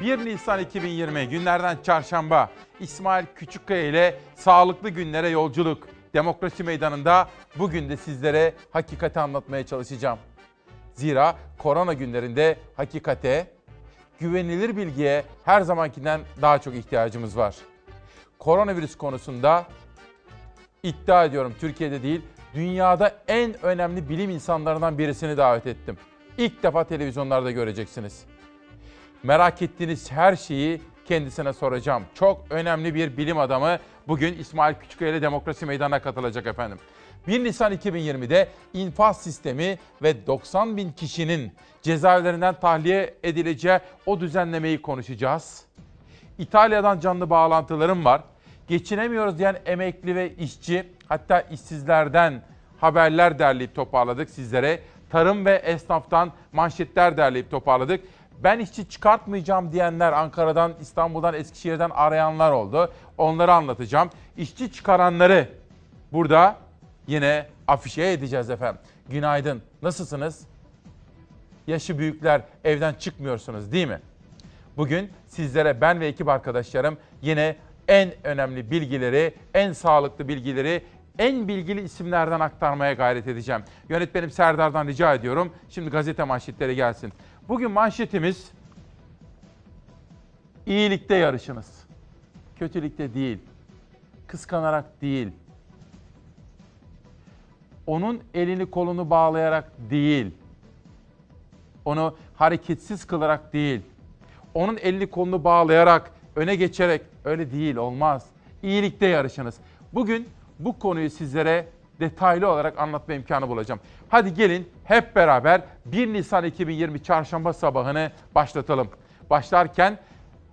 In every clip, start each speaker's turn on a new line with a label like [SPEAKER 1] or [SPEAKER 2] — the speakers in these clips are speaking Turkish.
[SPEAKER 1] 1 Nisan 2020 günlerden çarşamba İsmail Küçükkaya ile sağlıklı günlere yolculuk. Demokrasi Meydanı'nda bugün de sizlere hakikati anlatmaya çalışacağım. Zira korona günlerinde hakikate, güvenilir bilgiye her zamankinden daha çok ihtiyacımız var. Koronavirüs konusunda iddia ediyorum Türkiye'de değil, dünyada en önemli bilim insanlarından birisini davet ettim. İlk defa televizyonlarda göreceksiniz. Merak ettiğiniz her şeyi kendisine soracağım. Çok önemli bir bilim adamı bugün İsmail Küçükkaya ile Demokrasi Meydanı'na katılacak efendim. 1 Nisan 2020'de infaz sistemi ve 90 bin kişinin cezaevlerinden tahliye edileceği o düzenlemeyi konuşacağız. İtalya'dan canlı bağlantılarım var. Geçinemiyoruz diyen emekli ve işçi hatta işsizlerden haberler derleyip toparladık sizlere. Tarım ve esnaftan manşetler derleyip toparladık. Ben işçi çıkartmayacağım diyenler Ankara'dan, İstanbul'dan, Eskişehir'den arayanlar oldu. Onları anlatacağım. İşçi çıkaranları burada yine afişe edeceğiz efendim. Günaydın. Nasılsınız? Yaşı büyükler evden çıkmıyorsunuz değil mi? Bugün sizlere ben ve ekip arkadaşlarım yine en önemli bilgileri, en sağlıklı bilgileri en bilgili isimlerden aktarmaya gayret edeceğim. Yönetmenim Serdar'dan rica ediyorum. Şimdi gazete manşetleri gelsin. Bugün manşetimiz iyilikte yarışınız. Kötülükte değil. Kıskanarak değil. Onun elini kolunu bağlayarak değil. Onu hareketsiz kılarak değil. Onun elini kolunu bağlayarak, öne geçerek öyle değil olmaz. İyilikte yarışınız. Bugün bu konuyu sizlere detaylı olarak anlatma imkanı bulacağım. Hadi gelin hep beraber 1 Nisan 2020 çarşamba sabahını başlatalım. Başlarken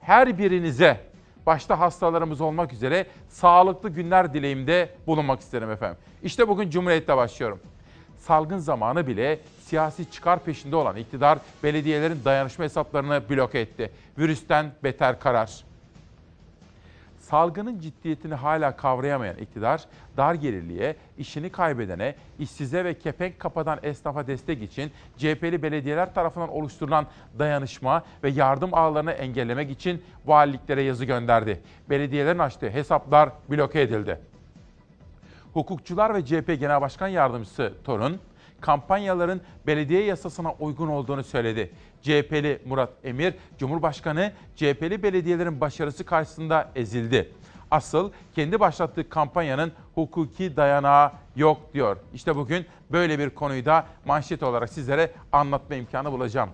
[SPEAKER 1] her birinize başta hastalarımız olmak üzere sağlıklı günler dileğimde bulunmak isterim efendim. İşte bugün Cumhuriyet'te başlıyorum. Salgın zamanı bile siyasi çıkar peşinde olan iktidar belediyelerin dayanışma hesaplarını bloke etti. Virüsten beter karar salgının ciddiyetini hala kavrayamayan iktidar, dar gelirliye, işini kaybedene, işsize ve kepenk kapadan esnafa destek için CHP'li belediyeler tarafından oluşturulan dayanışma ve yardım ağlarını engellemek için valiliklere yazı gönderdi. Belediyelerin açtığı hesaplar bloke edildi. Hukukçular ve CHP Genel Başkan Yardımcısı Torun, kampanyaların belediye yasasına uygun olduğunu söyledi. CHP'li Murat Emir, Cumhurbaşkanı CHP'li belediyelerin başarısı karşısında ezildi. Asıl kendi başlattığı kampanyanın hukuki dayanağı yok diyor. İşte bugün böyle bir konuyu da manşet olarak sizlere anlatma imkanı bulacağım.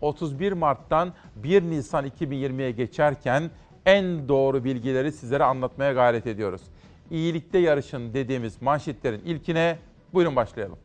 [SPEAKER 1] 31 Mart'tan 1 Nisan 2020'ye geçerken en doğru bilgileri sizlere anlatmaya gayret ediyoruz. İyilikte yarışın dediğimiz manşetlerin ilkine buyurun başlayalım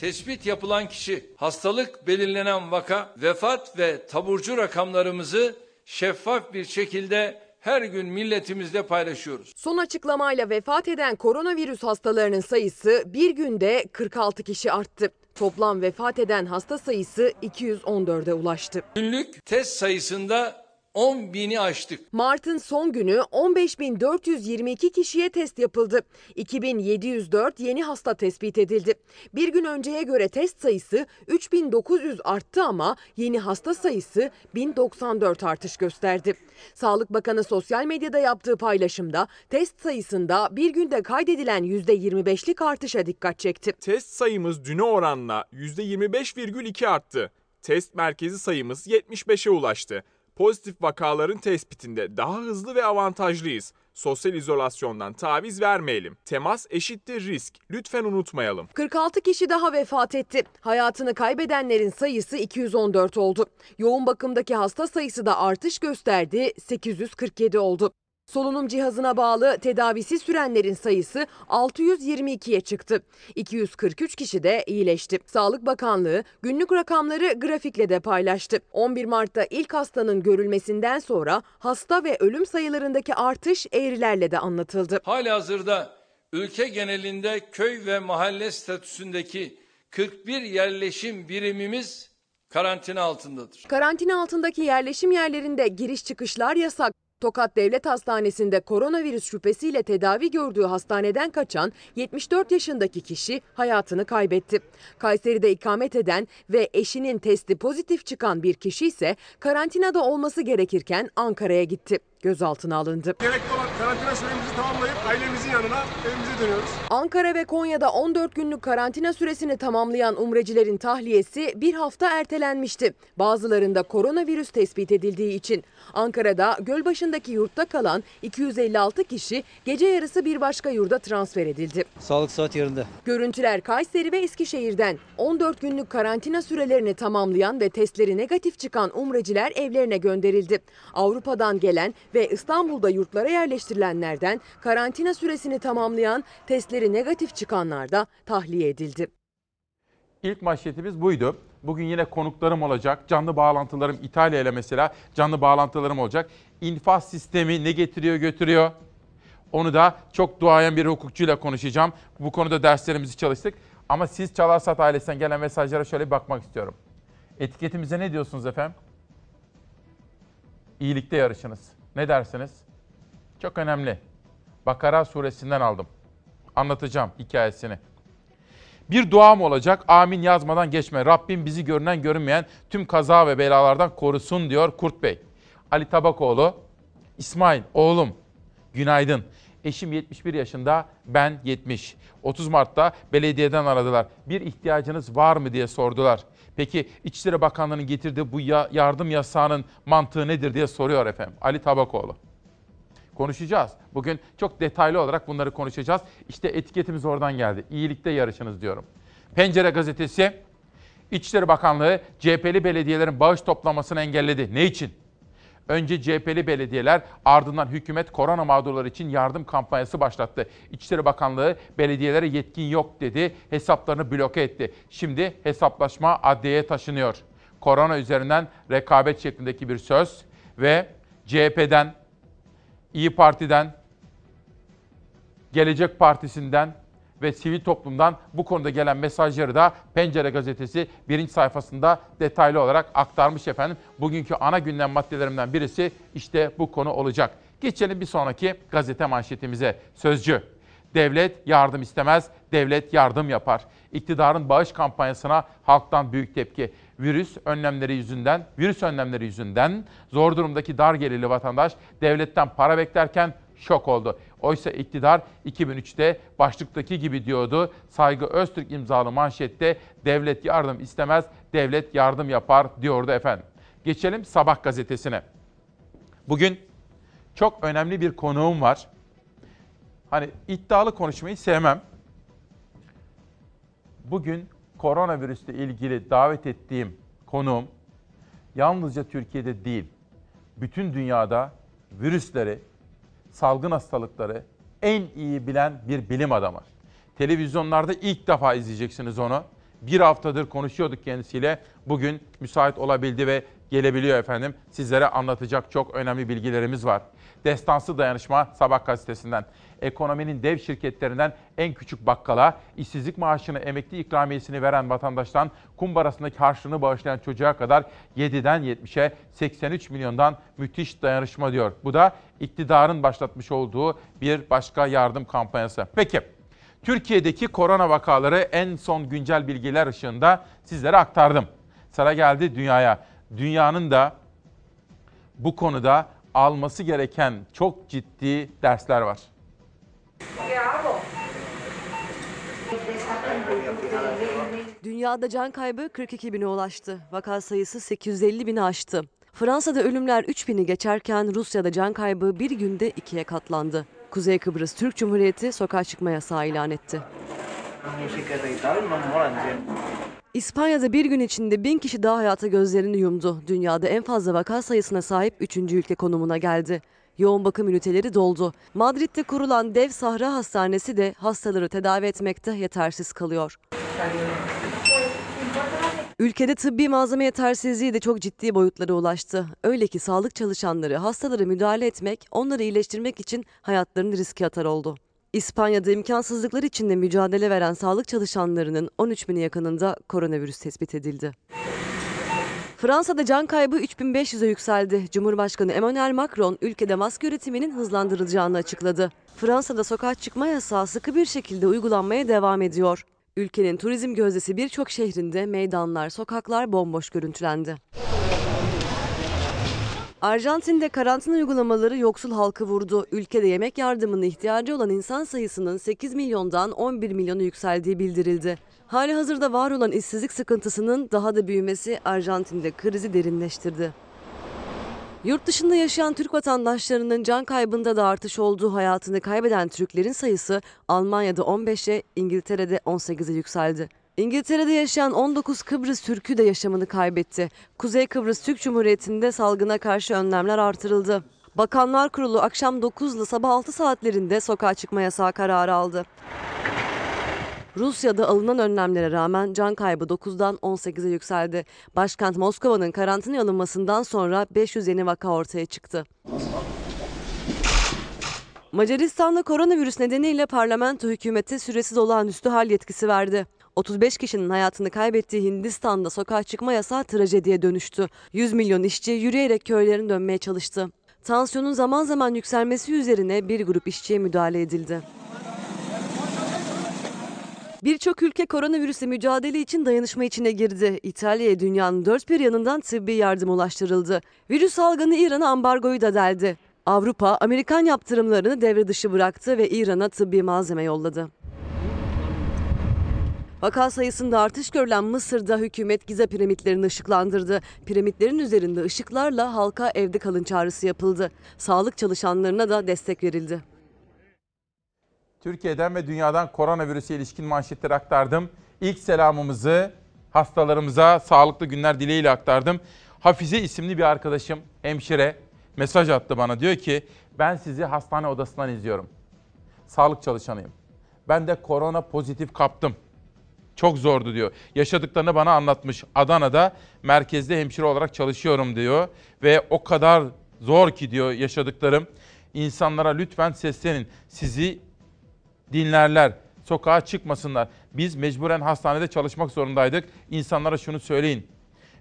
[SPEAKER 2] tespit yapılan kişi, hastalık belirlenen vaka, vefat ve taburcu rakamlarımızı şeffaf bir şekilde her gün milletimizle paylaşıyoruz.
[SPEAKER 3] Son açıklamayla vefat eden koronavirüs hastalarının sayısı bir günde 46 kişi arttı. Toplam vefat eden hasta sayısı 214'e ulaştı.
[SPEAKER 2] Günlük test sayısında 10 bini aştık.
[SPEAKER 3] Mart'ın son günü 15.422 kişiye test yapıldı. 2704 yeni hasta tespit edildi. Bir gün önceye göre test sayısı 3900 arttı ama yeni hasta sayısı 1094 artış gösterdi. Sağlık Bakanı sosyal medyada yaptığı paylaşımda test sayısında bir günde kaydedilen %25'lik artışa dikkat çekti.
[SPEAKER 4] Test sayımız düne oranla %25,2 arttı. Test merkezi sayımız 75'e ulaştı pozitif vakaların tespitinde daha hızlı ve avantajlıyız. Sosyal izolasyondan taviz vermeyelim. Temas eşittir risk. Lütfen unutmayalım.
[SPEAKER 3] 46 kişi daha vefat etti. Hayatını kaybedenlerin sayısı 214 oldu. Yoğun bakımdaki hasta sayısı da artış gösterdi. 847 oldu. Solunum cihazına bağlı tedavisi sürenlerin sayısı 622'ye çıktı. 243 kişi de iyileşti. Sağlık Bakanlığı günlük rakamları grafikle de paylaştı. 11 Mart'ta ilk hastanın görülmesinden sonra hasta ve ölüm sayılarındaki artış eğrilerle de anlatıldı.
[SPEAKER 2] Halihazırda ülke genelinde köy ve mahalle statüsündeki 41 yerleşim birimimiz karantina altındadır.
[SPEAKER 3] Karantina altındaki yerleşim yerlerinde giriş çıkışlar yasak. Tokat Devlet Hastanesi'nde koronavirüs şüphesiyle tedavi gördüğü hastaneden kaçan 74 yaşındaki kişi hayatını kaybetti. Kayseri'de ikamet eden ve eşinin testi pozitif çıkan bir kişi ise karantinada olması gerekirken Ankara'ya gitti. Gözaltına alındı.
[SPEAKER 5] Gerekli olan karantina süremizi tamamlayıp ailemizin yanına evimize dönüyoruz.
[SPEAKER 3] Ankara ve Konya'da 14 günlük karantina süresini tamamlayan umrecilerin tahliyesi bir hafta ertelenmişti. Bazılarında koronavirüs tespit edildiği için. Ankara'da Gölbaşı'ndaki yurtta kalan 256 kişi gece yarısı bir başka yurda transfer edildi.
[SPEAKER 6] Sağlık saat yerinde.
[SPEAKER 3] Görüntüler Kayseri ve Eskişehir'den 14 günlük karantina sürelerini tamamlayan ve testleri negatif çıkan umreciler evlerine gönderildi. Avrupa'dan gelen ve İstanbul'da yurtlara yerleştirilenlerden karantina süresini tamamlayan testleri negatif çıkanlar da tahliye edildi.
[SPEAKER 1] İlk manşetimiz buydu. Bugün yine konuklarım olacak. Canlı bağlantılarım İtalya ile mesela canlı bağlantılarım olacak. İnfaz sistemi ne getiriyor götürüyor? Onu da çok duayen bir hukukçuyla konuşacağım. Bu konuda derslerimizi çalıştık. Ama siz Çalarsat ailesinden gelen mesajlara şöyle bir bakmak istiyorum. Etiketimize ne diyorsunuz efendim? İyilikte yarışınız. Ne dersiniz? Çok önemli. Bakara suresinden aldım. Anlatacağım hikayesini. Bir duam olacak. Amin yazmadan geçme. Rabbim bizi görünen görünmeyen tüm kaza ve belalardan korusun diyor Kurt Bey. Ali Tabakoğlu, İsmail oğlum günaydın. Eşim 71 yaşında, ben 70. 30 Mart'ta belediyeden aradılar. Bir ihtiyacınız var mı diye sordular. Peki İçişleri Bakanlığı'nın getirdiği bu ya- yardım yasağının mantığı nedir diye soruyor efendim. Ali Tabakoğlu. Konuşacağız. Bugün çok detaylı olarak bunları konuşacağız. İşte etiketimiz oradan geldi. İyilikte yarışınız diyorum. Pencere gazetesi İçişleri Bakanlığı CHP'li belediyelerin bağış toplamasını engelledi. Ne için? Önce CHP'li belediyeler ardından hükümet korona mağdurları için yardım kampanyası başlattı. İçişleri Bakanlığı belediyelere yetkin yok dedi, hesaplarını bloke etti. Şimdi hesaplaşma adliyeye taşınıyor. Korona üzerinden rekabet şeklindeki bir söz ve CHP'den, İyi Parti'den, Gelecek Partisi'nden ve sivil toplumdan bu konuda gelen mesajları da Pencere Gazetesi birinci sayfasında detaylı olarak aktarmış efendim. Bugünkü ana gündem maddelerimden birisi işte bu konu olacak. Geçelim bir sonraki gazete manşetimize. Sözcü. Devlet yardım istemez, devlet yardım yapar. İktidarın bağış kampanyasına halktan büyük tepki. Virüs önlemleri yüzünden, virüs önlemleri yüzünden zor durumdaki dar gelirli vatandaş devletten para beklerken şok oldu. Oysa iktidar 2003'te başlıktaki gibi diyordu. Saygı Öztürk imzalı manşette devlet yardım istemez, devlet yardım yapar diyordu efendim. Geçelim Sabah gazetesine. Bugün çok önemli bir konuğum var. Hani iddialı konuşmayı sevmem. Bugün koronavirüsle ilgili davet ettiğim konuğum yalnızca Türkiye'de değil, bütün dünyada virüsleri, salgın hastalıkları en iyi bilen bir bilim adamı. Televizyonlarda ilk defa izleyeceksiniz onu. Bir haftadır konuşuyorduk kendisiyle. Bugün müsait olabildi ve gelebiliyor efendim. Sizlere anlatacak çok önemli bilgilerimiz var. Destansı Dayanışma Sabah gazetesinden. Ekonominin dev şirketlerinden en küçük bakkala, işsizlik maaşını, emekli ikramiyesini veren vatandaştan kumbarasındaki harçlığını bağışlayan çocuğa kadar 7'den 70'e 83 milyondan müthiş dayanışma diyor. Bu da iktidarın başlatmış olduğu bir başka yardım kampanyası. Peki, Türkiye'deki korona vakaları en son güncel bilgiler ışığında sizlere aktardım. Sıra geldi dünyaya. Dünyanın da bu konuda alması gereken çok ciddi dersler var.
[SPEAKER 7] Dünyada can kaybı 42 bine ulaştı. Vaka sayısı 850 bini aştı. Fransa'da ölümler 3 bini geçerken Rusya'da can kaybı bir günde ikiye katlandı. Kuzey Kıbrıs Türk Cumhuriyeti sokağa çıkma yasağı ilan etti. İspanya'da bir gün içinde bin kişi daha hayata gözlerini yumdu. Dünyada en fazla vaka sayısına sahip 3. ülke konumuna geldi. Yoğun bakım üniteleri doldu. Madrid'de kurulan dev Sahra Hastanesi de hastaları tedavi etmekte yetersiz kalıyor. Ülkede tıbbi malzeme yetersizliği de çok ciddi boyutlara ulaştı. Öyle ki sağlık çalışanları hastalara müdahale etmek, onları iyileştirmek için hayatlarını riske atar oldu. İspanya'da imkansızlıklar içinde mücadele veren sağlık çalışanlarının 13 bini yakınında koronavirüs tespit edildi. Fransa'da can kaybı 3500'e yükseldi. Cumhurbaşkanı Emmanuel Macron ülkede maske üretiminin hızlandırılacağını açıkladı. Fransa'da sokağa çıkma yasağı sıkı bir şekilde uygulanmaya devam ediyor. Ülkenin turizm gözdesi birçok şehrinde meydanlar, sokaklar bomboş görüntülendi. Arjantin'de karantina uygulamaları yoksul halkı vurdu. Ülkede yemek yardımına ihtiyacı olan insan sayısının 8 milyondan 11 milyona yükseldiği bildirildi. Hali hazırda var olan işsizlik sıkıntısının daha da büyümesi Arjantin'de krizi derinleştirdi. Yurt dışında yaşayan Türk vatandaşlarının can kaybında da artış oldu. Hayatını kaybeden Türklerin sayısı Almanya'da 15'e, İngiltere'de 18'e yükseldi. İngiltere'de yaşayan 19 Kıbrıs Türk'ü de yaşamını kaybetti. Kuzey Kıbrıs Türk Cumhuriyeti'nde salgına karşı önlemler artırıldı. Bakanlar Kurulu akşam 9 ile sabah 6 saatlerinde sokağa çıkma yasağı kararı aldı. Rusya'da alınan önlemlere rağmen can kaybı 9'dan 18'e yükseldi. Başkent Moskova'nın karantina alınmasından sonra 500 yeni vaka ortaya çıktı. Macaristan'da koronavirüs nedeniyle parlamento hükümete süresiz olağanüstü hal yetkisi verdi. 35 kişinin hayatını kaybettiği Hindistan'da sokağa çıkma yasağı trajediye dönüştü. 100 milyon işçi yürüyerek köylerine dönmeye çalıştı. Tansiyonun zaman zaman yükselmesi üzerine bir grup işçiye müdahale edildi. Birçok ülke koronavirüsle mücadele için dayanışma içine girdi. İtalya'ya dünyanın dört bir yanından tıbbi yardım ulaştırıldı. Virüs salgını İran'a ambargoyu da deldi. Avrupa, Amerikan yaptırımlarını devre dışı bıraktı ve İran'a tıbbi malzeme yolladı. Vaka sayısında artış görülen Mısır'da hükümet Gize piramitlerini ışıklandırdı. Piramitlerin üzerinde ışıklarla halka evde kalın çağrısı yapıldı. Sağlık çalışanlarına da destek verildi.
[SPEAKER 1] Türkiye'den ve dünyadan koronavirüse ilişkin manşetleri aktardım. İlk selamımızı hastalarımıza sağlıklı günler dileğiyle aktardım. Hafize isimli bir arkadaşım, hemşire mesaj attı bana. Diyor ki ben sizi hastane odasından izliyorum. Sağlık çalışanıyım. Ben de korona pozitif kaptım. Çok zordu diyor. Yaşadıklarını bana anlatmış. Adana'da merkezde hemşire olarak çalışıyorum diyor. Ve o kadar zor ki diyor yaşadıklarım. İnsanlara lütfen seslenin. Sizi dinlerler. Sokağa çıkmasınlar. Biz mecburen hastanede çalışmak zorundaydık. İnsanlara şunu söyleyin.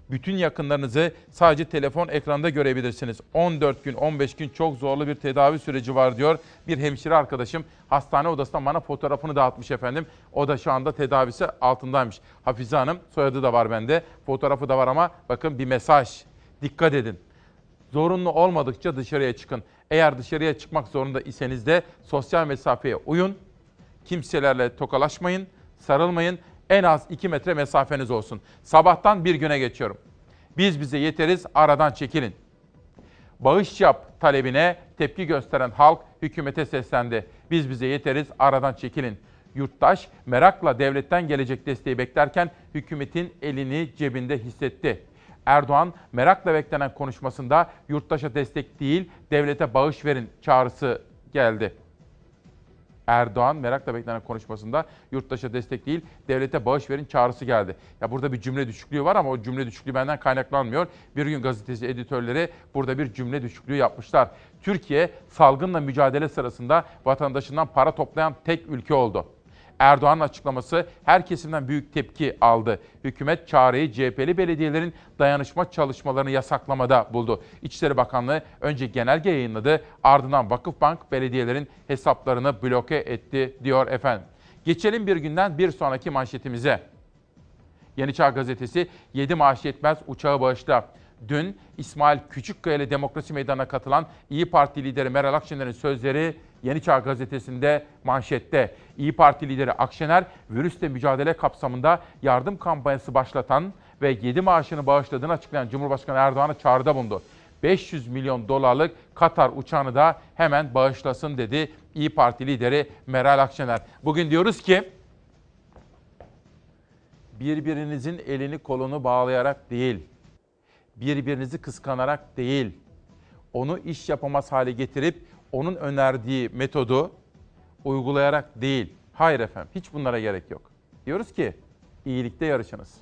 [SPEAKER 1] Bütün yakınlarınızı sadece telefon ekranda görebilirsiniz. 14 gün, 15 gün çok zorlu bir tedavi süreci var diyor. Bir hemşire arkadaşım hastane odasından bana fotoğrafını dağıtmış efendim. O da şu anda tedavisi altındaymış. Hafize Hanım soyadı da var bende. Fotoğrafı da var ama bakın bir mesaj. Dikkat edin. Zorunlu olmadıkça dışarıya çıkın. Eğer dışarıya çıkmak zorunda iseniz de sosyal mesafeye uyun. Kimselerle tokalaşmayın, sarılmayın. En az 2 metre mesafeniz olsun. Sabahtan bir güne geçiyorum. Biz bize yeteriz, aradan çekilin. Bağış yap talebine tepki gösteren halk hükümete seslendi. Biz bize yeteriz, aradan çekilin. Yurttaş merakla devletten gelecek desteği beklerken hükümetin elini cebinde hissetti. Erdoğan merakla beklenen konuşmasında yurttaşa destek değil, devlete bağış verin çağrısı geldi. Erdoğan merakla beklenen konuşmasında yurttaşa destek değil, devlete bağış verin çağrısı geldi. Ya burada bir cümle düşüklüğü var ama o cümle düşüklüğü benden kaynaklanmıyor. Bir gün gazetesi editörleri burada bir cümle düşüklüğü yapmışlar. Türkiye salgınla mücadele sırasında vatandaşından para toplayan tek ülke oldu. Erdoğan'ın açıklaması her kesimden büyük tepki aldı. Hükümet çağrıyı CHP'li belediyelerin dayanışma çalışmalarını yasaklamada buldu. İçişleri Bakanlığı önce genelge yayınladı, ardından Vakıfbank belediyelerin hesaplarını bloke etti diyor efendim. Geçelim bir günden bir sonraki manşetimize. Yeni Çağ Gazetesi 7 maaş yetmez uçağı bağışla. Dün İsmail Küçükkaya ile Demokrasi Meydanı'na katılan İyi Parti lideri Meral Akşener'in sözleri Yeni Çağ Gazetesi'nde manşette. İyi Parti lideri Akşener, virüsle mücadele kapsamında yardım kampanyası başlatan ve 7 maaşını bağışladığını açıklayan Cumhurbaşkanı Erdoğan'a çağrıda bulundu. 500 milyon dolarlık Katar uçağını da hemen bağışlasın dedi İyi Parti lideri Meral Akşener. Bugün diyoruz ki birbirinizin elini kolunu bağlayarak değil, birbirinizi kıskanarak değil, onu iş yapamaz hale getirip onun önerdiği metodu uygulayarak değil. Hayır efendim, hiç bunlara gerek yok. Diyoruz ki iyilikte yarışınız.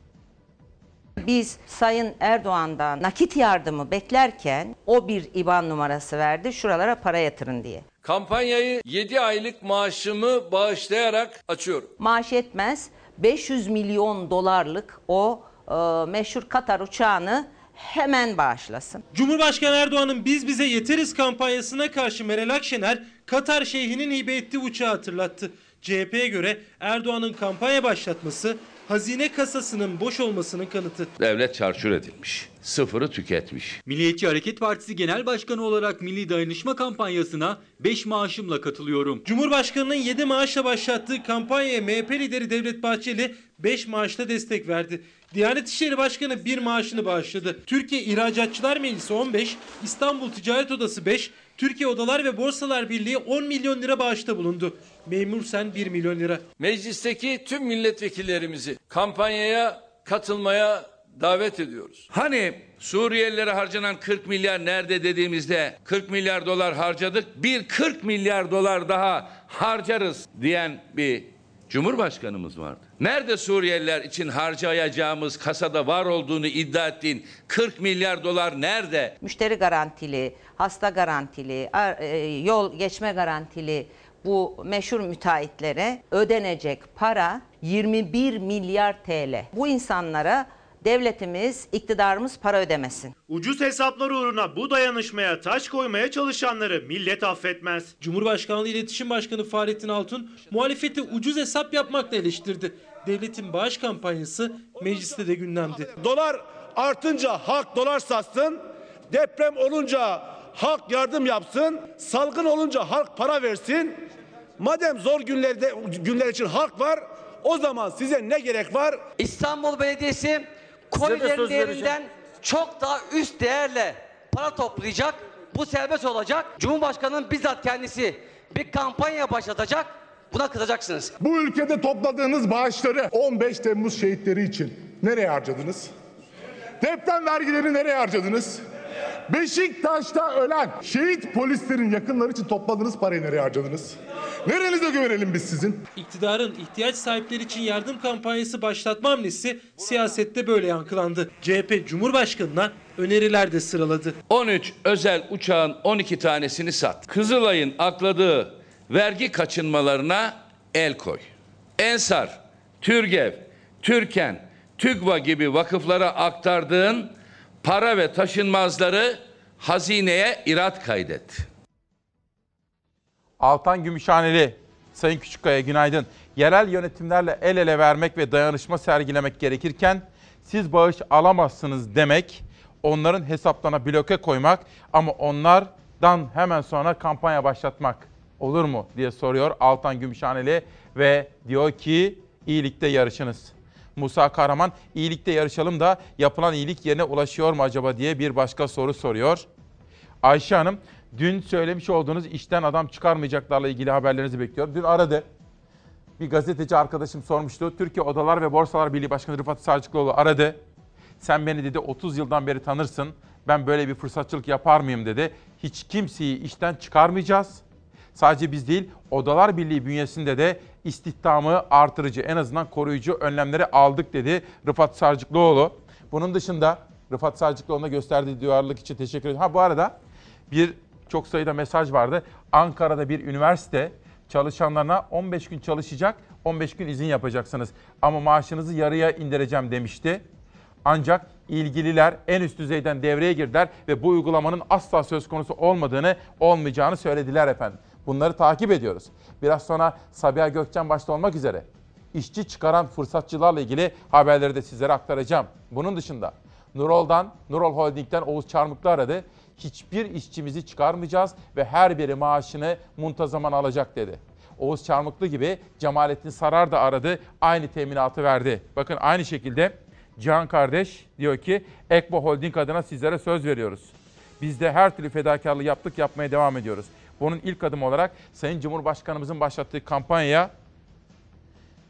[SPEAKER 6] Biz Sayın Erdoğan'dan nakit yardımı beklerken o bir IBAN numarası verdi şuralara para yatırın diye.
[SPEAKER 2] Kampanyayı 7 aylık maaşımı bağışlayarak açıyorum.
[SPEAKER 6] Maaş yetmez 500 milyon dolarlık o e, meşhur Katar uçağını hemen bağışlasın.
[SPEAKER 8] Cumhurbaşkanı Erdoğan'ın Biz Bize Yeteriz kampanyasına karşı Meral Akşener, Katar şeyhinin hibe ettiği uçağı hatırlattı. CHP'ye göre Erdoğan'ın kampanya başlatması hazine kasasının boş olmasının kanıtı.
[SPEAKER 9] Devlet çarçur edilmiş. Sıfırı tüketmiş.
[SPEAKER 10] Milliyetçi Hareket Partisi Genel Başkanı olarak Milli Dayanışma kampanyasına 5 maaşımla katılıyorum.
[SPEAKER 8] Cumhurbaşkanının 7 maaşla başlattığı kampanyaya MHP lideri Devlet Bahçeli 5 maaşla destek verdi. Diyanet İşleri Başkanı bir maaşını bağışladı. Türkiye İhracatçılar Meclisi 15, İstanbul Ticaret Odası 5, Türkiye Odalar ve Borsalar Birliği 10 milyon lira bağışta bulundu. Memur Sen 1 milyon lira.
[SPEAKER 2] Meclisteki tüm milletvekillerimizi kampanyaya katılmaya davet ediyoruz.
[SPEAKER 9] Hani Suriyelilere harcanan 40 milyar nerede dediğimizde 40 milyar dolar harcadık. Bir 40 milyar dolar daha harcarız diyen bir Cumhurbaşkanımız vardı. Nerede Suriyeliler için harcayacağımız kasada var olduğunu iddia ettiğin 40 milyar dolar nerede?
[SPEAKER 6] Müşteri garantili, hasta garantili, ar- e, yol geçme garantili bu meşhur müteahhitlere ödenecek para 21 milyar TL. Bu insanlara devletimiz, iktidarımız para ödemesin.
[SPEAKER 11] Ucuz hesaplar uğruna bu dayanışmaya taş koymaya çalışanları millet affetmez.
[SPEAKER 8] Cumhurbaşkanlığı İletişim Başkanı Fahrettin Altun muhalefeti ucuz hesap yapmakla eleştirdi. Devletin bağış kampanyası mecliste de gündemdi.
[SPEAKER 5] Dolar artınca halk dolar satsın. Deprem olunca halk yardım yapsın. Salgın olunca halk para versin. Madem zor günlerde günler için halk var, o zaman size ne gerek var?
[SPEAKER 12] İstanbul Belediyesi kolilerin değerinden çok daha üst değerle para toplayacak. Bu serbest olacak. Cumhurbaşkanının bizzat kendisi bir kampanya başlatacak. Buna kızacaksınız.
[SPEAKER 5] Bu ülkede topladığınız bağışları 15 Temmuz şehitleri için nereye harcadınız? Deprem vergileri nereye harcadınız? Beşiktaş'ta ölen şehit polislerin yakınları için topladığınız parayı nereye harcadınız? Nerenize güvenelim biz sizin?
[SPEAKER 8] İktidarın ihtiyaç sahipleri için yardım kampanyası başlatma hamlesi siyasette böyle yankılandı. CHP Cumhurbaşkanı'na öneriler de sıraladı.
[SPEAKER 9] 13 özel uçağın 12 tanesini sat. Kızılay'ın akladığı vergi kaçınmalarına el koy. Ensar, Türgev, Türken, TÜGVA gibi vakıflara aktardığın para ve taşınmazları hazineye irat kaydet.
[SPEAKER 1] Altan Gümüşhaneli, Sayın Küçükkaya günaydın. Yerel yönetimlerle el ele vermek ve dayanışma sergilemek gerekirken siz bağış alamazsınız demek, onların hesaplarına bloke koymak ama onlardan hemen sonra kampanya başlatmak olur mu diye soruyor Altan Gümüşhaneli ve diyor ki iyilikte yarışınız. Musa Kahraman iyilikte yarışalım da yapılan iyilik yerine ulaşıyor mu acaba diye bir başka soru soruyor. Ayşe Hanım dün söylemiş olduğunuz işten adam çıkarmayacaklarla ilgili haberlerinizi bekliyorum. Dün aradı. Bir gazeteci arkadaşım sormuştu. Türkiye Odalar ve Borsalar Birliği Başkanı Rıfat Sarcıklıoğlu aradı. Sen beni dedi 30 yıldan beri tanırsın. Ben böyle bir fırsatçılık yapar mıyım dedi. Hiç kimseyi işten çıkarmayacağız. Sadece biz değil, Odalar Birliği bünyesinde de istihdamı artırıcı, en azından koruyucu önlemleri aldık dedi Rıfat Sarcıklıoğlu. Bunun dışında Rıfat Sarcıklıoğlu'na gösterdiği duyarlılık için teşekkür ederim. Ha bu arada bir çok sayıda mesaj vardı. Ankara'da bir üniversite çalışanlarına 15 gün çalışacak, 15 gün izin yapacaksınız. Ama maaşınızı yarıya indireceğim demişti. Ancak ilgililer en üst düzeyden devreye girdiler ve bu uygulamanın asla söz konusu olmadığını, olmayacağını söylediler efendim. Bunları takip ediyoruz. Biraz sonra Sabiha Gökçen başta olmak üzere işçi çıkaran fırsatçılarla ilgili haberleri de sizlere aktaracağım. Bunun dışında Nurol'dan, Nurol Holding'den Oğuz Çarmıklı aradı. Hiçbir işçimizi çıkarmayacağız ve her biri maaşını muntazaman alacak dedi. Oğuz Çarmıklı gibi Cemalettin Sarar da aradı. Aynı teminatı verdi. Bakın aynı şekilde Cihan kardeş diyor ki Ekbo Holding adına sizlere söz veriyoruz. Biz de her türlü fedakarlığı yaptık yapmaya devam ediyoruz. Bunun ilk adımı olarak Sayın Cumhurbaşkanımızın başlattığı kampanyaya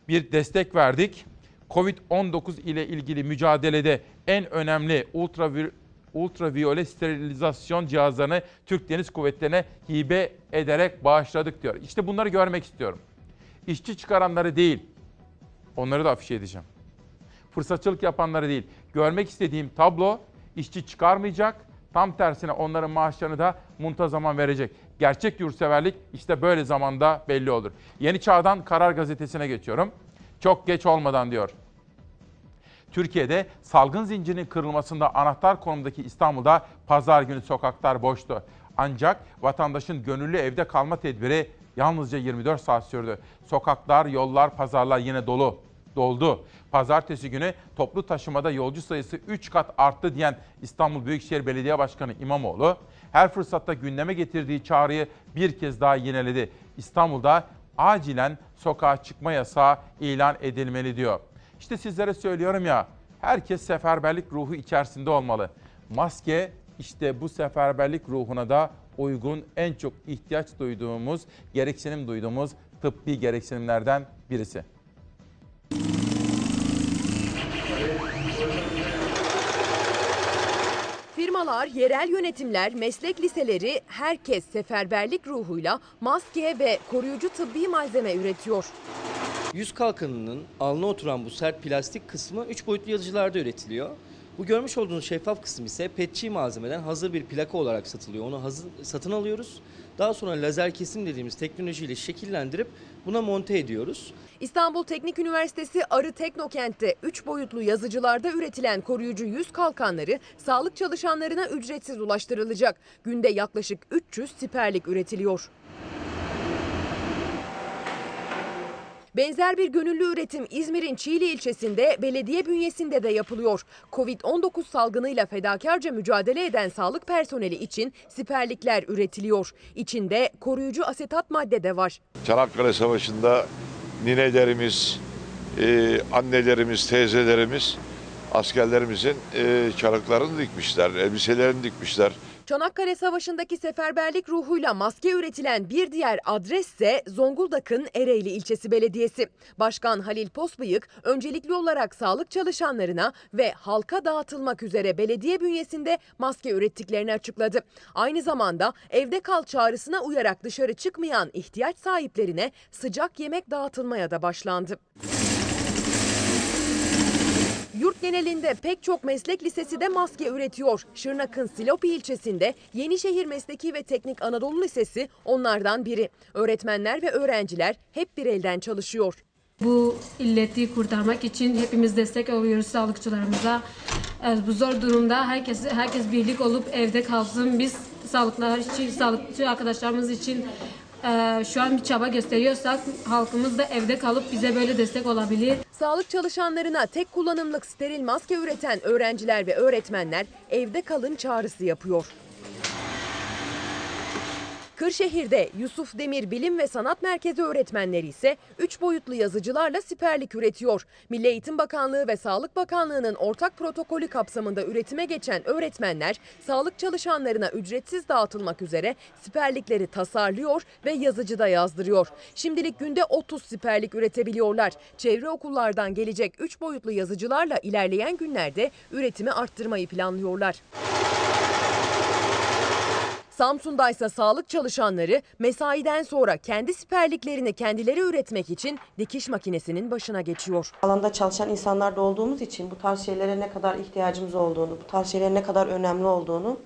[SPEAKER 1] bir destek verdik. Covid-19 ile ilgili mücadelede en önemli ultravi- ultraviyole sterilizasyon cihazlarını Türk Deniz Kuvvetleri'ne hibe ederek bağışladık diyor. İşte bunları görmek istiyorum. İşçi çıkaranları değil, onları da afişe edeceğim. Fırsatçılık yapanları değil. Görmek istediğim tablo işçi çıkarmayacak, tam tersine onların maaşlarını da muntazaman verecek. Gerçek yurtseverlik işte böyle zamanda belli olur. Yeni Çağ'dan Karar Gazetesi'ne geçiyorum. Çok geç olmadan diyor. Türkiye'de salgın zincirinin kırılmasında anahtar konumdaki İstanbul'da pazar günü sokaklar boştu. Ancak vatandaşın gönüllü evde kalma tedbiri yalnızca 24 saat sürdü. Sokaklar, yollar, pazarlar yine dolu doldu. Pazartesi günü toplu taşımada yolcu sayısı 3 kat arttı diyen İstanbul Büyükşehir Belediye Başkanı İmamoğlu, her fırsatta gündeme getirdiği çağrıyı bir kez daha yineledi. İstanbul'da acilen sokağa çıkma yasağı ilan edilmeli diyor. İşte sizlere söylüyorum ya, herkes seferberlik ruhu içerisinde olmalı. Maske işte bu seferberlik ruhuna da uygun en çok ihtiyaç duyduğumuz, gereksinim duyduğumuz tıbbi gereksinimlerden birisi.
[SPEAKER 3] Firmalar, yerel yönetimler, meslek liseleri herkes seferberlik ruhuyla maske ve koruyucu tıbbi malzeme üretiyor.
[SPEAKER 13] Yüz kalkanının alnına oturan bu sert plastik kısmı 3 boyutlu yazıcılarda üretiliyor. Bu görmüş olduğunuz şeffaf kısım ise petçi malzemeden hazır bir plaka olarak satılıyor. Onu hazır, satın alıyoruz. Daha sonra lazer kesim dediğimiz teknolojiyle şekillendirip buna monte ediyoruz.
[SPEAKER 3] İstanbul Teknik Üniversitesi Arı Teknokent'te 3 boyutlu yazıcılarda üretilen koruyucu yüz kalkanları sağlık çalışanlarına ücretsiz ulaştırılacak. Günde yaklaşık 300 siperlik üretiliyor. Benzer bir gönüllü üretim İzmir'in Çiğli ilçesinde belediye bünyesinde de yapılıyor. Covid-19 salgınıyla fedakarca mücadele eden sağlık personeli için siperlikler üretiliyor. İçinde koruyucu asetat madde de var.
[SPEAKER 14] Çanakkale Savaşı'nda ninelerimiz, e, annelerimiz, teyzelerimiz askerlerimizin e, çarıklarını dikmişler, elbiselerini dikmişler.
[SPEAKER 3] Çanakkale Savaşı'ndaki seferberlik ruhuyla maske üretilen bir diğer adres ise Zonguldak'ın Ereğli ilçesi belediyesi. Başkan Halil Posbıyık öncelikli olarak sağlık çalışanlarına ve halka dağıtılmak üzere belediye bünyesinde maske ürettiklerini açıkladı. Aynı zamanda evde kal çağrısına uyarak dışarı çıkmayan ihtiyaç sahiplerine sıcak yemek dağıtılmaya da başlandı. Yurt genelinde pek çok meslek lisesi de maske üretiyor. Şırnak'ın Silopi ilçesinde Yenişehir Mesleki ve Teknik Anadolu Lisesi onlardan biri. Öğretmenler ve öğrenciler hep bir elden çalışıyor.
[SPEAKER 15] Bu illeti kurtarmak için hepimiz destek oluyoruz sağlıkçılarımıza. Ee, Bu zor durumda herkes herkes birlik olup evde kalsın. Biz sağlıklar için, sağlıkçı arkadaşlarımız için e, şu an bir çaba gösteriyorsak halkımız da evde kalıp bize böyle destek olabilir.
[SPEAKER 3] Sağlık çalışanlarına tek kullanımlık steril maske üreten öğrenciler ve öğretmenler evde kalın çağrısı yapıyor. Kırşehir'de Yusuf Demir Bilim ve Sanat Merkezi öğretmenleri ise 3 boyutlu yazıcılarla siperlik üretiyor. Milli Eğitim Bakanlığı ve Sağlık Bakanlığı'nın ortak protokolü kapsamında üretime geçen öğretmenler sağlık çalışanlarına ücretsiz dağıtılmak üzere siperlikleri tasarlıyor ve yazıcıda yazdırıyor. Şimdilik günde 30 siperlik üretebiliyorlar. Çevre okullardan gelecek 3 boyutlu yazıcılarla ilerleyen günlerde üretimi arttırmayı planlıyorlar. Samsun'da ise sağlık çalışanları mesaiden sonra kendi siperliklerini kendileri üretmek için dikiş makinesinin başına geçiyor.
[SPEAKER 16] Alanda çalışan insanlar da olduğumuz için bu tarz şeylere ne kadar ihtiyacımız olduğunu, bu tarz şeylerin ne kadar önemli olduğunu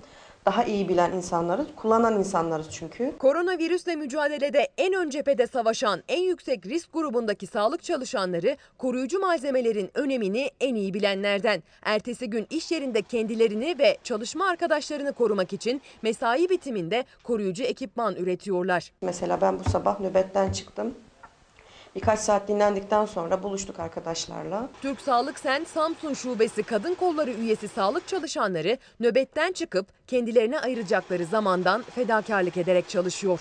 [SPEAKER 16] daha iyi bilen insanlarız, kullanan insanlarız çünkü.
[SPEAKER 3] Koronavirüsle mücadelede en ön cephede savaşan en yüksek risk grubundaki sağlık çalışanları koruyucu malzemelerin önemini en iyi bilenlerden. Ertesi gün iş yerinde kendilerini ve çalışma arkadaşlarını korumak için mesai bitiminde koruyucu ekipman üretiyorlar.
[SPEAKER 16] Mesela ben bu sabah nöbetten çıktım. Birkaç saat dinlendikten sonra buluştuk arkadaşlarla.
[SPEAKER 3] Türk Sağlık Sen Samsun Şubesi Kadın Kolları üyesi sağlık çalışanları nöbetten çıkıp kendilerine ayıracakları zamandan fedakarlık ederek çalışıyor.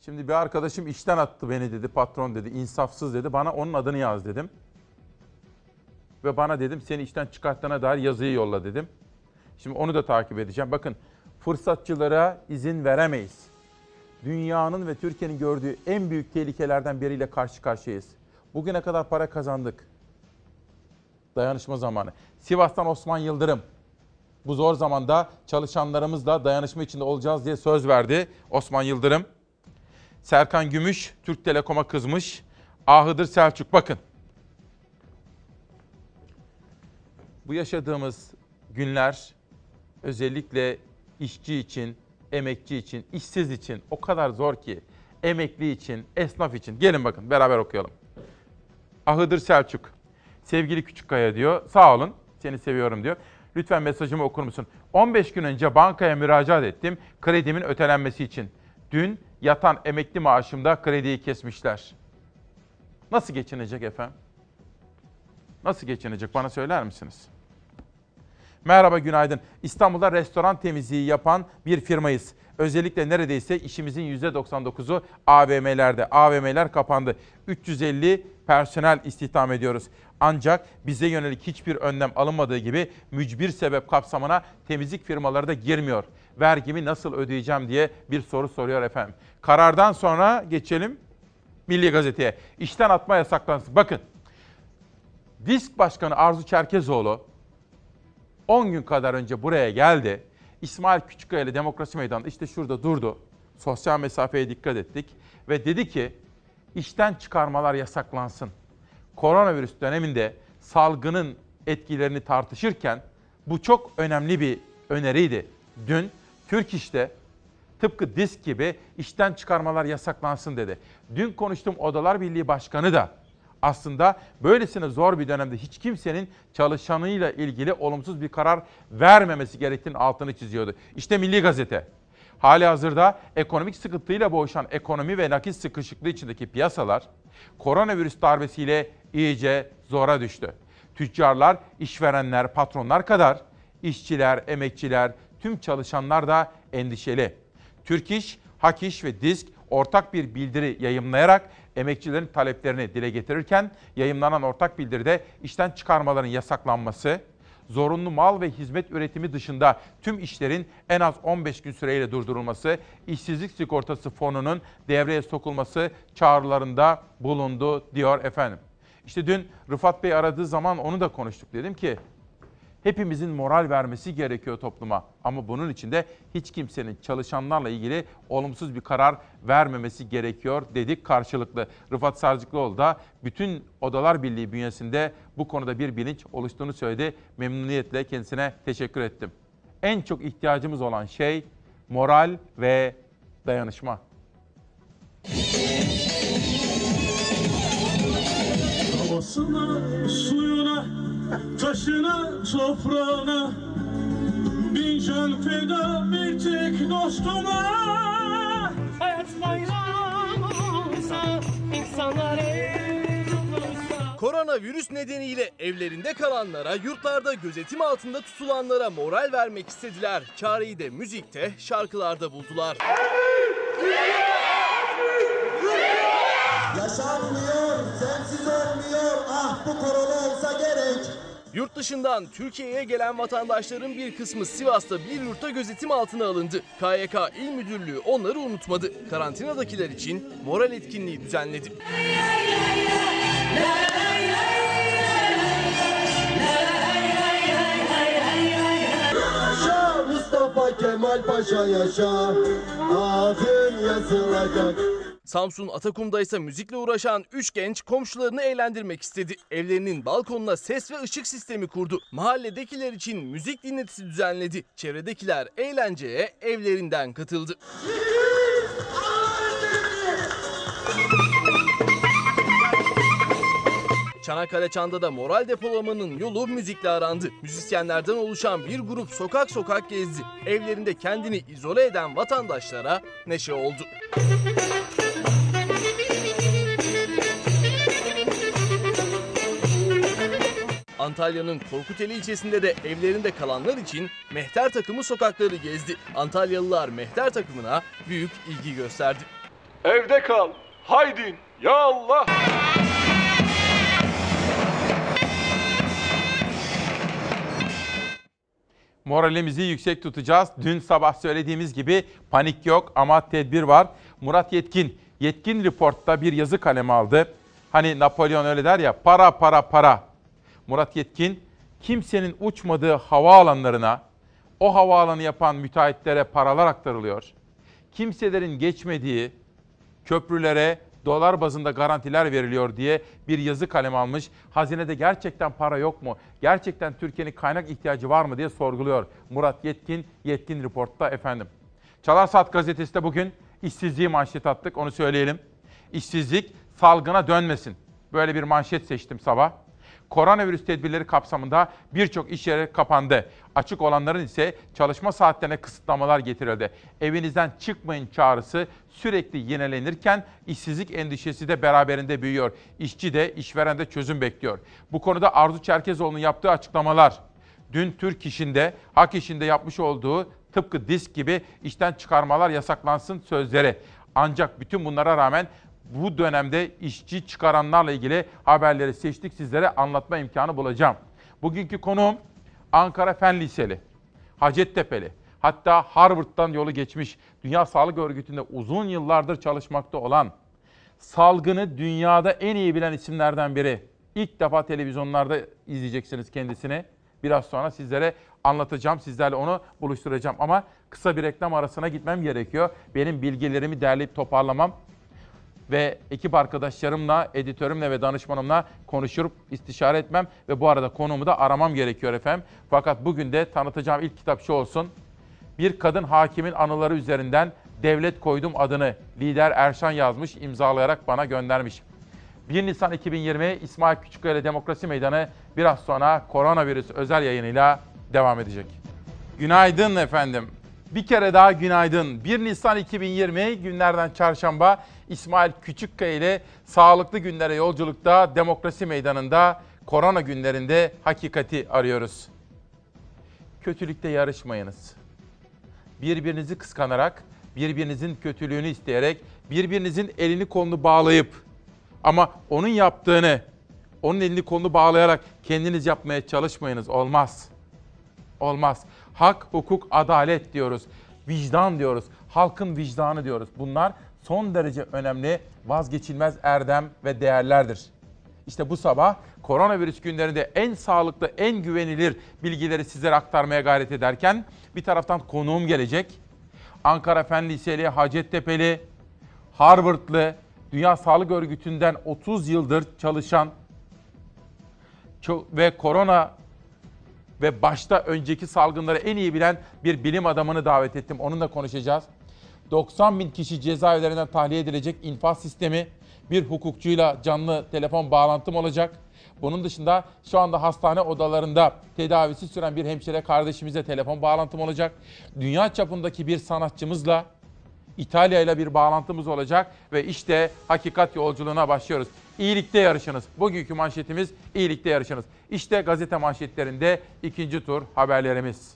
[SPEAKER 1] Şimdi bir arkadaşım işten attı beni dedi, patron dedi, insafsız dedi. Bana onun adını yaz dedim. Ve bana dedim seni işten çıkarttığına dair yazıyı yolla dedim. Şimdi onu da takip edeceğim. Bakın fırsatçılara izin veremeyiz. Dünyanın ve Türkiye'nin gördüğü en büyük tehlikelerden biriyle karşı karşıyayız. Bugüne kadar para kazandık. Dayanışma zamanı. Sivas'tan Osman Yıldırım. Bu zor zamanda çalışanlarımızla dayanışma içinde olacağız diye söz verdi Osman Yıldırım. Serkan Gümüş Türk Telekom'a kızmış. Ahıdır Selçuk bakın. Bu yaşadığımız günler özellikle işçi için, emekçi için, işsiz için o kadar zor ki. Emekli için, esnaf için. Gelin bakın beraber okuyalım. Ahıdır Selçuk. Sevgili Küçükkaya diyor. Sağ olun. Seni seviyorum diyor. Lütfen mesajımı okur musun? 15 gün önce bankaya müracaat ettim kredimin ötelenmesi için. Dün yatan emekli maaşımda krediyi kesmişler. Nasıl geçinecek efendim? Nasıl geçinecek bana söyler misiniz? Merhaba günaydın. İstanbul'da restoran temizliği yapan bir firmayız. Özellikle neredeyse işimizin %99'u AVM'lerde. AVM'ler kapandı. 350 personel istihdam ediyoruz. Ancak bize yönelik hiçbir önlem alınmadığı gibi mücbir sebep kapsamına temizlik firmaları da girmiyor. Vergimi nasıl ödeyeceğim diye bir soru soruyor efendim. Karardan sonra geçelim Milli Gazete'ye. İşten atma yasaklansın. Bakın Disk Başkanı Arzu Çerkezoğlu 10 gün kadar önce buraya geldi. İsmail Küçükkaya ile Demokrasi Meydanı'nda işte şurada durdu. Sosyal mesafeye dikkat ettik ve dedi ki işten çıkarmalar yasaklansın. Koronavirüs döneminde salgının etkilerini tartışırken bu çok önemli bir öneriydi. Dün Türk İş'te tıpkı disk gibi işten çıkarmalar yasaklansın dedi. Dün konuştuğum Odalar Birliği Başkanı da aslında böylesine zor bir dönemde hiç kimsenin çalışanıyla ilgili olumsuz bir karar vermemesi gerektiğinin altını çiziyordu. İşte Milli Gazete. Hali hazırda ekonomik sıkıntıyla boğuşan ekonomi ve nakit sıkışıklığı içindeki piyasalar koronavirüs darbesiyle iyice zora düştü. Tüccarlar, işverenler, patronlar kadar işçiler, emekçiler, tüm çalışanlar da endişeli. Türk İş, Hak İş ve Disk ortak bir bildiri yayımlayarak emekçilerin taleplerini dile getirirken yayımlanan ortak bildiride işten çıkarmaların yasaklanması, zorunlu mal ve hizmet üretimi dışında tüm işlerin en az 15 gün süreyle durdurulması, işsizlik sigortası fonunun devreye sokulması çağrılarında bulundu diyor efendim. İşte dün Rıfat Bey aradığı zaman onu da konuştuk. Dedim ki hepimizin moral vermesi gerekiyor topluma. Ama bunun için de hiç kimsenin çalışanlarla ilgili olumsuz bir karar vermemesi gerekiyor dedik karşılıklı. Rıfat Sarcıklıoğlu da bütün Odalar Birliği bünyesinde bu konuda bir bilinç oluştuğunu söyledi. Memnuniyetle kendisine teşekkür ettim. En çok ihtiyacımız olan şey moral ve dayanışma.
[SPEAKER 17] Havasına, suyuna, taşına, toprağına Bin can feda bir tek dostuma
[SPEAKER 18] Hayat bayramı olsa insanlar
[SPEAKER 19] Koronavirüs nedeniyle evlerinde kalanlara, yurtlarda gözetim altında tutulanlara moral vermek istediler. Çareyi de müzikte, şarkılarda buldular.
[SPEAKER 20] Yaşanmıyor, sensiz olmuyor. Ah bu korona olsa gerek.
[SPEAKER 19] Yurt dışından Türkiye'ye gelen vatandaşların bir kısmı Sivas'ta bir yurtta gözetim altına alındı. KYK İl Müdürlüğü onları unutmadı. Karantinadakiler için moral etkinliği düzenledi.
[SPEAKER 20] Mustafa Kemal Paşa yaşa. Adın yazılacak.
[SPEAKER 19] Samsun Atakum'da ise müzikle uğraşan 3 genç komşularını eğlendirmek istedi. Evlerinin balkonuna ses ve ışık sistemi kurdu. Mahalledekiler için müzik dinletisi düzenledi. Çevredekiler eğlenceye evlerinden katıldı. Çanakkale Çan'da moral depolamanın yolu müzikle arandı. Müzisyenlerden oluşan bir grup sokak sokak gezdi. Evlerinde kendini izole eden vatandaşlara neşe oldu. Antalya'nın Korkuteli ilçesinde de evlerinde kalanlar için mehter takımı sokakları gezdi. Antalyalılar mehter takımına büyük ilgi gösterdi.
[SPEAKER 4] Evde kal. Haydin. Ya Allah.
[SPEAKER 1] Moralimizi yüksek tutacağız. Dün sabah söylediğimiz gibi panik yok ama tedbir var. Murat Yetkin, Yetkin Report'ta bir yazı kalemi aldı. Hani Napolyon öyle der ya para para para. Murat Yetkin kimsenin uçmadığı havaalanlarına o havaalanı yapan müteahhitlere paralar aktarılıyor. Kimselerin geçmediği köprülere dolar bazında garantiler veriliyor diye bir yazı kalem almış. Hazinede gerçekten para yok mu? Gerçekten Türkiye'nin kaynak ihtiyacı var mı diye sorguluyor. Murat Yetkin, Yetkin Report'ta efendim. Çalar Saat gazetesi de bugün işsizliği manşet attık onu söyleyelim. İşsizlik salgına dönmesin. Böyle bir manşet seçtim sabah. Koronavirüs tedbirleri kapsamında birçok iş yeri kapandı. Açık olanların ise çalışma saatlerine kısıtlamalar getirildi. Evinizden çıkmayın çağrısı sürekli yenilenirken işsizlik endişesi de beraberinde büyüyor. İşçi de işveren de çözüm bekliyor. Bu konuda Arzu Çerkezoğlu'nun yaptığı açıklamalar dün Türk işinde, Hak işinde yapmış olduğu tıpkı disk gibi işten çıkarmalar yasaklansın sözleri. Ancak bütün bunlara rağmen bu dönemde işçi çıkaranlarla ilgili haberleri seçtik sizlere anlatma imkanı bulacağım. Bugünkü konuğum Ankara Fen Liseli, Hacettepe'li, hatta Harvard'dan yolu geçmiş, Dünya Sağlık Örgütü'nde uzun yıllardır çalışmakta olan, salgını dünyada en iyi bilen isimlerden biri. İlk defa televizyonlarda izleyeceksiniz kendisini. Biraz sonra sizlere anlatacağım, sizlerle onu buluşturacağım. Ama kısa bir reklam arasına gitmem gerekiyor. Benim bilgilerimi derleyip toparlamam ve ekip arkadaşlarımla, editörümle ve danışmanımla konuşup istişare etmem ve bu arada konumu da aramam gerekiyor efendim. Fakat bugün de tanıtacağım ilk kitap şu olsun. Bir kadın hakimin anıları üzerinden devlet koydum adını lider Erşan yazmış, imzalayarak bana göndermiş. 1 Nisan 2020 İsmail Küçükkaya Demokrasi Meydanı biraz sonra koronavirüs özel yayınıyla devam edecek. Günaydın efendim. Bir kere daha günaydın. 1 Nisan 2020 günlerden çarşamba İsmail Küçükkaya ile sağlıklı günlere yolculukta Demokrasi Meydanı'nda korona günlerinde hakikati arıyoruz. Kötülükte yarışmayınız. Birbirinizi kıskanarak, birbirinizin kötülüğünü isteyerek, birbirinizin elini kolunu bağlayıp ama onun yaptığını, onun elini kolunu bağlayarak kendiniz yapmaya çalışmayınız. Olmaz. Olmaz. Hak, hukuk, adalet diyoruz. Vicdan diyoruz. Halkın vicdanı diyoruz. Bunlar son derece önemli, vazgeçilmez erdem ve değerlerdir. İşte bu sabah koronavirüs günlerinde en sağlıklı, en güvenilir bilgileri sizlere aktarmaya gayret ederken bir taraftan konuğum gelecek. Ankara Fen Liseli, Hacettepe'li, Harvard'lı, Dünya Sağlık Örgütü'nden 30 yıldır çalışan ve korona ve başta önceki salgınları en iyi bilen bir bilim adamını davet ettim. Onunla konuşacağız. 90 bin kişi cezaevlerinden tahliye edilecek infaz sistemi, bir hukukçuyla canlı telefon bağlantım olacak. Bunun dışında şu anda hastane odalarında tedavisi süren bir hemşire kardeşimize telefon bağlantım olacak. Dünya çapındaki bir sanatçımızla İtalya ile bir bağlantımız olacak ve işte hakikat yolculuğuna başlıyoruz. İyilikte yarışınız. Bugünkü manşetimiz iyilikte yarışınız. İşte gazete manşetlerinde ikinci tur haberlerimiz.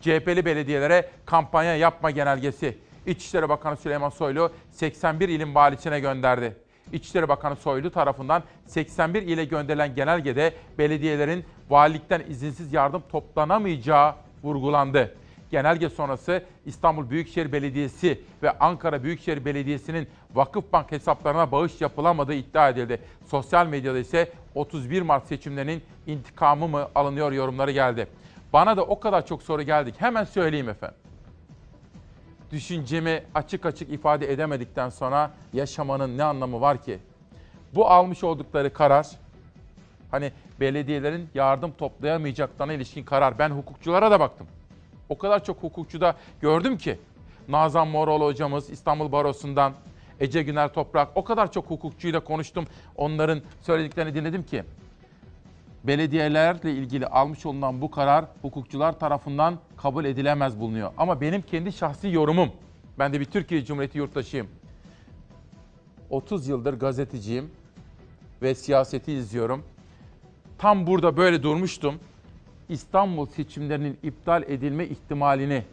[SPEAKER 1] CHP'li belediyelere kampanya yapma genelgesi. İçişleri Bakanı Süleyman Soylu 81 ilin valisine gönderdi. İçişleri Bakanı Soylu tarafından 81 ile gönderilen genelgede belediyelerin valilikten izinsiz yardım toplanamayacağı vurgulandı. Genelge sonrası İstanbul Büyükşehir Belediyesi ve Ankara Büyükşehir Belediyesi'nin Vakıfbank hesaplarına bağış yapılamadığı iddia edildi. Sosyal medyada ise 31 Mart seçimlerinin intikamı mı alınıyor yorumları geldi. Bana da o kadar çok soru geldik. Hemen söyleyeyim efendim. Düşüncemi açık açık ifade edemedikten sonra yaşamanın ne anlamı var ki? Bu almış oldukları karar, hani belediyelerin yardım toplayamayacaklarına ilişkin karar. Ben hukukçulara da baktım. O kadar çok hukukçuda gördüm ki. Nazan Moroğlu hocamız İstanbul Barosu'ndan, Ece Güner Toprak o kadar çok hukukçuyla konuştum. Onların söylediklerini dinledim ki belediyelerle ilgili almış olunan bu karar hukukçular tarafından kabul edilemez bulunuyor. Ama benim kendi şahsi yorumum, ben de bir Türkiye Cumhuriyeti yurttaşıyım. 30 yıldır gazeteciyim ve siyaseti izliyorum. Tam burada böyle durmuştum. İstanbul seçimlerinin iptal edilme ihtimalini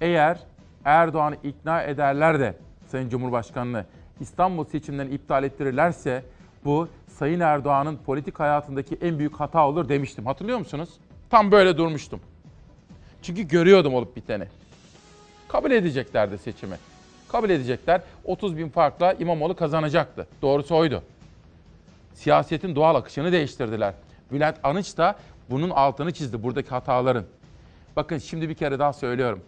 [SPEAKER 1] eğer Erdoğan'ı ikna ederler de Sayın Cumhurbaşkanı'nı İstanbul seçimlerini iptal ettirirlerse bu Sayın Erdoğan'ın politik hayatındaki en büyük hata olur demiştim. Hatırlıyor musunuz? Tam böyle durmuştum. Çünkü görüyordum olup biteni. Kabul edeceklerdi seçimi. Kabul edecekler. 30 bin farkla İmamoğlu kazanacaktı. Doğrusu oydu. Siyasetin doğal akışını değiştirdiler. Bülent Anıç da bunun altını çizdi buradaki hataların. Bakın şimdi bir kere daha söylüyorum.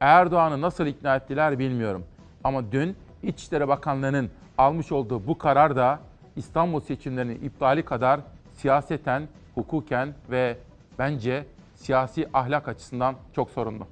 [SPEAKER 1] Erdoğan'ı nasıl ikna ettiler bilmiyorum. Ama dün İçişleri Bakanlığı'nın almış olduğu bu karar da İstanbul seçimlerinin iptali kadar siyaseten, hukuken ve bence siyasi ahlak açısından çok sorunlu.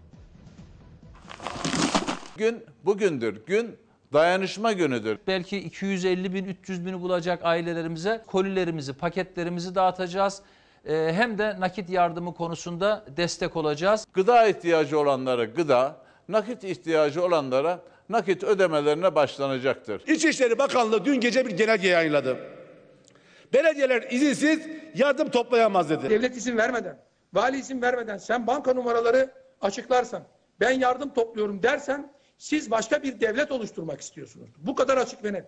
[SPEAKER 21] Gün bugündür. Gün Dayanışma günüdür.
[SPEAKER 22] Belki 250 bin, 300 bini bulacak ailelerimize kolilerimizi, paketlerimizi dağıtacağız. Ee, Hem de nakit yardımı konusunda destek olacağız.
[SPEAKER 21] Gıda ihtiyacı olanlara gıda, nakit ihtiyacı olanlara nakit ödemelerine başlanacaktır.
[SPEAKER 23] İçişleri Bakanlığı dün gece bir genelge yayınladı. Belediyeler izinsiz yardım toplayamaz dedi.
[SPEAKER 24] Devlet izin vermeden, vali izin vermeden sen banka numaraları açıklarsan, ben yardım topluyorum dersen siz başka bir devlet oluşturmak istiyorsunuz. Bu kadar açık ve net.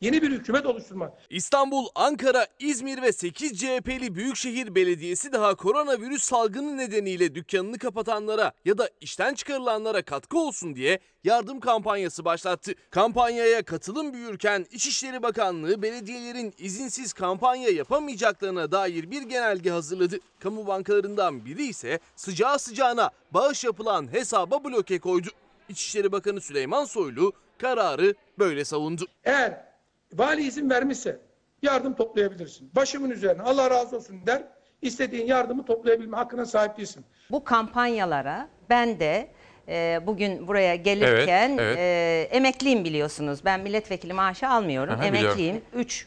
[SPEAKER 24] Yeni bir hükümet oluşturmak.
[SPEAKER 19] İstanbul, Ankara, İzmir ve 8 CHP'li Büyükşehir Belediyesi daha koronavirüs salgını nedeniyle dükkanını kapatanlara ya da işten çıkarılanlara katkı olsun diye yardım kampanyası başlattı. Kampanyaya katılım büyürken İçişleri Bakanlığı belediyelerin izinsiz kampanya yapamayacaklarına dair bir genelge hazırladı. Kamu bankalarından biri ise sıcağı sıcağına bağış yapılan hesaba bloke koydu. İçişleri Bakanı Süleyman Soylu kararı böyle savundu.
[SPEAKER 24] Eğer vali izin vermişse yardım toplayabilirsin. Başımın üzerine Allah razı olsun der. İstediğin yardımı toplayabilme hakkına sahip değilsin.
[SPEAKER 6] Bu kampanyalara ben de e, bugün buraya gelirken
[SPEAKER 1] Evet, evet.
[SPEAKER 6] e, emekliyim biliyorsunuz. Ben milletvekili maaşı almıyorum.
[SPEAKER 1] Aha.
[SPEAKER 6] Emekliyim. 3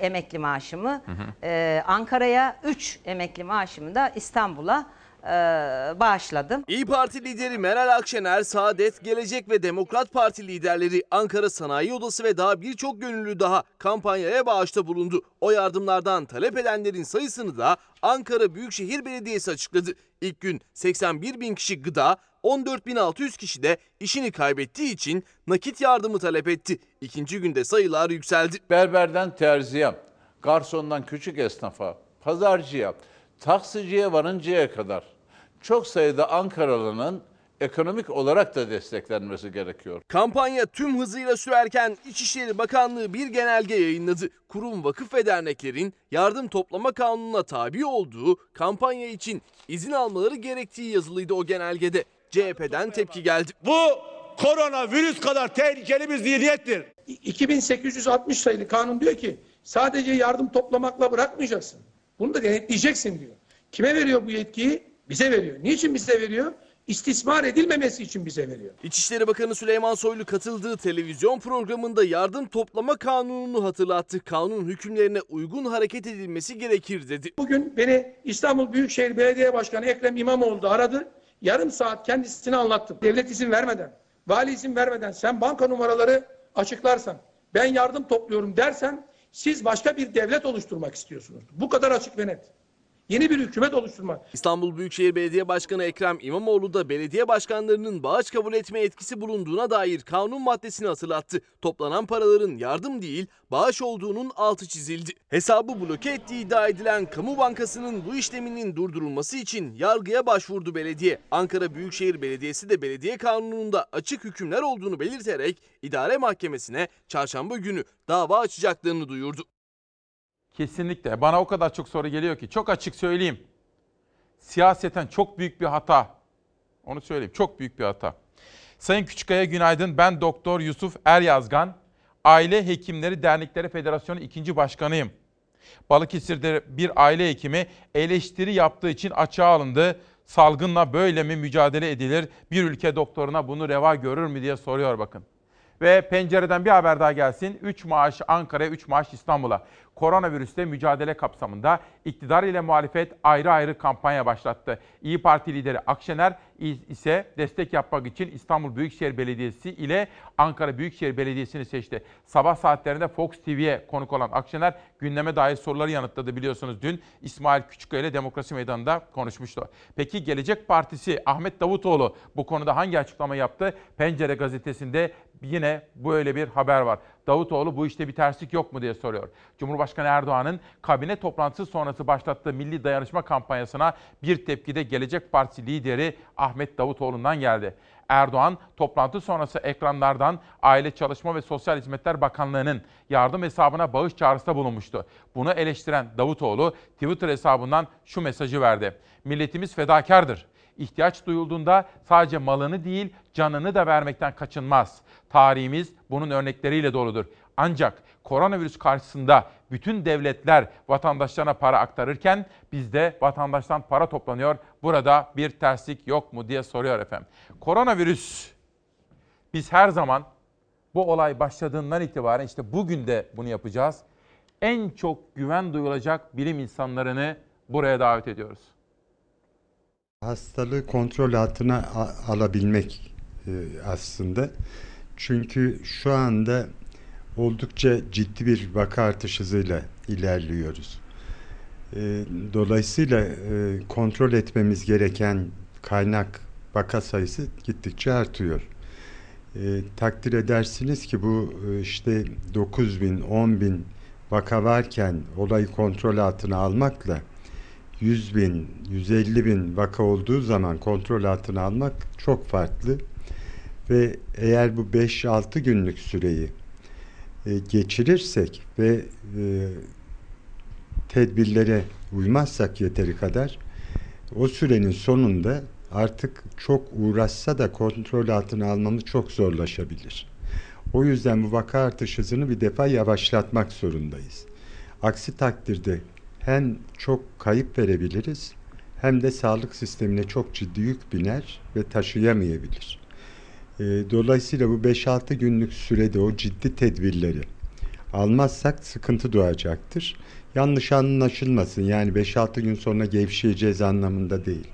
[SPEAKER 6] emekli maaşımı e, Ankara'ya 3 emekli maaşımı da İstanbul'a e, bağışladım.
[SPEAKER 19] İyi Parti lideri Meral Akşener, Saadet, Gelecek ve Demokrat Parti liderleri Ankara Sanayi Odası ve daha birçok gönüllü daha kampanyaya bağışta bulundu. O yardımlardan talep edenlerin sayısını da Ankara Büyükşehir Belediyesi açıkladı. İlk gün 81 bin kişi gıda, 14.600 kişi de işini kaybettiği için nakit yardımı talep etti. İkinci günde sayılar yükseldi.
[SPEAKER 21] Berberden terziye, garsondan küçük esnafa, pazarcıya, taksiciye varıncaya kadar çok sayıda Ankaralı'nın ekonomik olarak da desteklenmesi gerekiyor.
[SPEAKER 19] Kampanya tüm hızıyla sürerken İçişleri Bakanlığı bir genelge yayınladı. Kurum, vakıf ve derneklerin yardım toplama kanununa tabi olduğu kampanya için izin almaları gerektiği yazılıydı o genelgede. CHP'den tepki geldi.
[SPEAKER 23] Bu koronavirüs kadar tehlikeli bir zihniyettir.
[SPEAKER 24] 2860 sayılı kanun diyor ki sadece yardım toplamakla bırakmayacaksın. Bunu da denetleyeceksin diyor. Kime veriyor bu yetkiyi? Bize veriyor. Niçin bize veriyor? İstismar edilmemesi için bize veriyor.
[SPEAKER 19] İçişleri Bakanı Süleyman Soylu katıldığı televizyon programında yardım toplama kanununu hatırlattı. Kanun hükümlerine uygun hareket edilmesi gerekir dedi.
[SPEAKER 24] Bugün beni İstanbul Büyükşehir Belediye Başkanı Ekrem İmamoğlu da aradı. Yarım saat kendisine anlattım. Devlet izin vermeden, vali izin vermeden sen banka numaraları açıklarsan, ben yardım topluyorum dersen siz başka bir devlet oluşturmak istiyorsunuz. Bu kadar açık ve net. Yeni bir hükümet oluşturmak.
[SPEAKER 19] İstanbul Büyükşehir Belediye Başkanı Ekrem İmamoğlu da belediye başkanlarının bağış kabul etme etkisi bulunduğuna dair kanun maddesini hatırlattı. Toplanan paraların yardım değil, bağış olduğunun altı çizildi. Hesabı bloke ettiği iddia edilen Kamu Bankası'nın bu işleminin durdurulması için yargıya başvurdu belediye. Ankara Büyükşehir Belediyesi de belediye kanununda açık hükümler olduğunu belirterek idare mahkemesine çarşamba günü dava açacaklarını duyurdu.
[SPEAKER 1] Kesinlikle. Bana o kadar çok soru geliyor ki çok açık söyleyeyim. Siyaseten çok büyük bir hata. Onu söyleyeyim. Çok büyük bir hata. Sayın Küçükaya günaydın. Ben Doktor Yusuf Eryazgan. Aile Hekimleri Dernekleri Federasyonu 2. Başkanıyım. Balıkesir'de bir aile hekimi eleştiri yaptığı için açığa alındı. Salgınla böyle mi mücadele edilir? Bir ülke doktoruna bunu reva görür mü diye soruyor bakın. Ve pencereden bir haber daha gelsin. 3 maaş Ankara'ya, 3 maaş İstanbul'a. Koronavirüsle mücadele kapsamında iktidar ile muhalefet ayrı ayrı kampanya başlattı. İyi Parti lideri Akşener ise destek yapmak için İstanbul Büyükşehir Belediyesi ile Ankara Büyükşehir Belediyesi'ni seçti. Sabah saatlerinde Fox TV'ye konuk olan Akşener gündeme dair soruları yanıtladı biliyorsunuz. Dün İsmail Küçükkaya ile Demokrasi Meydanı'nda konuşmuştu. Peki Gelecek Partisi Ahmet Davutoğlu bu konuda hangi açıklama yaptı? Pencere gazetesinde yine böyle bir haber var. Davutoğlu bu işte bir terslik yok mu diye soruyor. Cumhurbaşkanı Erdoğan'ın kabine toplantısı sonrası başlattığı milli dayanışma kampanyasına bir tepki de Gelecek Partisi lideri Ahmet Davutoğlu'ndan geldi. Erdoğan toplantı sonrası ekranlardan Aile Çalışma ve Sosyal Hizmetler Bakanlığı'nın yardım hesabına bağış çağrısında bulunmuştu. Bunu eleştiren Davutoğlu Twitter hesabından şu mesajı verdi. Milletimiz fedakardır. İhtiyaç duyulduğunda sadece malını değil canını da vermekten kaçınmaz. Tarihimiz bunun örnekleriyle doludur. Ancak koronavirüs karşısında bütün devletler vatandaşlarına para aktarırken bizde vatandaştan para toplanıyor. Burada bir terslik yok mu diye soruyor efendim. Koronavirüs biz her zaman Bu olay başladığından itibaren işte bugün de bunu yapacağız. En çok güven duyulacak bilim insanlarını buraya davet ediyoruz.
[SPEAKER 25] Hastalığı kontrol altına alabilmek e, aslında. Çünkü şu anda oldukça ciddi bir vaka artış hızıyla ilerliyoruz. E, Dolayısıyla e, kontrol etmemiz gereken kaynak vaka sayısı gittikçe artıyor. Takdir edersiniz ki bu işte 9 bin, 10 bin vaka varken olayı kontrol altına almakla 100 bin, 150 bin vaka olduğu zaman kontrol altına almak çok farklı. Ve eğer bu 5-6 günlük süreyi e, geçirirsek ve e, tedbirlere uymazsak yeteri kadar o sürenin sonunda artık çok uğraşsa da kontrol altına almamız çok zorlaşabilir. O yüzden bu vaka artış hızını bir defa yavaşlatmak zorundayız. Aksi takdirde hem çok kayıp verebiliriz hem de sağlık sistemine çok ciddi yük biner ve taşıyamayabilir. E, dolayısıyla bu 5-6 günlük sürede o ciddi tedbirleri almazsak sıkıntı doğacaktır. Yanlış anlaşılmasın yani 5-6 gün sonra gevşeyeceğiz anlamında değil.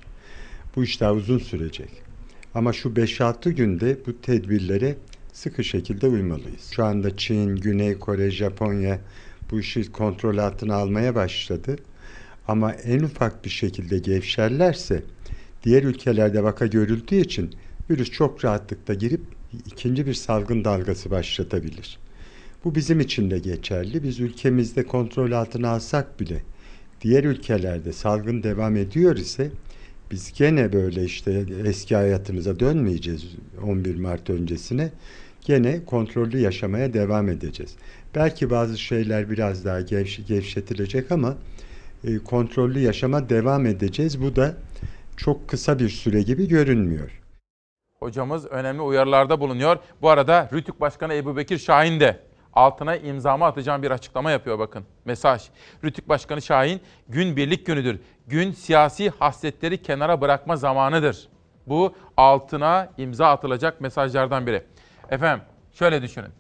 [SPEAKER 25] Bu iş daha uzun sürecek. Ama şu 5-6 günde bu tedbirlere sıkı şekilde uymalıyız. Şu anda Çin, Güney Kore, Japonya bu işi kontrol altına almaya başladı. Ama en ufak bir şekilde gevşerlerse diğer ülkelerde vaka görüldüğü için virüs çok rahatlıkla girip ikinci bir salgın dalgası başlatabilir. Bu bizim için de geçerli. Biz ülkemizde kontrol altına alsak bile diğer ülkelerde salgın devam ediyor ise biz gene böyle işte eski hayatımıza dönmeyeceğiz 11 Mart öncesine. Gene kontrollü yaşamaya devam edeceğiz. Belki bazı şeyler biraz daha gevş gevşetilecek ama e, kontrollü yaşama devam edeceğiz. Bu da çok kısa bir süre gibi görünmüyor.
[SPEAKER 1] Hocamız önemli uyarılarda bulunuyor. Bu arada Rütük Başkanı Ebu Bekir Şahin de altına imzamı atacağım bir açıklama yapıyor bakın. Mesaj. Rütük Başkanı Şahin, gün birlik günüdür. Gün siyasi hasletleri kenara bırakma zamanıdır. Bu altına imza atılacak mesajlardan biri. Efendim şöyle düşünün.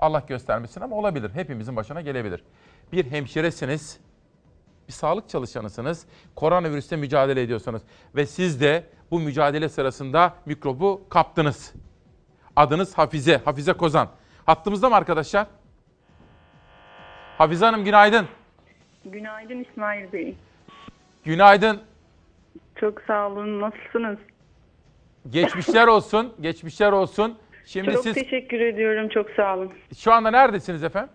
[SPEAKER 1] Allah göstermesin ama olabilir. Hepimizin başına gelebilir. Bir hemşiresiniz, bir sağlık çalışanısınız. Koronavirüsle mücadele ediyorsunuz. Ve siz de bu mücadele sırasında mikrobu kaptınız. Adınız Hafize, Hafize Kozan. Hattımızda mı arkadaşlar? Hafize Hanım günaydın.
[SPEAKER 26] Günaydın İsmail Bey.
[SPEAKER 1] Günaydın.
[SPEAKER 26] Çok sağ olun. Nasılsınız?
[SPEAKER 1] Geçmişler olsun, geçmişler olsun. Şimdi
[SPEAKER 26] Çok
[SPEAKER 1] siz
[SPEAKER 26] teşekkür ediyorum. Çok sağ olun.
[SPEAKER 1] şu anda neredesiniz efendim?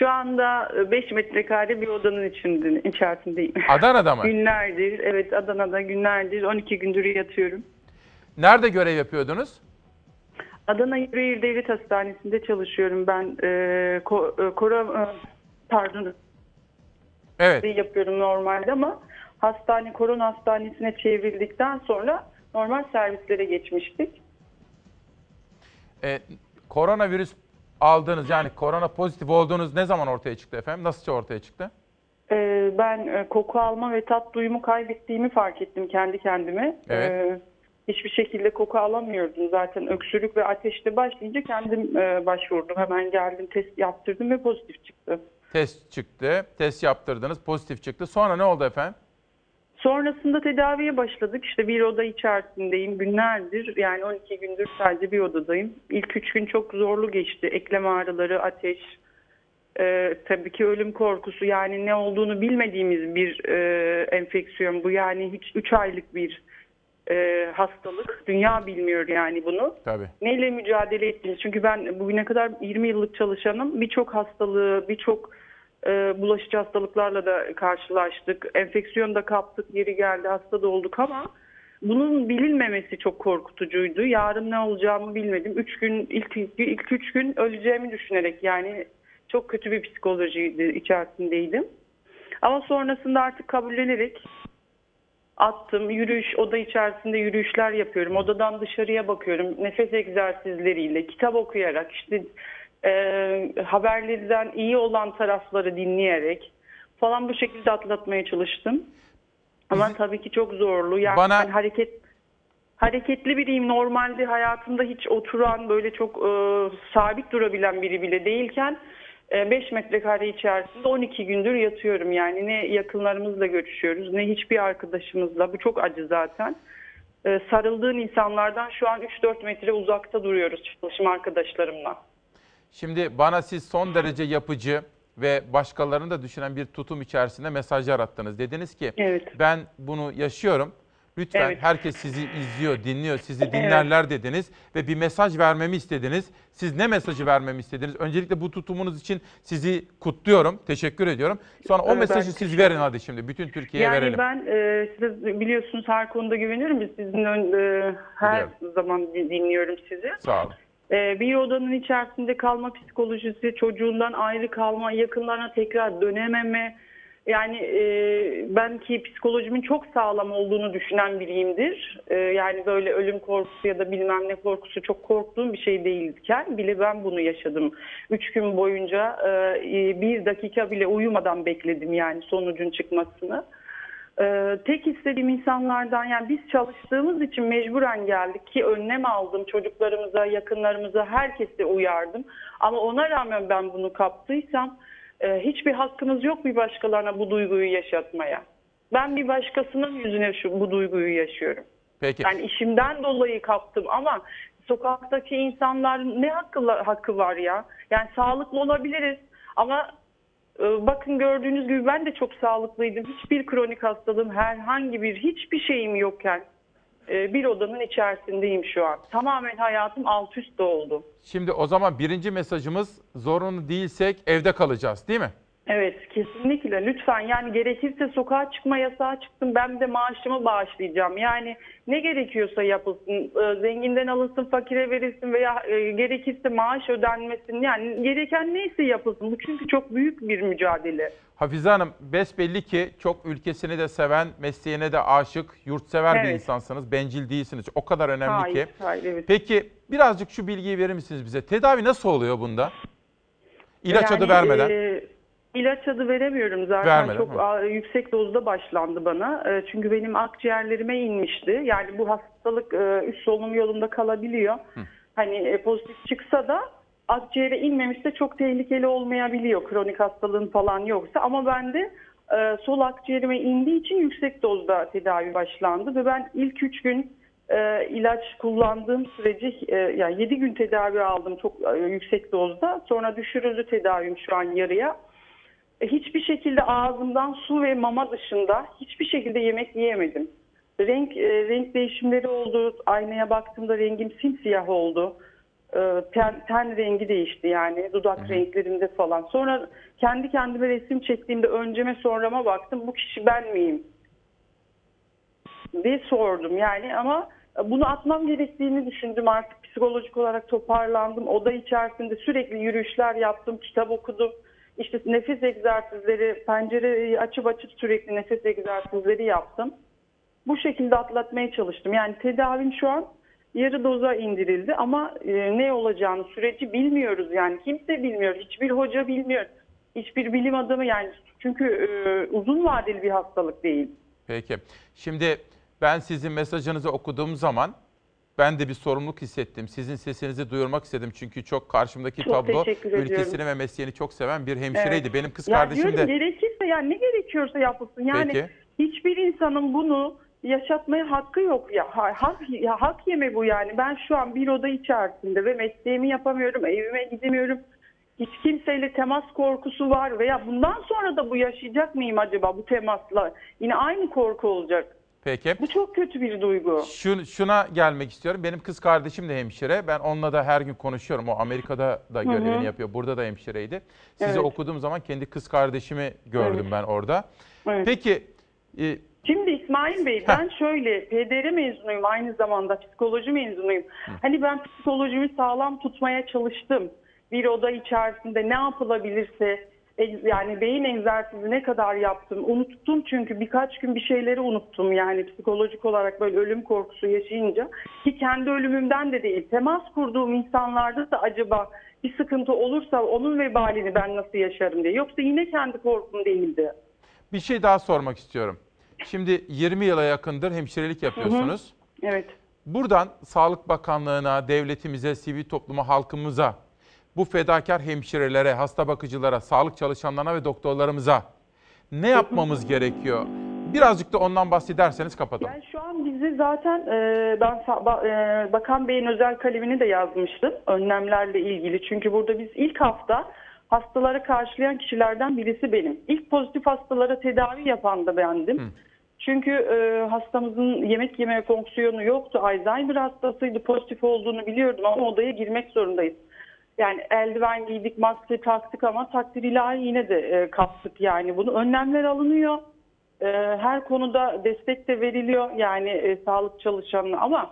[SPEAKER 26] Şu anda 5 metrekare bir odanın içinde, içerisindeyim.
[SPEAKER 1] Adana'da mı?
[SPEAKER 26] günlerdir, evet Adana'da günlerdir 12 gündür yatıyorum.
[SPEAKER 1] Nerede görev yapıyordunuz?
[SPEAKER 26] Adana Yüreğir Devlet Hastanesi'nde çalışıyorum ben. E, ko, e, kora, e, pardon
[SPEAKER 1] Evet.
[SPEAKER 26] yapıyorum normalde ama hastane korona hastanesine çevrildikten sonra normal servislere geçmiştik.
[SPEAKER 1] Ee, koronavirüs aldığınız yani korona pozitif olduğunuz ne zaman ortaya çıktı efendim? Nasıl ortaya çıktı?
[SPEAKER 26] Ee, ben e, koku alma ve tat duyumu kaybettiğimi fark ettim kendi kendime.
[SPEAKER 1] Evet.
[SPEAKER 26] Ee, hiçbir şekilde koku alamıyordum zaten. Öksürük ve ateşte başlayınca kendim e, başvurdum. Hemen geldim test yaptırdım ve pozitif çıktı.
[SPEAKER 1] Test çıktı, test yaptırdınız, pozitif çıktı. Sonra ne oldu efendim?
[SPEAKER 26] Sonrasında tedaviye başladık. İşte bir oda içerisindeyim günlerdir. Yani 12 gündür sadece bir odadayım. İlk 3 gün çok zorlu geçti. Eklem ağrıları, ateş, e, tabii ki ölüm korkusu. Yani ne olduğunu bilmediğimiz bir e, enfeksiyon bu. Yani hiç 3 aylık bir e, hastalık. Dünya bilmiyor yani bunu.
[SPEAKER 1] Tabii.
[SPEAKER 26] Neyle mücadele ettiniz? Çünkü ben bugüne kadar 20 yıllık çalışanım. Birçok hastalığı, birçok e, bulaşıcı hastalıklarla da karşılaştık. Enfeksiyon da kaptık, yeri geldi, hasta da olduk ama bunun bilinmemesi çok korkutucuydu. Yarın ne olacağımı bilmedim. Üç gün, ilk, ilk üç gün öleceğimi düşünerek yani çok kötü bir psikolojiydi, içerisindeydim. Ama sonrasında artık kabullenerek attım. Yürüyüş, oda içerisinde yürüyüşler yapıyorum. Odadan dışarıya bakıyorum. Nefes egzersizleriyle, kitap okuyarak, işte e, haberlerden iyi olan tarafları dinleyerek falan bu şekilde atlatmaya çalıştım. Ama tabii ki çok zorlu. Yani
[SPEAKER 1] Bana-
[SPEAKER 26] hani hareket hareketli biriyim. Normalde hayatımda hiç oturan böyle çok e, sabit durabilen biri bile değilken 5 metrekare içerisinde 12 gündür yatıyorum yani. Ne yakınlarımızla görüşüyoruz ne hiçbir arkadaşımızla. Bu çok acı zaten. E, sarıldığın insanlardan şu an 3-4 metre uzakta duruyoruz çalışma arkadaşlarımla.
[SPEAKER 1] Şimdi bana siz son derece yapıcı ve başkalarını da düşünen bir tutum içerisinde mesajlar attınız. Dediniz ki ben bunu yaşıyorum. Lütfen
[SPEAKER 26] Evet.
[SPEAKER 1] herkes sizi izliyor, dinliyor, sizi dinlerler dediniz ve bir mesaj vermemi istediniz. Siz ne mesajı vermemi istediniz? Öncelikle bu tutumunuz için sizi kutluyorum, teşekkür ediyorum. Sonra o
[SPEAKER 26] Evet,
[SPEAKER 1] mesajı siz verin hadi şimdi bütün Türkiye'ye
[SPEAKER 26] Yani
[SPEAKER 1] verelim.
[SPEAKER 26] ben e, size biliyorsunuz her konuda güveniyorum. Biz sizin ön- e, her zaman di- dinliyorum sizi.
[SPEAKER 1] Sağ olun.
[SPEAKER 26] E, bir odanın içerisinde kalma psikolojisi, çocuğundan ayrı kalma, yakınlarına tekrar dönememe. Yani e, ben ki psikolojimin çok sağlam olduğunu düşünen biriyimdir. E, yani böyle ölüm korkusu ya da bilmem ne korkusu çok korktuğum bir şey değilken bile ben bunu yaşadım. Üç gün boyunca e, bir dakika bile uyumadan bekledim yani sonucun çıkmasını. Ee, tek istediğim insanlardan yani biz çalıştığımız için mecburen geldik ki önlem aldım çocuklarımıza, yakınlarımıza, herkese uyardım. Ama ona rağmen ben bunu kaptıysam e, hiçbir hakkımız yok bir başkalarına bu duyguyu yaşatmaya. Ben bir başkasının yüzüne şu bu duyguyu yaşıyorum.
[SPEAKER 1] Peki.
[SPEAKER 26] Yani işimden dolayı kaptım ama sokaktaki insanlar ne hakkı, hakkı var ya? Yani sağlıklı olabiliriz ama bakın gördüğünüz gibi ben de çok sağlıklıydım. Hiçbir kronik hastalığım, herhangi bir hiçbir şeyim yokken e, bir odanın içerisindeyim şu an. Tamamen hayatım alt üst oldu.
[SPEAKER 1] Şimdi o zaman birinci mesajımız zorunlu değilsek evde kalacağız değil mi?
[SPEAKER 26] Evet kesinlikle lütfen yani gerekirse sokağa çıkma yasağı çıksın ben de maaşımı bağışlayacağım. Yani ne gerekiyorsa yapılsın Ee, zenginden alınsın fakire verilsin veya e, gerekirse maaş ödenmesin yani gereken neyse yapılsın. Bu çünkü çok büyük bir mücadele.
[SPEAKER 1] Hafize Hanım besbelli ki çok ülkesini de seven, mesleğine de aşık, yurtsever bir
[SPEAKER 26] Evet.
[SPEAKER 1] insansınız. Bencil değilsiniz. O kadar önemli
[SPEAKER 26] Hayır,
[SPEAKER 1] ki.
[SPEAKER 26] hayır, evet.
[SPEAKER 1] Peki birazcık şu bilgiyi verir misiniz bize? Tedavi nasıl oluyor bunda? İlaç
[SPEAKER 26] Yani,
[SPEAKER 1] adı vermeden.
[SPEAKER 26] e, ilaç adı veremiyorum zaten
[SPEAKER 1] Vermeden,
[SPEAKER 26] çok
[SPEAKER 1] hı.
[SPEAKER 26] yüksek dozda başlandı bana. E, çünkü benim akciğerlerime inmişti. Yani bu hastalık e, üst solunum yolunda kalabiliyor. Hani e, pozitif çıksa da akciğere inmemişse çok tehlikeli olmayabiliyor kronik hastalığın falan yoksa. Ama bende e, sol akciğerime indiği için yüksek dozda tedavi başlandı ve ben ilk 3 gün e, ilaç kullandığım süreci e, yani 7 gün tedavi aldım çok e, yüksek dozda. Sonra düşürüldü tedavim şu an yarıya. Hiçbir şekilde ağzımdan su ve mama dışında hiçbir şekilde yemek yiyemedim. Renk e, renk değişimleri oldu. Aynaya baktığımda rengim simsiyah oldu. E, ten, ten rengi değişti yani dudak renklerimde falan. Sonra kendi kendime resim çektiğimde önceme sonrama baktım. Bu kişi ben miyim? diye sordum yani ama bunu atmam gerektiğini düşündüm artık psikolojik olarak toparlandım. Oda içerisinde sürekli yürüyüşler yaptım, kitap okudum. İşte nefes egzersizleri, pencereyi açıp açıp sürekli nefes egzersizleri yaptım. Bu şekilde atlatmaya çalıştım. Yani tedavim şu an yarı doza indirildi ama e, ne olacağını süreci bilmiyoruz yani. Kimse bilmiyor, hiçbir hoca bilmiyor, hiçbir bilim adamı yani. Çünkü e, uzun vadeli bir hastalık değil.
[SPEAKER 1] Peki. Şimdi ben sizin mesajınızı okuduğum zaman ben de bir sorumluluk hissettim. Sizin sesinizi duyurmak istedim. Çünkü çok karşımdaki
[SPEAKER 26] Çok
[SPEAKER 1] tablo ülkesini ve mesleğini çok seven bir hemşireydi.
[SPEAKER 26] Evet.
[SPEAKER 1] Benim kız
[SPEAKER 26] ya
[SPEAKER 1] kardeşim
[SPEAKER 26] diyorum,
[SPEAKER 1] de
[SPEAKER 26] gerekirse yani ne gerekiyorsa yapılsın. Yani
[SPEAKER 1] Peki.
[SPEAKER 26] hiçbir insanın bunu yaşatmaya hakkı yok ya. Ha- Hak, ya hak yeme bu yani. Ben şu an bir oda içerisinde ve mesleğimi yapamıyorum, evime gidemiyorum. Hiç kimseyle temas korkusu var veya bundan sonra da bu yaşayacak mıyım acaba bu temasla? Yine aynı korku olacak.
[SPEAKER 1] Peki.
[SPEAKER 26] Bu çok kötü bir duygu.
[SPEAKER 1] Şu, şuna gelmek istiyorum. Benim kız kardeşim de hemşire. Ben onunla da her gün konuşuyorum. O Amerika'da da
[SPEAKER 26] Hı
[SPEAKER 1] görevini
[SPEAKER 26] hı.
[SPEAKER 1] yapıyor. Burada da hemşireydi. Sizi
[SPEAKER 26] Evet.
[SPEAKER 1] okuduğum zaman kendi kız kardeşimi gördüm
[SPEAKER 26] Evet.
[SPEAKER 1] ben orada.
[SPEAKER 26] Evet.
[SPEAKER 1] Peki e,
[SPEAKER 26] Şimdi İsmail Bey ben şöyle PDR mezunuyum aynı zamanda psikoloji mezunuyum. Hani ben psikolojimi sağlam tutmaya çalıştım. Bir oda içerisinde ne yapılabilirse yani beyin egzersizi ne kadar yaptım. Unuttum çünkü birkaç gün bir şeyleri unuttum yani psikolojik olarak böyle ölüm korkusu yaşayınca. Ki kendi ölümümden de değil temas kurduğum insanlarda da acaba bir sıkıntı olursa onun vebalini ben nasıl yaşarım diye. Yoksa yine kendi korkum değildi.
[SPEAKER 1] bir şey daha sormak istiyorum. Şimdi 20 yıla yakındır hemşirelik yapıyorsunuz.
[SPEAKER 26] Evet.
[SPEAKER 1] Buradan Sağlık Bakanlığı'na, devletimize, sivil topluma, halkımıza, bu fedakar hemşirelere, hasta bakıcılara, sağlık çalışanlarına ve doktorlarımıza ne yapmamız gerekiyor? Birazcık da ondan bahsederseniz kapatalım.
[SPEAKER 26] Yani şu an bizi zaten e, ben e, Bakan Bey'in özel kalemini de yazmıştım önlemlerle ilgili. Çünkü burada biz ilk hafta hastaları karşılayan kişilerden birisi benim. İlk pozitif hastalara tedavi yapan da bendim. Çünkü e, hastamızın yemek yeme fonksiyonu yoktu. Alzheimer hastasıydı. Pozitif olduğunu biliyordum ama odaya girmek zorundayız. Yani eldiven giydik, maske taktık ama takdir ilahi yine de e, kaptık yani bunu. Önlemler alınıyor. E, her konuda destek de veriliyor yani e, sağlık çalışanına ama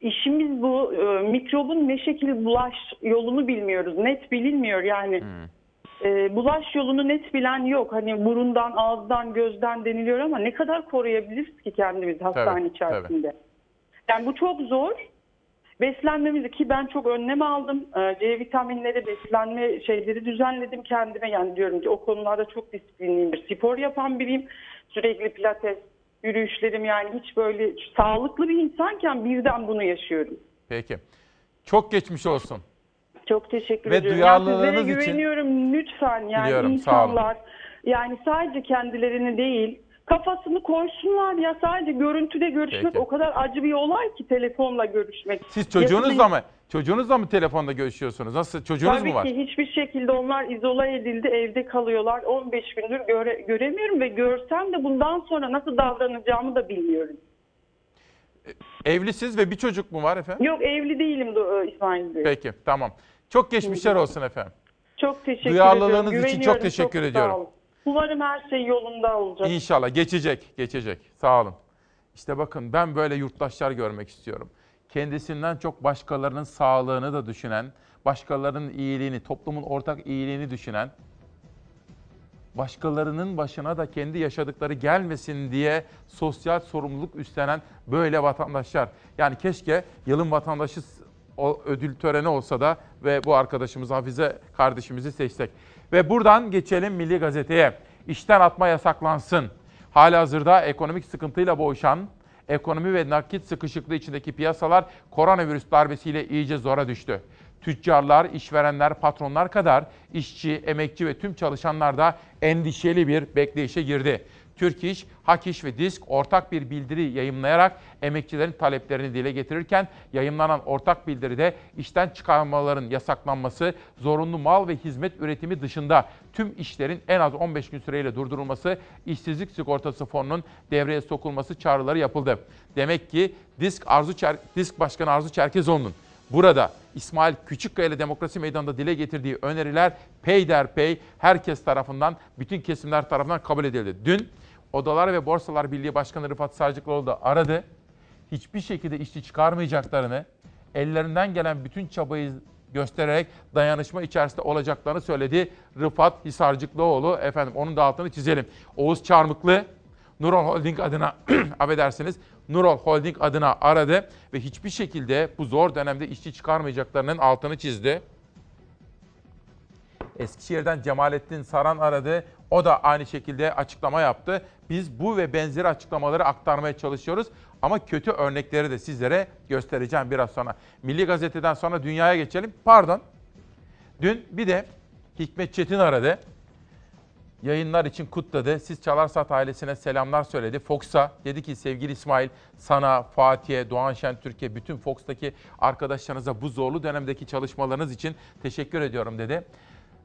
[SPEAKER 26] işimiz bu e, mikrobun ne şekilde bulaş yolunu bilmiyoruz. Net bilinmiyor yani. E, bulaş yolunu net bilen yok. Hani burundan, ağızdan, gözden deniliyor ama ne kadar koruyabiliriz ki kendimizi hastane
[SPEAKER 1] Tabii,
[SPEAKER 26] içerisinde? Yani bu çok zor. Beslenmemizi ki ben çok önlem aldım. Ee, C vitaminleri, beslenme şeyleri düzenledim kendime. Yani diyorum ki o konularda çok disiplinliyim. Bir spor yapan biriyim. Sürekli pilates, yürüyüşlerim yani hiç böyle sağlıklı bir insanken birden bunu yaşıyorum.
[SPEAKER 1] Peki. Çok geçmiş olsun.
[SPEAKER 26] Çok teşekkür
[SPEAKER 1] Ve
[SPEAKER 26] ediyorum.
[SPEAKER 1] duyarlılığınız
[SPEAKER 26] yani sizlere
[SPEAKER 1] için-
[SPEAKER 26] güveniyorum lütfen yani
[SPEAKER 1] Biliyorum, sağ olun.
[SPEAKER 26] insanlar yani sadece kendilerini değil kafasını koysunlar ya sadece görüntüde görüşmek
[SPEAKER 1] Peki.
[SPEAKER 26] o kadar acı bir olay ki telefonla görüşmek.
[SPEAKER 1] Siz çocuğunuzla mı? Çocuğunuzla mı telefonda görüşüyorsunuz? Nasıl? Çocuğunuz
[SPEAKER 26] Tabii
[SPEAKER 1] mu var?
[SPEAKER 26] ki hiçbir şekilde onlar izole edildi, evde kalıyorlar. 15 gündür göre- göremiyorum ve görsem de bundan sonra nasıl davranacağımı da bilmiyorum.
[SPEAKER 1] Evlisiniz ve bir çocuk mu var efendim?
[SPEAKER 26] Yok evli değilim de, İsmail Bey.
[SPEAKER 1] Peki, tamam. Çok geçmişler olsun efendim.
[SPEAKER 26] Çok teşekkür
[SPEAKER 1] Duyarlılığınız
[SPEAKER 26] ediyorum.
[SPEAKER 1] için çok teşekkür
[SPEAKER 26] sağ
[SPEAKER 1] ediyorum.
[SPEAKER 26] Umarım her şey yolunda olacak.
[SPEAKER 1] İnşallah geçecek, geçecek. Sağ olun. İşte bakın ben böyle yurttaşlar görmek istiyorum. Kendisinden çok başkalarının sağlığını da düşünen, başkalarının iyiliğini, toplumun ortak iyiliğini düşünen, başkalarının başına da kendi yaşadıkları gelmesin diye sosyal sorumluluk üstlenen böyle vatandaşlar. Yani keşke yılın vatandaşı o ödül töreni olsa da ve bu arkadaşımız Hafize kardeşimizi seçsek. Ve buradan geçelim Milli Gazete'ye. İşten atma yasaklansın. Halihazırda ekonomik sıkıntıyla boğuşan, ekonomi ve nakit sıkışıklığı içindeki piyasalar koronavirüs darbesiyle iyice zora düştü. Tüccarlar, işverenler, patronlar kadar işçi, emekçi ve tüm çalışanlar da endişeli bir bekleyişe girdi. Türk İş, Hak İş ve Disk ortak bir bildiri yayımlayarak emekçilerin taleplerini dile getirirken yayımlanan ortak bildiride işten çıkarmaların yasaklanması, zorunlu mal ve hizmet üretimi dışında tüm işlerin en az 15 gün süreyle durdurulması, işsizlik sigortası fonunun devreye sokulması çağrıları yapıldı. Demek ki Disk Arzu Çer- Disk Başkanı Arzu Çerkezoğlu'nun Burada İsmail Küçükkaya ile Demokrasi Meydanı'nda dile getirdiği öneriler peyderpey herkes tarafından, bütün kesimler tarafından kabul edildi. Dün Odalar ve Borsalar Birliği Başkanı Rıfat Sarcıklıoğlu da aradı. Hiçbir şekilde işçi çıkarmayacaklarını, ellerinden gelen bütün çabayı göstererek dayanışma içerisinde olacaklarını söyledi. Rıfat Hisarcıklıoğlu efendim onun da altını çizelim. Oğuz Çarmıklı Nurol Holding adına affedersiniz Nurol Holding adına aradı ve hiçbir şekilde bu zor dönemde işçi çıkarmayacaklarının altını çizdi. Eskişehir'den Cemalettin Saran aradı. O da aynı şekilde açıklama yaptı. Biz bu ve benzeri açıklamaları aktarmaya çalışıyoruz. Ama kötü örnekleri de sizlere göstereceğim biraz sonra. Milli Gazete'den sonra dünyaya geçelim. Pardon. Dün bir de Hikmet Çetin aradı. Yayınlar için kutladı. Siz Çalarsat ailesine selamlar söyledi. Fox'a dedi ki sevgili İsmail sana, Fatih'e, Doğan Şen Türkiye, bütün Fox'taki arkadaşlarınıza bu zorlu dönemdeki çalışmalarınız için teşekkür ediyorum dedi.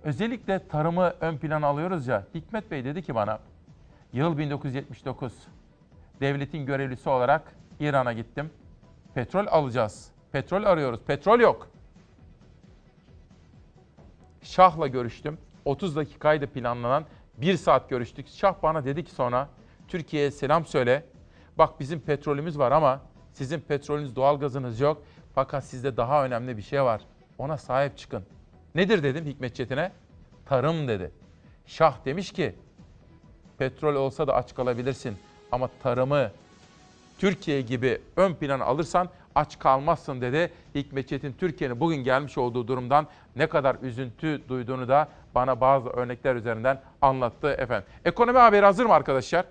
[SPEAKER 1] Özellikle tarımı ön plana alıyoruz ya. Hikmet Bey dedi ki bana, yıl 1979, devletin görevlisi olarak İran'a gittim. Petrol alacağız. Petrol arıyoruz. Petrol yok. Şah'la görüştüm. 30 dakikaydı planlanan. Bir saat görüştük. Şah bana dedi ki sonra Türkiye'ye selam söyle. Bak bizim petrolümüz var ama sizin petrolünüz, doğalgazınız yok. Fakat sizde daha önemli bir şey var. Ona sahip çıkın. Nedir dedim Hikmet Çetin'e? Tarım dedi. Şah demiş ki petrol olsa da aç kalabilirsin ama tarımı Türkiye gibi ön plana alırsan aç kalmazsın dedi. Hikmet Çetin Türkiye'nin bugün gelmiş olduğu durumdan ne kadar üzüntü duyduğunu da bana bazı örnekler üzerinden anlattı efendim. Ekonomi haberi hazır mı arkadaşlar?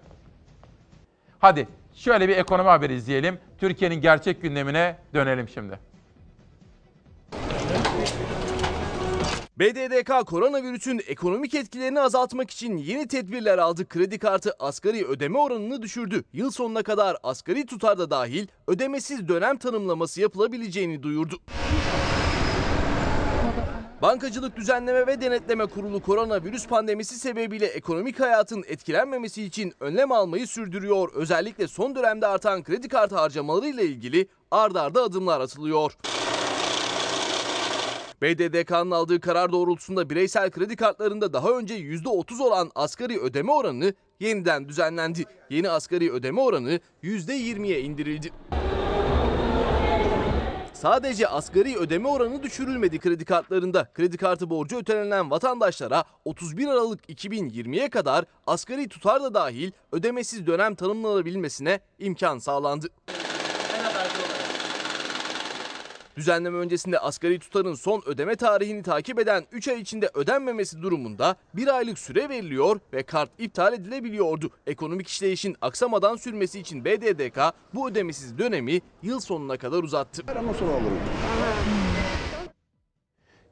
[SPEAKER 1] Hadi Şöyle bir ekonomi haberi izleyelim. Türkiye'nin gerçek gündemine dönelim şimdi.
[SPEAKER 19] BDDK koronavirüsün ekonomik etkilerini azaltmak için yeni tedbirler aldı. Kredi kartı asgari ödeme oranını düşürdü. Yıl sonuna kadar asgari tutar da dahil ödemesiz dönem tanımlaması yapılabileceğini duyurdu. Bankacılık Düzenleme ve Denetleme Kurulu koronavirüs pandemisi sebebiyle ekonomik hayatın etkilenmemesi için önlem almayı sürdürüyor. Özellikle son dönemde artan kredi kartı harcamalarıyla ilgili ard arda adımlar atılıyor. BDDK'nın aldığı karar doğrultusunda bireysel kredi kartlarında daha önce %30 olan asgari ödeme oranı yeniden düzenlendi. Yeni asgari ödeme oranı %20'ye indirildi. Sadece asgari ödeme oranı düşürülmedi kredi kartlarında. Kredi kartı borcu ötelenen vatandaşlara 31 Aralık 2020'ye kadar asgari tutar da dahil ödemesiz dönem tanımlanabilmesine imkan sağlandı. Düzenleme öncesinde asgari tutarın son ödeme tarihini takip eden 3 ay içinde ödenmemesi durumunda 1 aylık süre veriliyor ve kart iptal edilebiliyordu. Ekonomik işleyişin aksamadan sürmesi için BDDK bu ödemesiz dönemi yıl sonuna kadar uzattı.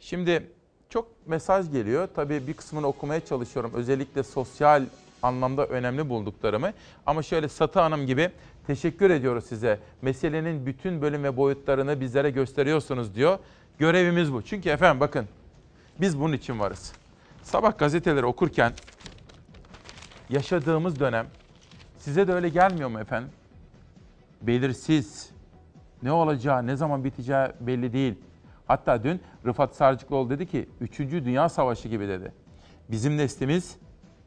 [SPEAKER 1] Şimdi çok mesaj geliyor. Tabii bir kısmını okumaya çalışıyorum. Özellikle sosyal anlamda önemli bulduklarımı. Ama şöyle Satı Hanım gibi teşekkür ediyoruz size. Meselenin bütün bölüm ve boyutlarını bizlere gösteriyorsunuz diyor. Görevimiz bu. Çünkü efendim bakın biz bunun için varız. Sabah gazeteleri okurken yaşadığımız dönem size de öyle gelmiyor mu efendim? Belirsiz. Ne olacağı, ne zaman biteceği belli değil. Hatta dün Rıfat Sarcıklıoğlu dedi ki 3. Dünya Savaşı gibi dedi. Bizim neslimiz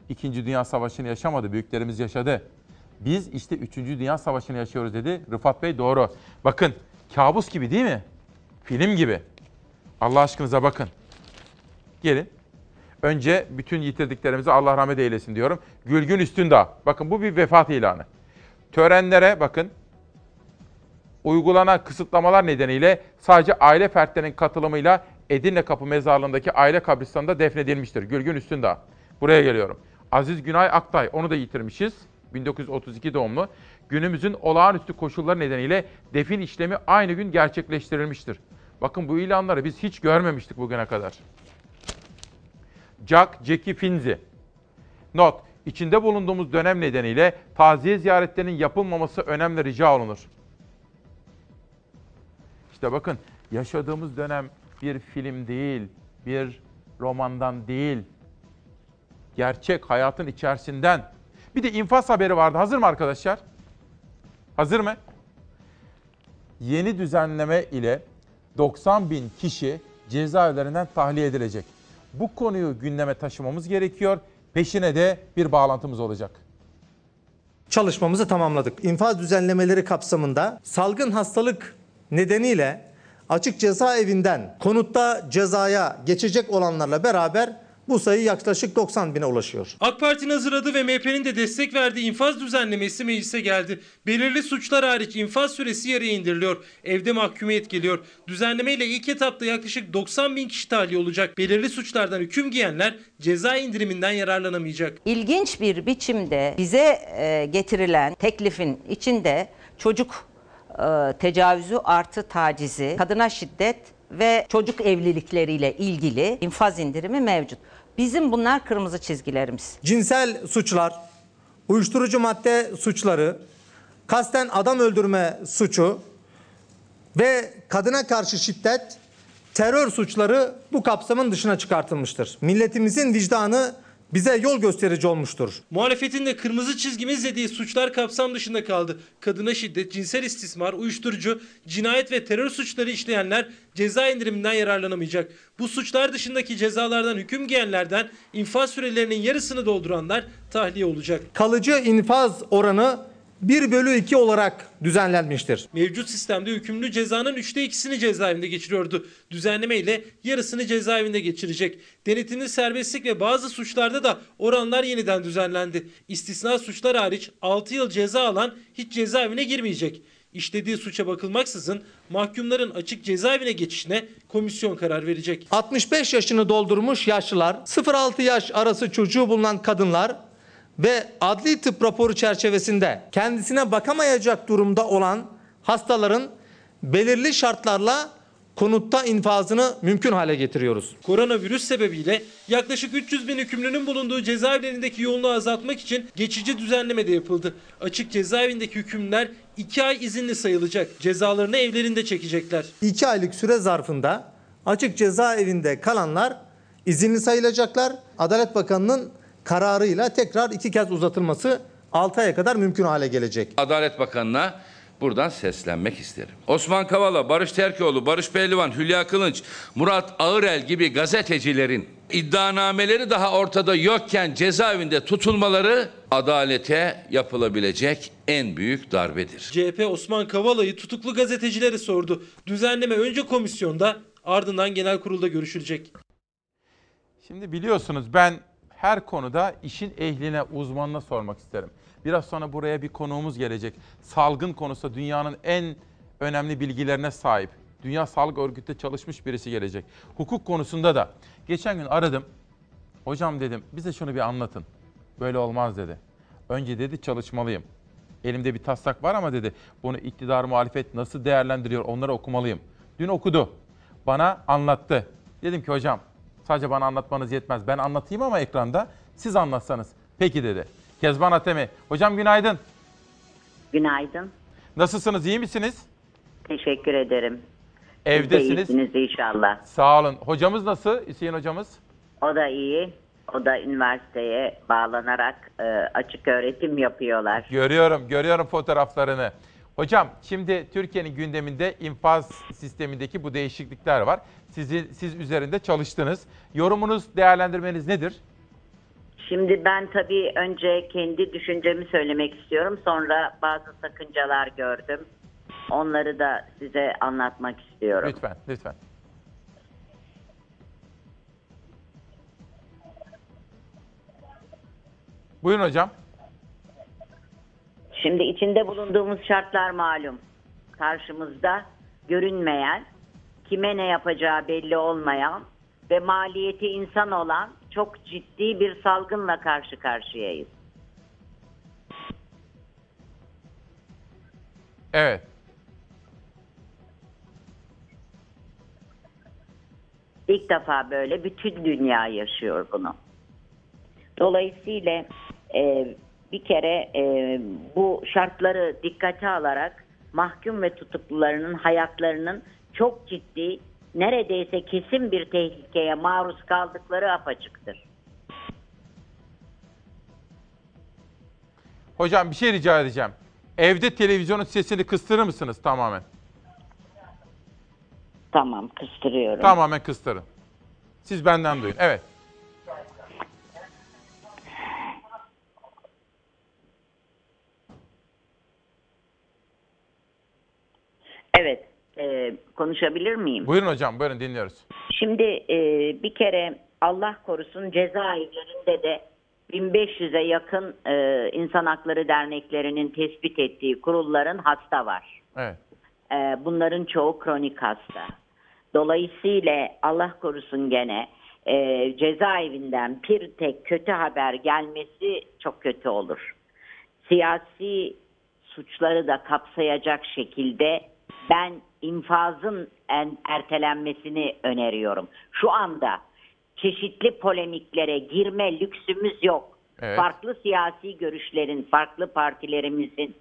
[SPEAKER 1] 2. Dünya Savaşı'nı yaşamadı, büyüklerimiz yaşadı. Biz işte 3. Dünya Savaşı'nı yaşıyoruz dedi. Rıfat Bey doğru. Bakın kabus gibi değil mi? Film gibi. Allah aşkınıza bakın. Gelin. Önce bütün yitirdiklerimize Allah rahmet eylesin diyorum. Gülgün Üstündağ. Bakın bu bir vefat ilanı. Törenlere bakın uygulanan kısıtlamalar nedeniyle sadece aile fertlerinin katılımıyla Edirne Kapı Mezarlığı'ndaki aile kabristanında defnedilmiştir. Gülgün Üstündağ. Buraya geliyorum. Aziz Günay Aktay, onu da yitirmişiz. 1932 doğumlu. Günümüzün olağanüstü koşulları nedeniyle defin işlemi aynı gün gerçekleştirilmiştir. Bakın bu ilanları biz hiç görmemiştik bugüne kadar. Jack Jackie Finzi. Not, içinde bulunduğumuz dönem nedeniyle taziye ziyaretlerinin yapılmaması önemli rica olunur. İşte bakın yaşadığımız dönem bir film değil, bir romandan değil. Gerçek hayatın içerisinden. Bir de infaz haberi vardı. Hazır mı arkadaşlar? Hazır mı? Yeni düzenleme ile 90 bin kişi cezaevlerinden tahliye edilecek. Bu konuyu gündeme taşımamız gerekiyor. Peşine de bir bağlantımız olacak.
[SPEAKER 27] çalışmamızı tamamladık. İnfaz düzenlemeleri kapsamında salgın hastalık nedeniyle açık cezaevinden konutta cezaya geçecek olanlarla beraber bu sayı yaklaşık 90 bine ulaşıyor.
[SPEAKER 8] AK Parti'nin hazırladığı ve MHP'nin de destek verdiği infaz düzenlemesi meclise geldi. Belirli suçlar hariç infaz süresi yarıya indiriliyor. Evde mahkumiyet geliyor. Düzenlemeyle ilk etapta yaklaşık 90 bin kişi tahliye olacak. Belirli suçlardan hüküm giyenler ceza indiriminden yararlanamayacak.
[SPEAKER 6] İlginç bir biçimde bize e, getirilen teklifin içinde çocuk e, tecavüzü artı tacizi, kadına şiddet ve çocuk evlilikleriyle ilgili infaz indirimi mevcut. Bizim bunlar kırmızı çizgilerimiz.
[SPEAKER 27] Cinsel suçlar, uyuşturucu madde suçları, kasten adam öldürme suçu ve kadına karşı şiddet, terör suçları bu kapsamın dışına çıkartılmıştır. Milletimizin vicdanı bize yol gösterici olmuştur.
[SPEAKER 8] Muhalefetin de kırmızı çizgimiz dediği suçlar kapsam dışında kaldı. Kadına şiddet, cinsel istismar, uyuşturucu, cinayet ve terör suçları işleyenler ceza indiriminden yararlanamayacak. Bu suçlar dışındaki cezalardan hüküm giyenlerden infaz sürelerinin yarısını dolduranlar tahliye olacak.
[SPEAKER 27] Kalıcı infaz oranı 1 bölü 2 olarak düzenlenmiştir.
[SPEAKER 8] Mevcut sistemde hükümlü cezanın üçte ikisini cezaevinde geçiriyordu. Düzenleme ile yarısını cezaevinde geçirecek. Denetimli serbestlik ve bazı suçlarda da oranlar yeniden düzenlendi. İstisna suçlar hariç 6 yıl ceza alan hiç cezaevine girmeyecek. İşlediği suça bakılmaksızın mahkumların açık cezaevine geçişine komisyon karar verecek.
[SPEAKER 27] 65 yaşını doldurmuş yaşlılar, 0-6 yaş arası çocuğu bulunan kadınlar ve adli tıp raporu çerçevesinde kendisine bakamayacak durumda olan hastaların belirli şartlarla konutta infazını mümkün hale getiriyoruz.
[SPEAKER 8] Koronavirüs sebebiyle yaklaşık 300 bin hükümlünün bulunduğu cezaevlerindeki yoğunluğu azaltmak için geçici düzenleme de yapıldı. Açık cezaevindeki hükümler 2 ay izinli sayılacak. Cezalarını evlerinde çekecekler.
[SPEAKER 27] 2 aylık süre zarfında açık cezaevinde kalanlar izinli sayılacaklar. Adalet Bakanı'nın kararıyla tekrar iki kez uzatılması 6 aya kadar mümkün hale gelecek.
[SPEAKER 28] Adalet Bakanı'na buradan seslenmek isterim. Osman Kavala, Barış Terkoğlu, Barış Pehlivan, Hülya Kılınç, Murat Ağırel gibi gazetecilerin iddianameleri daha ortada yokken cezaevinde tutulmaları adalete yapılabilecek en büyük darbedir.
[SPEAKER 8] CHP Osman Kavala'yı tutuklu gazetecilere sordu. Düzenleme önce komisyonda ardından genel kurulda görüşülecek.
[SPEAKER 1] Şimdi biliyorsunuz ben her konuda işin ehline, uzmanına sormak isterim. Biraz sonra buraya bir konuğumuz gelecek. Salgın konusunda dünyanın en önemli bilgilerine sahip. Dünya Sağlık Örgütü'nde çalışmış birisi gelecek. Hukuk konusunda da. Geçen gün aradım. Hocam dedim bize şunu bir anlatın. Böyle olmaz dedi. Önce dedi çalışmalıyım. Elimde bir taslak var ama dedi bunu iktidar muhalefet nasıl değerlendiriyor onları okumalıyım. Dün okudu. Bana anlattı. Dedim ki hocam sadece bana anlatmanız yetmez. Ben anlatayım ama ekranda siz anlatsanız. Peki dedi. Kezban Atemi. Hocam günaydın.
[SPEAKER 29] Günaydın.
[SPEAKER 1] Nasılsınız? iyi misiniz?
[SPEAKER 29] Teşekkür ederim. Siz de
[SPEAKER 1] Evdesiniz.
[SPEAKER 29] iyisiniz inşallah.
[SPEAKER 1] Sağ olun. Hocamız nasıl? Hüseyin hocamız?
[SPEAKER 29] O da iyi. O da üniversiteye bağlanarak e, açık öğretim yapıyorlar.
[SPEAKER 1] Görüyorum, görüyorum fotoğraflarını. Hocam şimdi Türkiye'nin gündeminde infaz sistemindeki bu değişiklikler var. Sizi, siz üzerinde çalıştınız. Yorumunuz, değerlendirmeniz nedir?
[SPEAKER 29] Şimdi ben tabii önce kendi düşüncemi söylemek istiyorum. Sonra bazı sakıncalar gördüm. Onları da size anlatmak istiyorum.
[SPEAKER 1] Lütfen, lütfen. Buyurun hocam.
[SPEAKER 29] Şimdi içinde bulunduğumuz şartlar malum. Karşımızda görünmeyen, kime ne yapacağı belli olmayan ve maliyeti insan olan çok ciddi bir salgınla karşı karşıyayız.
[SPEAKER 1] Evet.
[SPEAKER 29] İlk defa böyle bütün dünya yaşıyor bunu. Dolayısıyla e, bir kere e, bu şartları dikkate alarak mahkum ve tutuklularının hayatlarının çok ciddi, neredeyse kesin bir tehlikeye maruz kaldıkları apaçıktır.
[SPEAKER 1] Hocam bir şey rica edeceğim. Evde televizyonun sesini kıstırır mısınız tamamen?
[SPEAKER 29] Tamam, kıstırıyorum.
[SPEAKER 1] Tamamen kıstırın. Siz benden duyun. Evet.
[SPEAKER 29] Evet, e, konuşabilir miyim?
[SPEAKER 1] Buyurun hocam, buyurun dinliyoruz.
[SPEAKER 29] Şimdi e, bir kere Allah korusun cezaevlerinde de 1500'e yakın e, insan hakları derneklerinin tespit ettiği kurulların hasta var.
[SPEAKER 1] Evet.
[SPEAKER 29] E, bunların çoğu kronik hasta. Dolayısıyla Allah korusun gene e, cezaevinden bir tek kötü haber gelmesi çok kötü olur. Siyasi suçları da kapsayacak şekilde ben infazın en ertelenmesini öneriyorum. Şu anda çeşitli polemiklere girme lüksümüz yok.
[SPEAKER 30] Evet.
[SPEAKER 29] Farklı siyasi görüşlerin, farklı partilerimizin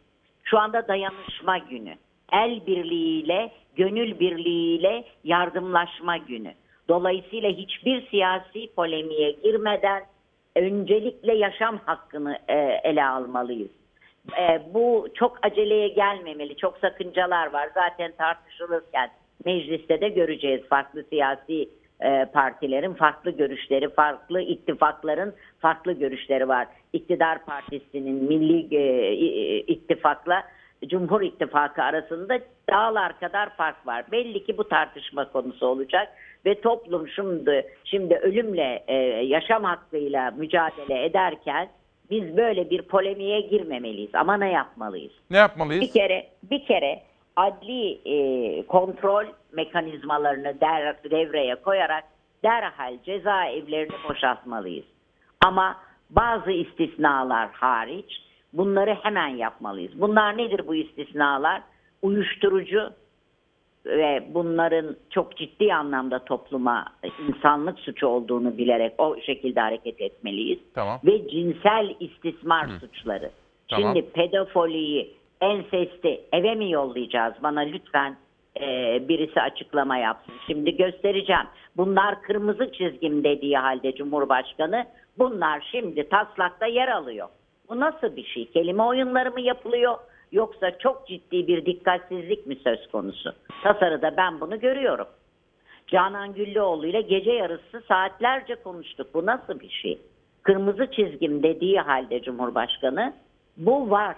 [SPEAKER 29] şu anda dayanışma günü. El birliğiyle, gönül birliğiyle yardımlaşma günü. Dolayısıyla hiçbir siyasi polemiğe girmeden öncelikle yaşam hakkını e, ele almalıyız. E, bu çok aceleye gelmemeli. Çok sakıncalar var. Zaten tartışılırken mecliste de göreceğiz farklı siyasi e, partilerin farklı görüşleri, farklı ittifakların farklı görüşleri var. İktidar Partisi'nin Milli e, İttifak'la Cumhur İttifakı arasında dağlar kadar fark var. Belli ki bu tartışma konusu olacak ve toplum şimdi şimdi ölümle e, yaşam hakkıyla mücadele ederken biz böyle bir polemiğe girmemeliyiz ama ne yapmalıyız?
[SPEAKER 1] Ne yapmalıyız?
[SPEAKER 29] Bir kere bir kere adli e, kontrol mekanizmalarını der, devreye koyarak derhal cezaevlerini boşaltmalıyız. Ama bazı istisnalar hariç bunları hemen yapmalıyız. Bunlar nedir bu istisnalar? Uyuşturucu ve bunların çok ciddi anlamda topluma insanlık suçu olduğunu bilerek o şekilde hareket etmeliyiz.
[SPEAKER 1] Tamam.
[SPEAKER 29] Ve cinsel istismar suçları.
[SPEAKER 1] Tamam.
[SPEAKER 29] Şimdi pedofiliyi, ensesti eve mi yollayacağız? Bana lütfen e, birisi açıklama yapsın. Şimdi göstereceğim. Bunlar kırmızı çizgim dediği halde Cumhurbaşkanı bunlar şimdi taslakta yer alıyor. Bu nasıl bir şey? Kelime oyunları mı yapılıyor? Yoksa çok ciddi bir dikkatsizlik mi söz konusu? Tasarıda ben bunu görüyorum. Canan Güllüoğlu ile gece yarısı saatlerce konuştuk. Bu nasıl bir şey? Kırmızı çizgim dediği halde Cumhurbaşkanı bu var.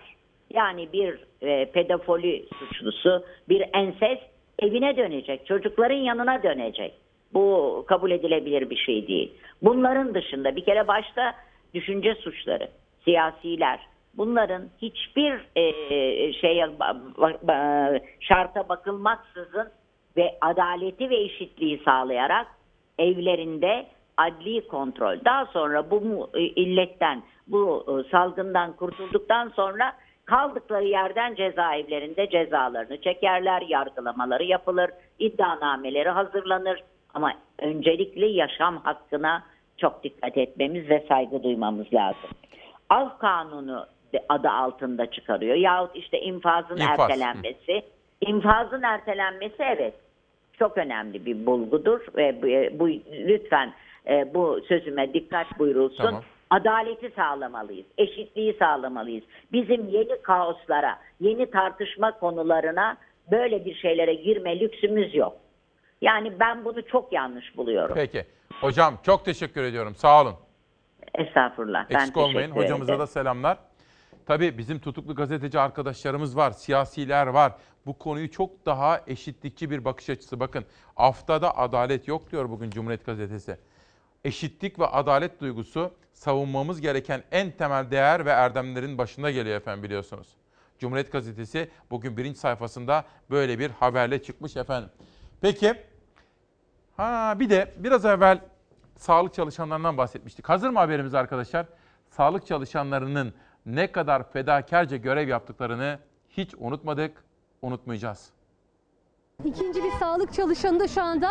[SPEAKER 29] Yani bir e, pedofili suçlusu, bir ensest evine dönecek, çocukların yanına dönecek. Bu kabul edilebilir bir şey değil. Bunların dışında bir kere başta düşünce suçları, siyasiler, bunların hiçbir e, şeye şarta bakılmaksızın ve adaleti ve eşitliği sağlayarak evlerinde adli kontrol. Daha sonra bu e, illetten, bu e, salgından kurtulduktan sonra kaldıkları yerden cezaevlerinde cezalarını çekerler, yargılamaları yapılır, iddianameleri hazırlanır. Ama öncelikle yaşam hakkına çok dikkat etmemiz ve saygı duymamız lazım. Av kanunu adı altında çıkarıyor. Yahut işte infazın
[SPEAKER 1] İnfaz,
[SPEAKER 29] ertelenmesi. İnfazın ertelenmesi evet çok önemli bir bulgudur ve bu, bu- lütfen e, bu sözüme dikkat buyurulsun.
[SPEAKER 1] Tamam.
[SPEAKER 29] Adaleti sağlamalıyız, eşitliği sağlamalıyız. Bizim yeni kaoslara, yeni tartışma konularına böyle bir şeylere girme lüksümüz yok. Yani ben bunu çok yanlış buluyorum.
[SPEAKER 1] Peki. Hocam çok teşekkür ediyorum. Sağ olun.
[SPEAKER 29] Estağfurullah. ben
[SPEAKER 1] Eksik olmayın.
[SPEAKER 29] teşekkür
[SPEAKER 1] Hocamıza
[SPEAKER 29] ederim.
[SPEAKER 1] da selamlar. Tabii bizim tutuklu gazeteci arkadaşlarımız var, siyasiler var. Bu konuyu çok daha eşitlikçi bir bakış açısı. Bakın haftada adalet yok diyor bugün Cumhuriyet Gazetesi. Eşitlik ve adalet duygusu savunmamız gereken en temel değer ve erdemlerin başında geliyor efendim biliyorsunuz. Cumhuriyet Gazetesi bugün birinci sayfasında böyle bir haberle çıkmış efendim. Peki, ha bir de biraz evvel sağlık çalışanlarından bahsetmiştik. Hazır mı haberimiz arkadaşlar? Sağlık çalışanlarının ne kadar fedakarca görev yaptıklarını hiç unutmadık, unutmayacağız.
[SPEAKER 30] İkinci bir sağlık çalışanı da şu anda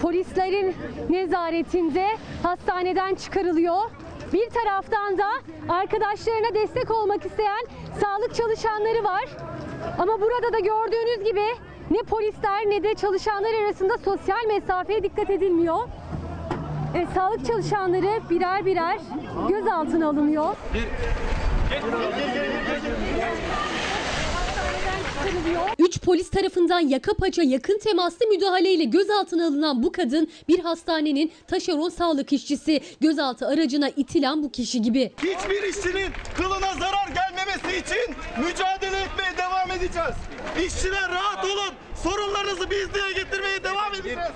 [SPEAKER 30] polislerin nezaretinde hastaneden çıkarılıyor. Bir taraftan da arkadaşlarına destek olmak isteyen sağlık çalışanları var. Ama burada da gördüğünüz gibi ne polisler ne de çalışanlar arasında sosyal mesafeye dikkat edilmiyor. Evet, sağlık çalışanları birer birer gözaltına alınıyor.
[SPEAKER 31] Üç polis tarafından yaka paça yakın temaslı müdahaleyle gözaltına alınan bu kadın bir hastanenin taşeron sağlık işçisi. Gözaltı aracına itilen bu kişi gibi.
[SPEAKER 32] Hiçbir işçinin kılına zarar gelmemesi için mücadele etmeye devam edeceğiz. İşçiler rahat olun. Sorunlarınızı biz dile getirmeye devam edeceğiz.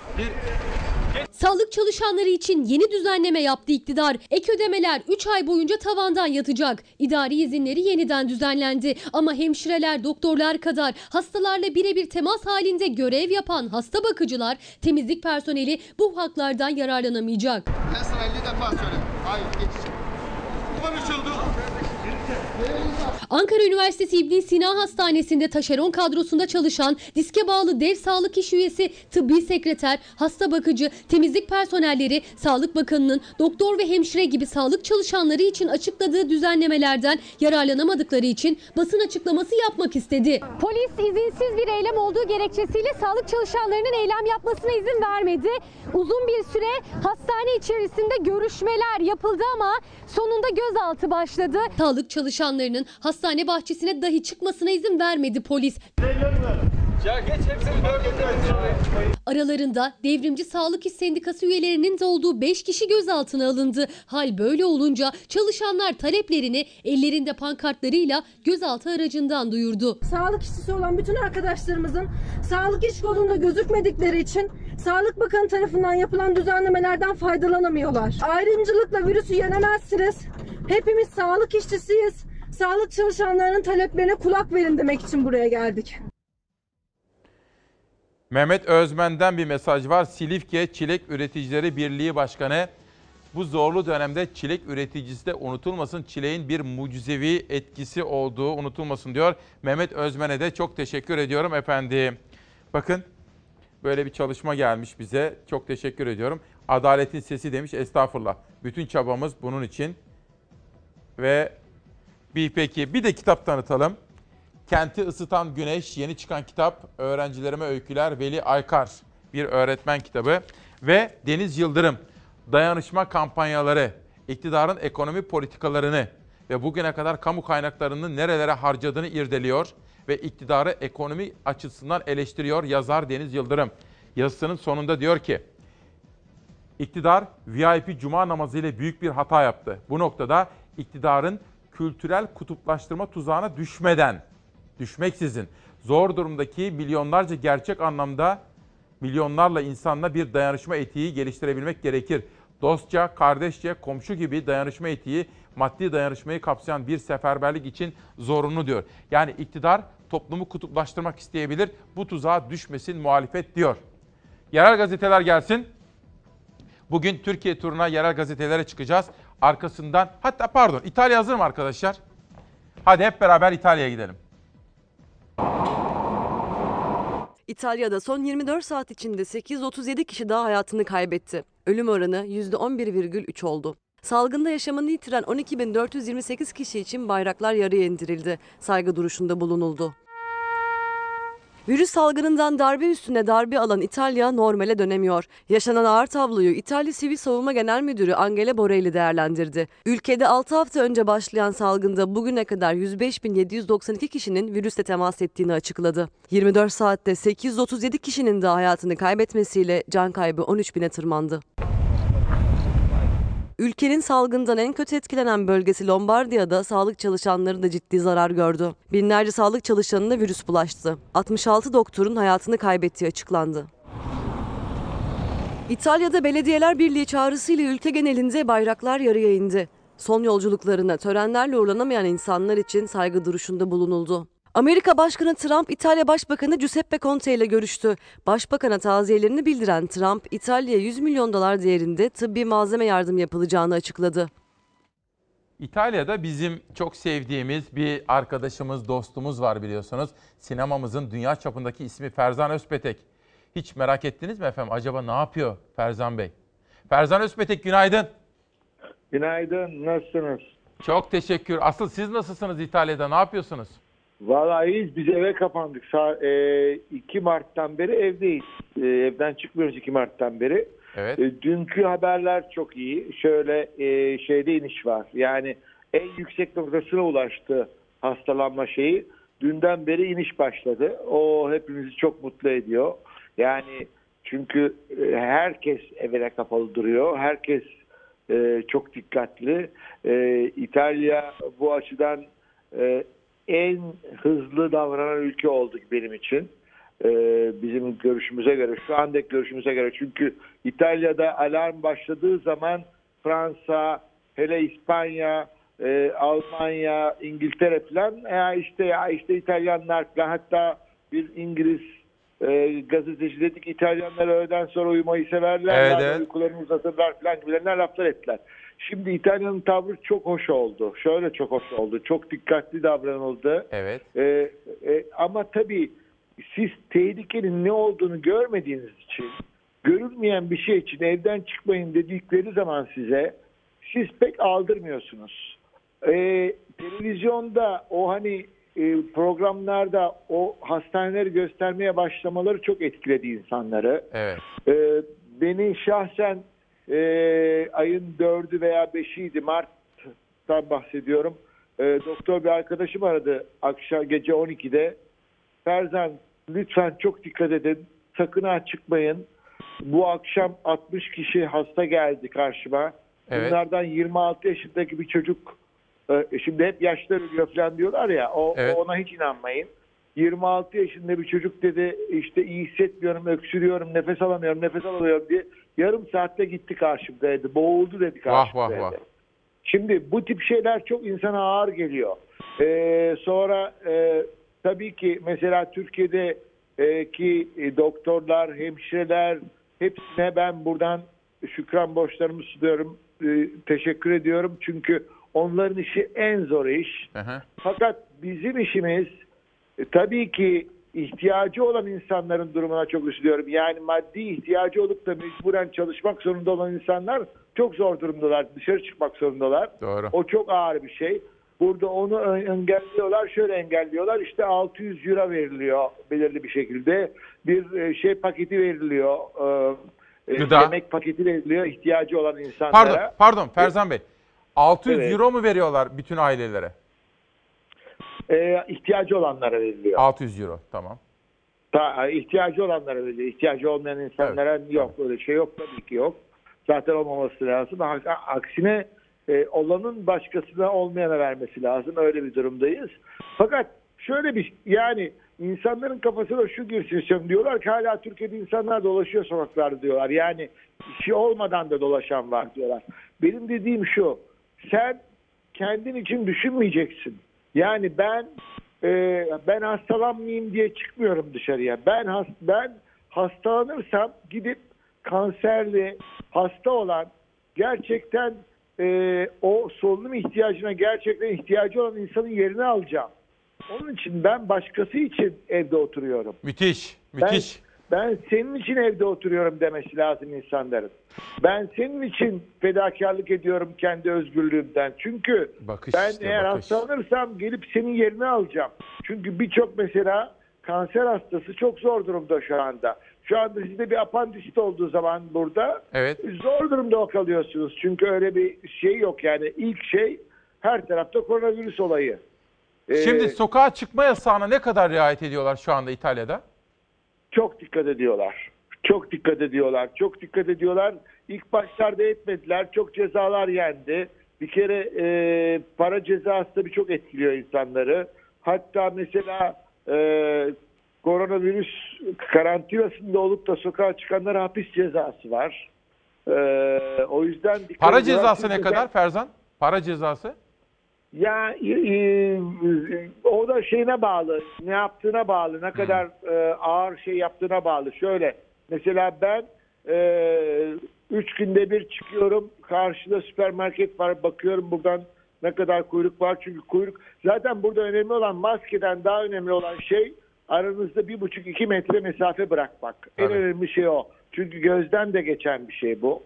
[SPEAKER 31] Sağlık çalışanları için yeni düzenleme yaptı iktidar. Ek ödemeler 3 ay boyunca tavandan yatacak. İdari izinleri yeniden düzenlendi. Ama hemşireler, doktorlar kadar hastalarla birebir temas halinde görev yapan hasta bakıcılar, temizlik personeli bu haklardan yararlanamayacak.
[SPEAKER 32] Ben sana 50 defa söyledim. Hayır geçecek. Konuşuldu.
[SPEAKER 31] Ankara Üniversitesi İbn Sina Hastanesi'nde taşeron kadrosunda çalışan diske bağlı dev sağlık iş üyesi, tıbbi sekreter, hasta bakıcı, temizlik personelleri, Sağlık Bakanı'nın doktor ve hemşire gibi sağlık çalışanları için açıkladığı düzenlemelerden yararlanamadıkları için basın açıklaması yapmak istedi.
[SPEAKER 30] Polis izinsiz bir eylem olduğu gerekçesiyle sağlık çalışanlarının eylem yapmasına izin vermedi. Uzun bir süre hastane içerisinde görüşmeler yapıldı ama sonunda gözaltı başladı.
[SPEAKER 31] Sağlık çalışanlarının hastane bahçesine dahi çıkmasına izin vermedi polis.
[SPEAKER 32] Ya geç hepsini dört
[SPEAKER 31] Aralarında Devrimci Sağlık İş Sendikası üyelerinin de olduğu 5 kişi gözaltına alındı. Hal böyle olunca çalışanlar taleplerini ellerinde pankartlarıyla gözaltı aracından duyurdu.
[SPEAKER 30] Sağlık işçisi olan bütün arkadaşlarımızın sağlık iş kolunda gözükmedikleri için Sağlık Bakanı tarafından yapılan düzenlemelerden faydalanamıyorlar. Ayrımcılıkla virüsü yenemezsiniz. Hepimiz sağlık işçisiyiz. Sağlık çalışanlarının taleplerine kulak verin demek için buraya geldik.
[SPEAKER 1] Mehmet Özmen'den bir mesaj var. Silifke Çilek Üreticileri Birliği Başkanı. Bu zorlu dönemde çilek üreticisi de unutulmasın. Çileğin bir mucizevi etkisi olduğu unutulmasın diyor. Mehmet Özmen'e de çok teşekkür ediyorum efendim. Bakın böyle bir çalışma gelmiş bize. Çok teşekkür ediyorum. Adaletin sesi demiş estağfurullah. Bütün çabamız bunun için. Ve bir peki bir de kitap tanıtalım. Kenti ısıtan güneş yeni çıkan kitap öğrencilerime öyküler Veli Aykar bir öğretmen kitabı ve Deniz Yıldırım dayanışma kampanyaları iktidarın ekonomi politikalarını ve bugüne kadar kamu kaynaklarını nerelere harcadığını irdeliyor ve iktidarı ekonomi açısından eleştiriyor yazar Deniz Yıldırım. Yazısının sonunda diyor ki İktidar VIP cuma namazı ile büyük bir hata yaptı. Bu noktada iktidarın kültürel kutuplaştırma tuzağına düşmeden, düşmeksizin zor durumdaki milyonlarca gerçek anlamda milyonlarla insanla bir dayanışma etiği geliştirebilmek gerekir. Dostça, kardeşçe, komşu gibi dayanışma etiği maddi dayanışmayı kapsayan bir seferberlik için zorunlu diyor. Yani iktidar toplumu kutuplaştırmak isteyebilir. Bu tuzağa düşmesin muhalefet diyor. Yerel gazeteler gelsin. Bugün Türkiye turuna yerel gazetelere çıkacağız. Arkasından hatta pardon İtalya hazır mı arkadaşlar? Hadi hep beraber İtalya'ya gidelim.
[SPEAKER 7] İtalya'da son 24 saat içinde 837 kişi daha hayatını kaybetti. Ölüm oranı %11,3 oldu. Salgında yaşamını yitiren 12.428 kişi için bayraklar yarıya indirildi. Saygı duruşunda bulunuldu. Virüs salgınından darbe üstüne darbe alan İtalya normale dönemiyor. Yaşanan ağır tabloyu İtalya Sivil Savunma Genel Müdürü Angela Borelli değerlendirdi. Ülkede 6 hafta önce başlayan salgında bugüne kadar 105.792 kişinin virüsle temas ettiğini açıkladı. 24 saatte 837 kişinin de hayatını kaybetmesiyle can kaybı 13.000'e tırmandı. Ülkenin salgından en kötü etkilenen bölgesi Lombardiya'da sağlık çalışanları da ciddi zarar gördü. Binlerce sağlık çalışanına virüs bulaştı. 66 doktorun hayatını kaybettiği açıklandı. İtalya'da Belediyeler Birliği çağrısıyla ülke genelinde bayraklar yarıya indi. Son yolculuklarına törenlerle uğurlanamayan insanlar için saygı duruşunda bulunuldu. Amerika Başkanı Trump, İtalya Başbakanı Giuseppe Conte ile görüştü. Başbakana taziyelerini bildiren Trump, İtalya'ya 100 milyon dolar değerinde tıbbi malzeme yardım yapılacağını açıkladı.
[SPEAKER 1] İtalya'da bizim çok sevdiğimiz bir arkadaşımız, dostumuz var biliyorsunuz. Sinemamızın dünya çapındaki ismi Ferzan Özpetek. Hiç merak ettiniz mi efendim? Acaba ne yapıyor Ferzan Bey? Ferzan Özpetek günaydın.
[SPEAKER 33] Günaydın, nasılsınız?
[SPEAKER 1] Çok teşekkür. Asıl siz nasılsınız İtalya'da? Ne yapıyorsunuz?
[SPEAKER 33] Vallahi iyiyiz. Biz eve kapandık. Sa- e, 2 Mart'tan beri evdeyiz. E, evden çıkmıyoruz 2 Mart'tan beri.
[SPEAKER 1] Evet.
[SPEAKER 33] E, dünkü haberler çok iyi. Şöyle e, şeyde iniş var. Yani en yüksek noktasına ulaştı hastalanma şeyi. Dünden beri iniş başladı. O hepimizi çok mutlu ediyor. Yani çünkü e, herkes evine kapalı duruyor. Herkes e, çok dikkatli. E, İtalya bu açıdan e, en hızlı davranan ülke olduk benim için. E, bizim görüşümüze göre, şu andaki görüşümüze göre. Çünkü İtalya'da alarm başladığı zaman Fransa, hele İspanya, e, Almanya, İngiltere falan ya işte ya işte İtalyanlar falan hatta bir İngiliz e, gazeteci dedik İtalyanlar öğleden sonra uyumayı severler.
[SPEAKER 1] Evet,
[SPEAKER 33] yani
[SPEAKER 1] evet.
[SPEAKER 33] Uykularını uzatırlar falan gibilerinden laflar ettiler. Şimdi İtalya'nın tavrı çok hoş oldu. Şöyle çok hoş oldu. Çok dikkatli davranıldı.
[SPEAKER 1] Evet.
[SPEAKER 33] E, e, ama tabii siz tehlikenin ne olduğunu görmediğiniz için görülmeyen bir şey için evden çıkmayın dedikleri zaman size siz pek aldırmıyorsunuz. E, televizyonda o hani e, programlarda o hastaneleri göstermeye başlamaları çok etkiledi insanları.
[SPEAKER 1] Evet.
[SPEAKER 33] E, beni şahsen e, ayın 4'ü veya 5'iydi Mart'tan bahsediyorum. E, doktor bir arkadaşım aradı akşam gece 12'de. Ferzan lütfen çok dikkat edin. Sakın ha çıkmayın. Bu akşam 60 kişi hasta geldi karşıma.
[SPEAKER 1] Evet.
[SPEAKER 33] Bunlardan 26 yaşındaki bir çocuk e, şimdi hep yaşlar ölüyor falan diyorlar ya o,
[SPEAKER 1] Evet.
[SPEAKER 33] ona hiç inanmayın. 26 yaşında bir çocuk dedi işte iyi hissetmiyorum, öksürüyorum, nefes alamıyorum, nefes alamıyorum diye yarım saatte gitti karşımdaydı. Boğuldu dedi
[SPEAKER 1] Vah vah
[SPEAKER 33] karşımdaydı.
[SPEAKER 1] vah.
[SPEAKER 33] Şimdi bu tip şeyler çok insana ağır geliyor. Ee, sonra e, tabii ki mesela Türkiye'de e, ki e, doktorlar, hemşireler hepsine ben buradan şükran borçlarımı sunuyorum. e, teşekkür ediyorum. Çünkü onların işi en zor iş.
[SPEAKER 1] Hı.
[SPEAKER 33] Fakat bizim işimiz e, tabii ki ihtiyacı olan insanların durumuna çok üzülüyorum. Yani maddi ihtiyacı olup da mecburen çalışmak zorunda olan insanlar çok zor durumdalar. Dışarı çıkmak zorundalar.
[SPEAKER 1] Doğru.
[SPEAKER 33] O çok ağır bir şey. Burada onu engelliyorlar. Şöyle engelliyorlar. İşte 600 euro veriliyor belirli bir şekilde. Bir e, şey paketi veriliyor. e, e,
[SPEAKER 1] Gıda.
[SPEAKER 33] Yemek paketi veriliyor ihtiyacı olan insanlara.
[SPEAKER 1] Pardon, pardon Ferzan Bey. 600
[SPEAKER 33] Evet.
[SPEAKER 1] euro mu veriyorlar bütün ailelere?
[SPEAKER 33] E, ihtiyacı olanlara veriliyor.
[SPEAKER 1] 600 euro tamam.
[SPEAKER 33] Ta, ihtiyacı olanlara veriliyor. İhtiyacı olmayan insanlara yok. Öyle şey yok tabii ki yok. Zaten olmaması lazım. Aksine e, olanın başkasına olmayana vermesi lazım. Öyle bir durumdayız. Fakat şöyle bir yani insanların kafasına şu girsin istiyorum. Diyorlar ki hala Türkiye'de insanlar dolaşıyor sokaklarda diyorlar. Yani işi olmadan da dolaşan var diyorlar. Benim dediğim şu. Sen kendin için düşünmeyeceksin. Yani ben e, ben hastalanmayayım diye çıkmıyorum dışarıya. Ben has, ben hastalanırsam gidip kanserli hasta olan gerçekten e, o solunum ihtiyacına gerçekten ihtiyacı olan insanın yerini alacağım. Onun için ben başkası için evde oturuyorum.
[SPEAKER 1] Müthiş, müthiş.
[SPEAKER 33] Ben senin için evde oturuyorum demesi lazım insanların. Ben senin için fedakarlık ediyorum kendi özgürlüğümden. Çünkü
[SPEAKER 1] Bakış
[SPEAKER 33] ben
[SPEAKER 1] işte,
[SPEAKER 33] eğer
[SPEAKER 1] bakış.
[SPEAKER 33] hastalanırsam gelip senin yerini alacağım. Çünkü birçok mesela kanser hastası çok zor durumda şu anda. Şu anda sizde bir apandisit olduğu zaman burada
[SPEAKER 1] Evet.
[SPEAKER 33] zor durumda kalıyorsunuz. Çünkü öyle bir şey yok yani. ilk şey her tarafta koronavirüs olayı. Ee,
[SPEAKER 1] Şimdi sokağa çıkma yasağına ne kadar riayet ediyorlar şu anda İtalya'da?
[SPEAKER 33] Çok dikkat ediyorlar. Çok dikkat ediyorlar. Çok dikkat ediyorlar. İlk başlarda etmediler. Çok cezalar yendi. Bir kere e, para cezası da çok etkiliyor insanları. Hatta mesela e, koronavirüs karantinasında olup da sokağa çıkanlara hapis cezası var. E, o yüzden
[SPEAKER 1] Para cezası ne kadar Ferzan? Para cezası?
[SPEAKER 33] Ya e, e, o da şeyine bağlı, ne yaptığına bağlı, ne kadar e, ağır şey yaptığına bağlı. Şöyle, mesela ben e, üç günde bir çıkıyorum, karşıda süpermarket var, bakıyorum buradan ne kadar kuyruk var. Çünkü kuyruk, zaten burada önemli olan maskeden daha önemli olan şey aranızda bir buçuk iki metre mesafe bırakmak. En önemli şey o. Çünkü gözden de geçen bir şey bu.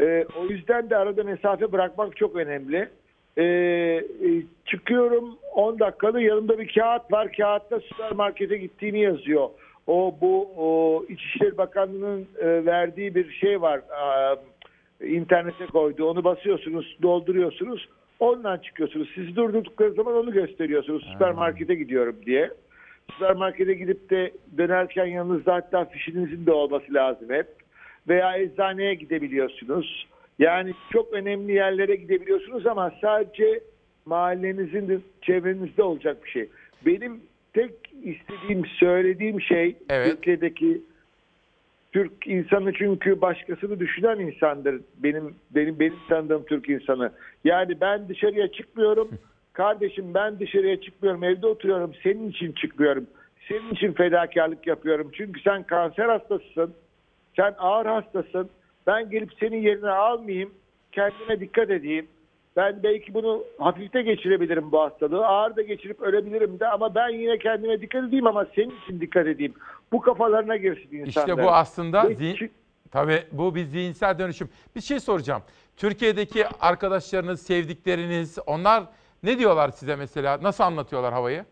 [SPEAKER 33] Ee, o yüzden de arada mesafe bırakmak çok önemli. Ee, e, çıkıyorum 10 dakikalı yanımda bir kağıt var. Kağıtta süpermarkete gittiğini yazıyor. O bu o, İçişleri Bakanlığı'nın e, verdiği bir şey var. Aa, internete koydu. Onu basıyorsunuz, dolduruyorsunuz. Ondan çıkıyorsunuz. Sizi durdurdukları zaman onu gösteriyorsunuz. Süpermarkete gidiyorum diye. Süpermarkete gidip de dönerken yanınızda hatta fişinizin de olması lazım hep. Veya eczaneye gidebiliyorsunuz. Yani çok önemli yerlere gidebiliyorsunuz ama sadece mahallenizin de çevrenizde olacak bir şey. Benim tek istediğim, söylediğim şey Türkiye'deki Türk insanı çünkü başkasını düşünen insandır. Benim benim benim tanıdığım Türk insanı. Yani ben dışarıya çıkmıyorum. Kardeşim ben dışarıya çıkmıyorum. Evde oturuyorum. Senin için çıkmıyorum. Senin için fedakarlık yapıyorum. Çünkü sen kanser hastasısın. Sen ağır hastasın. Ben gelip senin yerine almayayım. Kendime dikkat edeyim. Ben belki bunu hafifte geçirebilirim bu hastalığı. Ağır da geçirip ölebilirim de ama ben yine kendime dikkat edeyim ama senin için dikkat edeyim. Bu kafalarına girsin insanlar.
[SPEAKER 1] İşte bu aslında zihin, tabii bu bir zihinsel dönüşüm. Bir şey soracağım. Türkiye'deki arkadaşlarınız, sevdikleriniz onlar ne diyorlar size mesela? Nasıl anlatıyorlar havayı?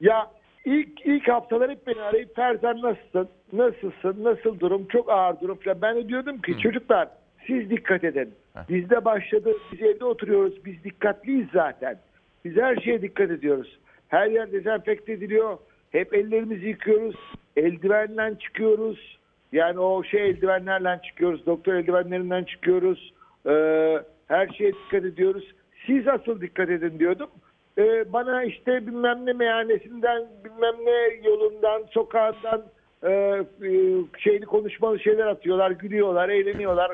[SPEAKER 33] Ya ilk ilk haftalar hep beni arayıp Ferzan nasılsın? Nasılsın? Nasıl durum? Çok ağır durum falan. Ben de diyordum ki çocuklar siz dikkat edin. Bizde başladı. Biz evde oturuyoruz. Biz dikkatliyiz zaten. Biz her şeye dikkat ediyoruz. Her yer dezenfekte ediliyor. Hep ellerimizi yıkıyoruz. Eldivenle çıkıyoruz. Yani o şey eldivenlerle çıkıyoruz. Doktor eldivenlerinden çıkıyoruz. Ee, her şeye dikkat ediyoruz. Siz asıl dikkat edin diyordum. Ee, bana işte bilmem ne meyhanesinden, bilmem ne yolundan, sokağından e, e, şeyli konuşmalı şeyler atıyorlar, gülüyorlar, eğleniyorlar.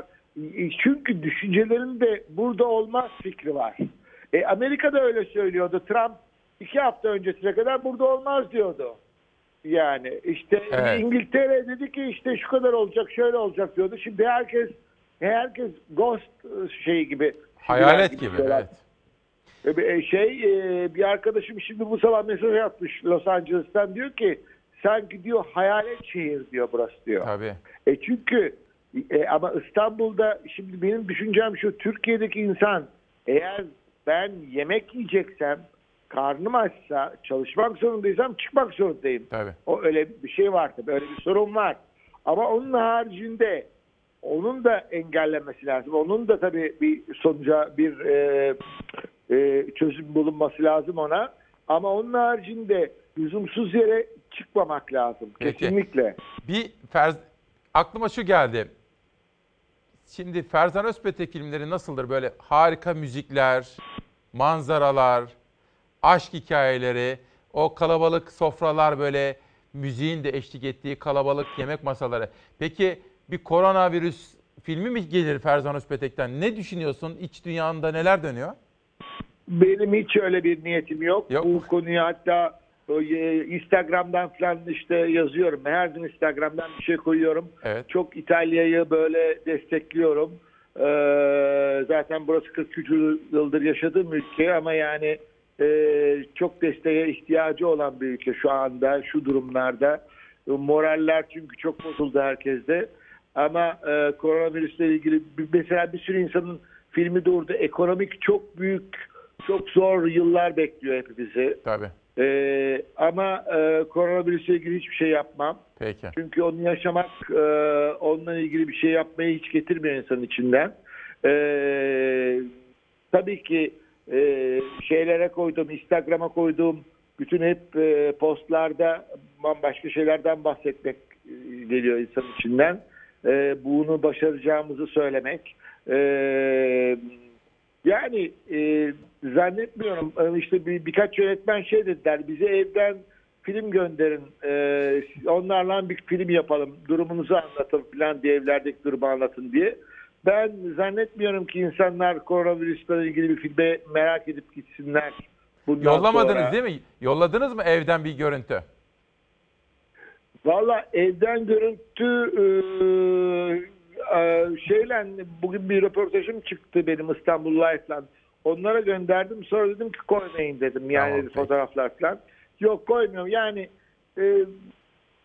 [SPEAKER 33] E, Çünkü düşüncelerinde burada olmaz fikri var. E, Amerika'da öyle söylüyordu. Trump iki hafta öncesine kadar burada olmaz diyordu. Yani işte
[SPEAKER 1] Evet.
[SPEAKER 33] İngiltere dedi ki işte şu kadar olacak, şöyle olacak diyordu. Şimdi herkes herkes ghost şey gibi.
[SPEAKER 1] Hayalet gibi,
[SPEAKER 33] diyorlar.
[SPEAKER 1] evet.
[SPEAKER 33] E, bir- e, Şey e, bir arkadaşım şimdi bu sabah mesaj atmış Los Angeles'tan diyor ki sanki diyor hayalet şehir diyor burası diyor.
[SPEAKER 1] Tabii.
[SPEAKER 33] E çünkü e, ama İstanbul'da şimdi benim düşüncem şu Türkiye'deki insan eğer ben yemek yiyeceksem karnım açsa çalışmak zorundaysam çıkmak zorundayım.
[SPEAKER 1] Tabii.
[SPEAKER 33] O öyle bir şey var tabii öyle bir sorun var. Ama onun haricinde onun da engellenmesi lazım. Onun da tabii bir sonuca bir e, e, çözüm bulunması lazım ona. Ama onun haricinde lüzumsuz yere çıkmamak lazım.
[SPEAKER 1] Peki.
[SPEAKER 33] Kesinlikle.
[SPEAKER 1] Bir Ferz... aklıma şu geldi. Şimdi Ferzan Özpetek filmleri nasıldır? Böyle harika müzikler, manzaralar, aşk hikayeleri, o kalabalık sofralar böyle müziğin de eşlik ettiği kalabalık yemek masaları. Peki bir koronavirüs filmi mi gelir Ferzan Özpetek'ten? Ne düşünüyorsun? İç dünyanda neler dönüyor?
[SPEAKER 33] Benim hiç öyle bir niyetim yok. Bu konuyu hatta Instagram'dan falan işte yazıyorum. Her gün Instagram'dan bir şey koyuyorum.
[SPEAKER 1] Evet.
[SPEAKER 33] Çok İtalya'yı böyle destekliyorum. Ee, zaten burası 43 yıldır yaşadığım ülke ama yani e, çok desteğe ihtiyacı olan bir ülke şu anda, şu durumlarda. E, Moraller çünkü çok bozuldu herkeste. Ama e, koronavirüsle ilgili mesela bir sürü insanın filmi durdu. Ekonomik çok büyük, çok zor yıllar bekliyor hepimizi.
[SPEAKER 1] Tabii.
[SPEAKER 33] Ee, ama e, koronavirüsle ilgili hiçbir şey yapmam.
[SPEAKER 1] Peki.
[SPEAKER 33] Çünkü onu yaşamak, e, onunla ilgili bir şey yapmayı hiç getirmiyor insanın içinden. Ee, tabii ki e, şeylere koydum, Instagram'a koyduğum bütün hep e, postlarda bambaşka şeylerden bahsetmek e, geliyor insanın içinden. E, bunu başaracağımızı söylemek. E, yani e, zannetmiyorum. E, işte bir, birkaç yönetmen şey dediler. Bize evden film gönderin. E, onlarla bir film yapalım. Durumunuzu anlatın falan diye evlerdeki durumu anlatın diye. Ben zannetmiyorum ki insanlar koronavirüsle ilgili bir filme merak edip gitsinler. Bundan
[SPEAKER 1] Yollamadınız
[SPEAKER 33] sonra.
[SPEAKER 1] değil mi? Yolladınız mı evden bir görüntü?
[SPEAKER 33] Valla evden görüntü e, şeyle bugün bir röportajım çıktı benim İstanbul Life'la. Onlara gönderdim. Sonra dedim ki koymayın dedim. Yani
[SPEAKER 1] Tamam,
[SPEAKER 33] fotoğraflar falan. Yok koymuyorum. Yani e,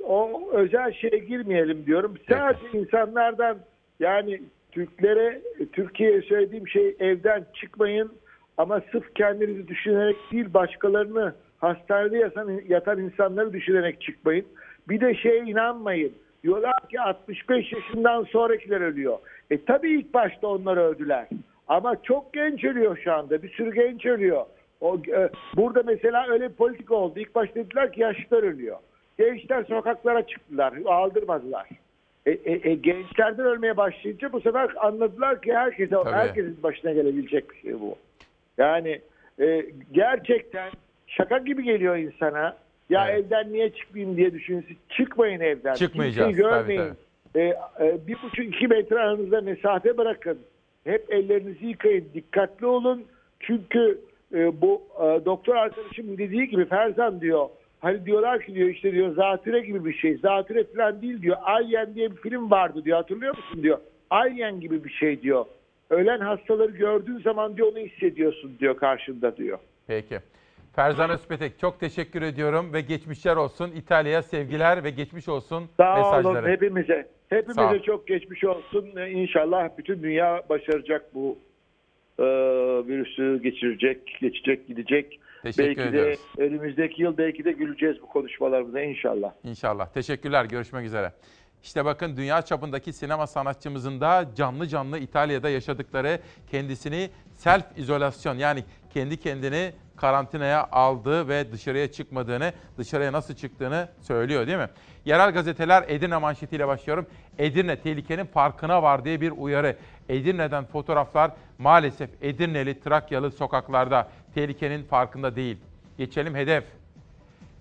[SPEAKER 33] o özel şeye girmeyelim diyorum. Sadece insanlardan yani Türklere, Türkiye'ye söylediğim şey evden çıkmayın ama sırf kendinizi düşünerek değil başkalarını hastanede yatan, yatan insanları düşünerek çıkmayın. Bir de şeye inanmayın. Diyorlar ki 65 yaşından sonrakiler ölüyor. E tabii ilk başta onlar öldüler. Ama çok genç ölüyor şu anda. Bir sürü genç ölüyor. O, e, burada mesela öyle bir politika oldu. İlk başta dediler ki yaşlılar ölüyor. Gençler sokaklara çıktılar. Aldırmadılar. E, e, e, gençlerden ölmeye başlayınca bu sefer anladılar ki herkese,
[SPEAKER 1] Tabii.
[SPEAKER 33] herkesin başına gelebilecek bir şey bu. Yani e, gerçekten şaka gibi geliyor insana. Ya evden niye çıkmayayım diye düşünsün. Çıkmayın evden.
[SPEAKER 1] Çıkmayacağız,
[SPEAKER 33] Kimseyi
[SPEAKER 1] tabii,
[SPEAKER 33] görmeyin. E, e, bir buçuk iki metre aranızda mesafe bırakın. Hep ellerinizi yıkayın. Dikkatli olun. Çünkü e, bu e, doktor arkadaşım dediği gibi Ferzan diyor. Hani diyorlar ki diyor işte diyor zatüre gibi bir şey. Zatüre falan değil diyor. Alien diye bir film vardı diyor. Hatırlıyor musun diyor. Alien gibi bir şey diyor. Ölen hastaları gördüğün zaman diyor onu hissediyorsun diyor karşında diyor.
[SPEAKER 1] Peki. Ferzan Özpetek çok teşekkür ediyorum ve geçmişler olsun. İtalya'ya sevgiler ve geçmiş olsun
[SPEAKER 33] Sağ
[SPEAKER 1] mesajları.
[SPEAKER 33] olun hepimize. Hepimize çok geçmiş olsun. İnşallah bütün dünya başaracak bu e, virüsü geçirecek, geçecek, gidecek.
[SPEAKER 1] Teşekkür
[SPEAKER 33] belki
[SPEAKER 1] ediyoruz.
[SPEAKER 33] de önümüzdeki yıl belki de güleceğiz bu konuşmalarımıza inşallah.
[SPEAKER 1] İnşallah. Teşekkürler. Görüşmek üzere. İşte bakın dünya çapındaki sinema sanatçımızın da canlı canlı İtalya'da yaşadıkları kendisini self izolasyon yani kendi kendini karantinaya aldığı ve dışarıya çıkmadığını, dışarıya nasıl çıktığını söylüyor değil mi? Yerel gazeteler Edirne manşetiyle başlıyorum. Edirne tehlikenin farkına var diye bir uyarı. Edirne'den fotoğraflar maalesef Edirneli, Trakyalı sokaklarda tehlikenin farkında değil. Geçelim hedef.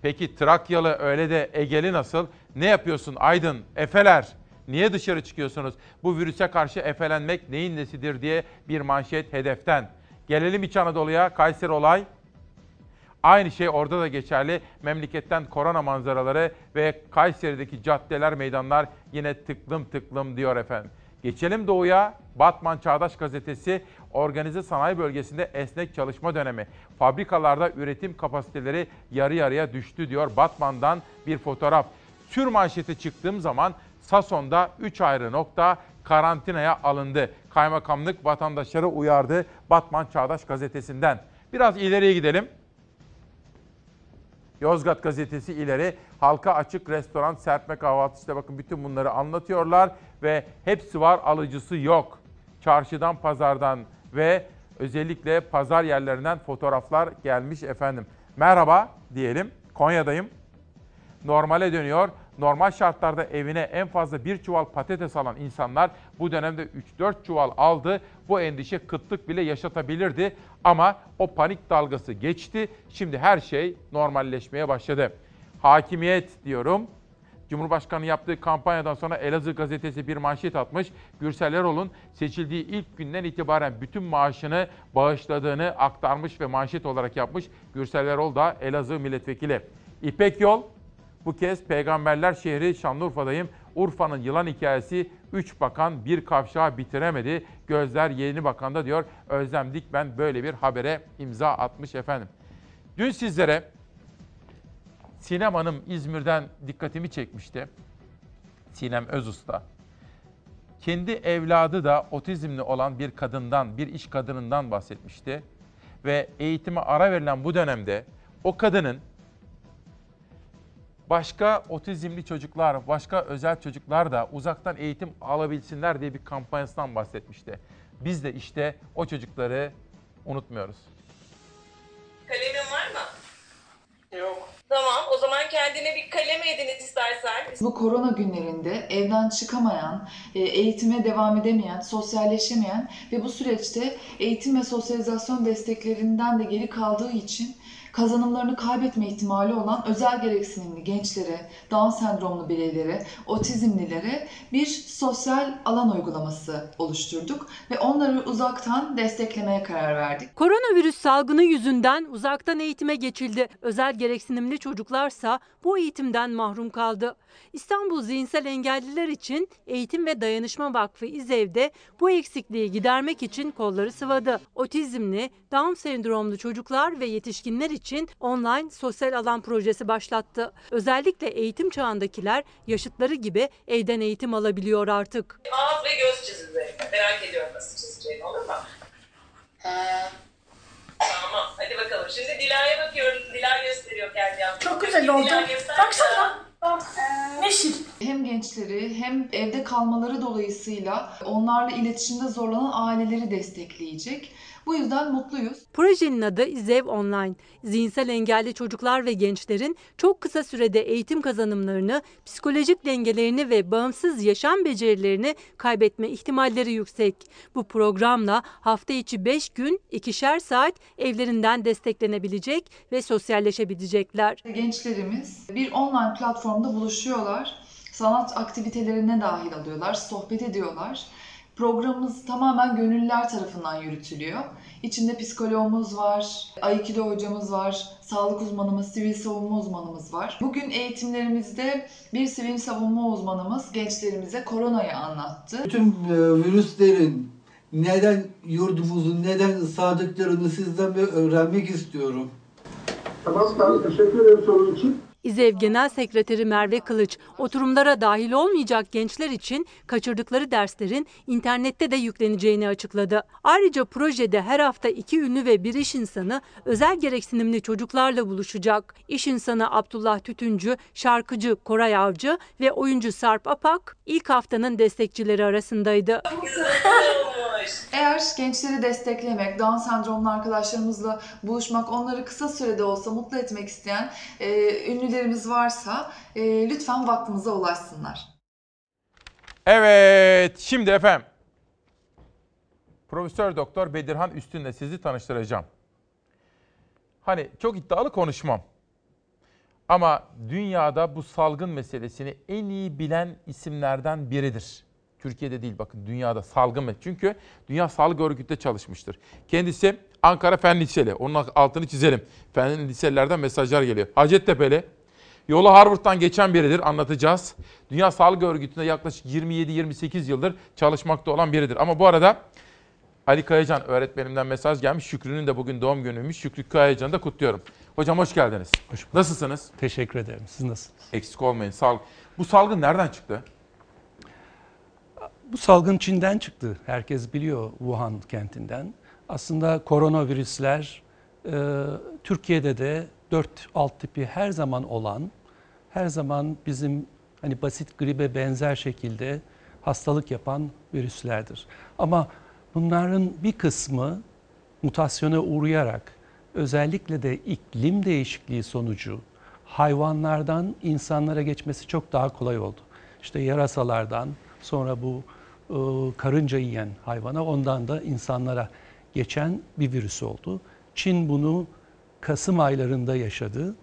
[SPEAKER 1] Peki Trakyalı öyle de Egeli nasıl? Ne yapıyorsun Aydın, Efeler? Niye dışarı çıkıyorsunuz? Bu virüse karşı efelenmek neyin nesidir diye bir manşet hedeften. Gelelim İç Anadolu'ya, Kayseri olay. Aynı şey orada da geçerli. Memleketten korona manzaraları ve Kayseri'deki caddeler, meydanlar yine tıklım tıklım diyor efendim. Geçelim doğuya. Batman Çağdaş Gazetesi organize sanayi bölgesinde esnek çalışma dönemi. Fabrikalarda üretim kapasiteleri yarı yarıya düştü diyor Batman'dan bir fotoğraf. Sür manşeti çıktığım zaman Sason'da 3 ayrı nokta karantinaya alındı. Kaymakamlık vatandaşları uyardı Batman Çağdaş Gazetesi'nden. Biraz ileriye gidelim. Yozgat Gazetesi ileri halka açık restoran serpme kahvaltı işte bakın bütün bunları anlatıyorlar ve hepsi var alıcısı yok. Çarşıdan pazardan ve özellikle pazar yerlerinden fotoğraflar gelmiş efendim. Merhaba diyelim Konya'dayım. Normale dönüyor. Normal şartlarda evine en fazla bir çuval patates alan insanlar bu dönemde 3-4 çuval aldı. Bu endişe kıtlık bile yaşatabilirdi ama o panik dalgası geçti. Şimdi her şey normalleşmeye başladı. Hakimiyet diyorum. Cumhurbaşkanı yaptığı kampanyadan sonra Elazığ gazetesi bir manşet atmış. Gürsel Erol'un seçildiği ilk günden itibaren bütün maaşını bağışladığını aktarmış ve manşet olarak yapmış. Gürsel Erol da Elazığ milletvekili. İpek Yol bu kez peygamberler şehri Şanlıurfa'dayım. Urfa'nın yılan hikayesi 3 bakan bir kavşağı bitiremedi. Gözler yeni bakanda diyor. Özlem Dikmen böyle bir habere imza atmış efendim. Dün sizlere Sinem Hanım İzmir'den dikkatimi çekmişti. Sinem Özusta. Kendi evladı da otizmli olan bir kadından, bir iş kadınından bahsetmişti. Ve eğitime ara verilen bu dönemde o kadının başka otizmli çocuklar, başka özel çocuklar da uzaktan eğitim alabilsinler diye bir kampanyasından bahsetmişti. Biz de işte o çocukları unutmuyoruz.
[SPEAKER 34] Kalemin var mı? Yok. Tamam o zaman kendine bir kalem edin istersen.
[SPEAKER 35] Bu korona günlerinde evden çıkamayan, e, eğitime devam edemeyen, sosyalleşemeyen ve bu süreçte eğitim ve sosyalizasyon desteklerinden de geri kaldığı için kazanımlarını kaybetme ihtimali olan özel gereksinimli gençlere, Down sendromlu bireylere, otizmlilere bir sosyal alan uygulaması oluşturduk ve onları uzaktan desteklemeye karar verdik.
[SPEAKER 36] Koronavirüs salgını yüzünden uzaktan eğitime geçildi. Özel gereksinimli çocuklarsa bu eğitimden mahrum kaldı. İstanbul Zihinsel Engelliler için Eğitim ve Dayanışma Vakfı İzev'de bu eksikliği gidermek için kolları sıvadı. Otizmli, Down sendromlu çocuklar ve yetişkinler için online sosyal alan projesi başlattı. Özellikle eğitim çağındakiler yaşıtları gibi evden eğitim alabiliyor artık.
[SPEAKER 34] Ağız ve göz çiz üzerine. Merak ediyorum nasıl çizeceğini olur mu? Tamam hadi bakalım. Şimdi Dilara'ya bakıyorum. Dilara gösteriyor kendi yaptığını.
[SPEAKER 35] Çok güzel oldu.
[SPEAKER 34] Göster.
[SPEAKER 35] Baksana. Neşir. Hem gençleri hem evde kalmaları dolayısıyla onlarla iletişimde zorlanan aileleri destekleyecek. Bu yüzden mutluyuz.
[SPEAKER 36] Projenin adı İzev Online. Zihinsel engelli çocuklar ve gençlerin çok kısa sürede eğitim kazanımlarını, psikolojik dengelerini ve bağımsız yaşam becerilerini kaybetme ihtimalleri yüksek. Bu programla hafta içi 5 gün ikişer saat evlerinden desteklenebilecek ve sosyalleşebilecekler.
[SPEAKER 35] Gençlerimiz bir online platformda buluşuyorlar. Sanat aktivitelerine dahil alıyorlar, sohbet ediyorlar. Programımız tamamen gönüllüler tarafından yürütülüyor. İçinde psikoloğumuz var, Aikido hocamız var, sağlık uzmanımız, sivil savunma uzmanımız var. Bugün eğitimlerimizde bir sivil savunma uzmanımız gençlerimize koronayı anlattı.
[SPEAKER 37] Bütün e, virüslerin neden yurdumuzu neden ısırdıklarını sizden bir öğrenmek istiyorum.
[SPEAKER 36] Tamam, teşekkür ederim sorun için. İZEV Genel Sekreteri Merve Kılıç, oturumlara dahil olmayacak gençler için kaçırdıkları derslerin internette de yükleneceğini açıkladı. Ayrıca projede her hafta iki ünlü ve bir iş insanı özel gereksinimli çocuklarla buluşacak. İş insanı Abdullah Tütüncü, şarkıcı Koray Avcı ve oyuncu Sarp Apak ilk haftanın destekçileri arasındaydı.
[SPEAKER 35] Eğer gençleri desteklemek, Down sendromlu arkadaşlarımızla buluşmak, onları kısa sürede olsa mutlu etmek isteyen e, ünlülerimiz varsa e, lütfen vakfımıza ulaşsınlar.
[SPEAKER 1] Evet, şimdi efendim. Profesör Doktor Bedirhan Üstün'le sizi tanıştıracağım. Hani çok iddialı konuşmam. Ama dünyada bu salgın meselesini en iyi bilen isimlerden biridir. Türkiye'de değil bakın dünyada salgın ve çünkü Dünya Sağlık Örgütü'nde çalışmıştır. Kendisi Ankara Fen Liseli. Onun altını çizelim. Fen Liselilerden mesajlar geliyor. Hacettepe'li Yolu Harvard'dan geçen biridir anlatacağız. Dünya Sağlık Örgütü'nde yaklaşık 27-28 yıldır çalışmakta olan biridir. Ama bu arada Ali Kayacan öğretmenimden mesaj gelmiş. Şükrü'nün de bugün doğum günüymüş. Şükrü Kayacan'ı da kutluyorum. Hocam hoş geldiniz. Nasılsınız?
[SPEAKER 38] Teşekkür ederim. Siz nasılsınız?
[SPEAKER 1] Eksik olmayın. Sağ Bu salgın nereden çıktı?
[SPEAKER 38] Bu salgın Çin'den çıktı. Herkes biliyor Wuhan kentinden. Aslında koronavirüsler e, Türkiye'de de 4 alt tipi her zaman olan, her zaman bizim hani basit gribe benzer şekilde hastalık yapan virüslerdir. Ama bunların bir kısmı mutasyona uğrayarak özellikle de iklim değişikliği sonucu hayvanlardan insanlara geçmesi çok daha kolay oldu. İşte yarasalardan sonra bu e, karınca yiyen hayvana ondan da insanlara geçen bir virüs oldu. Çin bunu Kasım aylarında yaşadı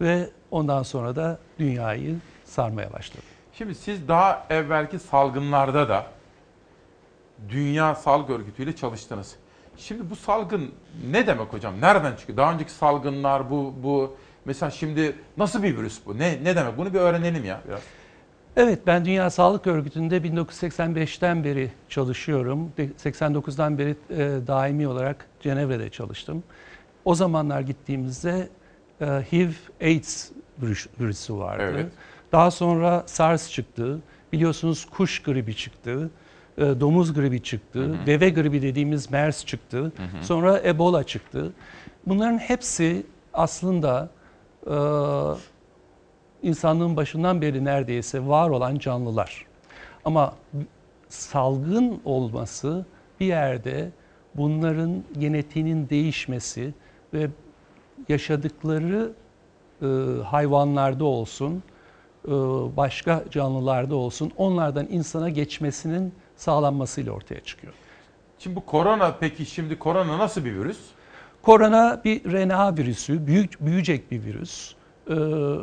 [SPEAKER 38] ve ondan sonra da dünyayı sarmaya başladı.
[SPEAKER 1] Şimdi siz daha evvelki salgınlarda da Dünya Sağlık Örgütü ile çalıştınız. Şimdi bu salgın ne demek hocam? Nereden çıkıyor? Daha önceki salgınlar bu bu mesela şimdi nasıl bir virüs bu? Ne ne demek? Bunu bir öğrenelim ya biraz.
[SPEAKER 38] Evet ben Dünya Sağlık Örgütü'nde 1985'ten beri çalışıyorum. 89'dan beri e, daimi olarak Cenevre'de çalıştım. O zamanlar gittiğimizde e, HIV AIDS virüsü vardı.
[SPEAKER 1] Evet.
[SPEAKER 38] Daha sonra SARS çıktı. Biliyorsunuz kuş gribi çıktı. E, domuz gribi çıktı. Hı hı. Deve gribi dediğimiz MERS çıktı. Hı hı. Sonra Ebola çıktı. Bunların hepsi aslında e, insanlığın başından beri neredeyse var olan canlılar. Ama salgın olması bir yerde bunların genetiğinin değişmesi ve yaşadıkları e, hayvanlarda olsun, e, başka canlılarda olsun onlardan insana geçmesinin sağlanmasıyla ortaya çıkıyor.
[SPEAKER 1] Şimdi bu korona peki şimdi korona nasıl bir virüs?
[SPEAKER 38] Korona bir RNA virüsü, büyük büyüyecek bir virüs. Ee,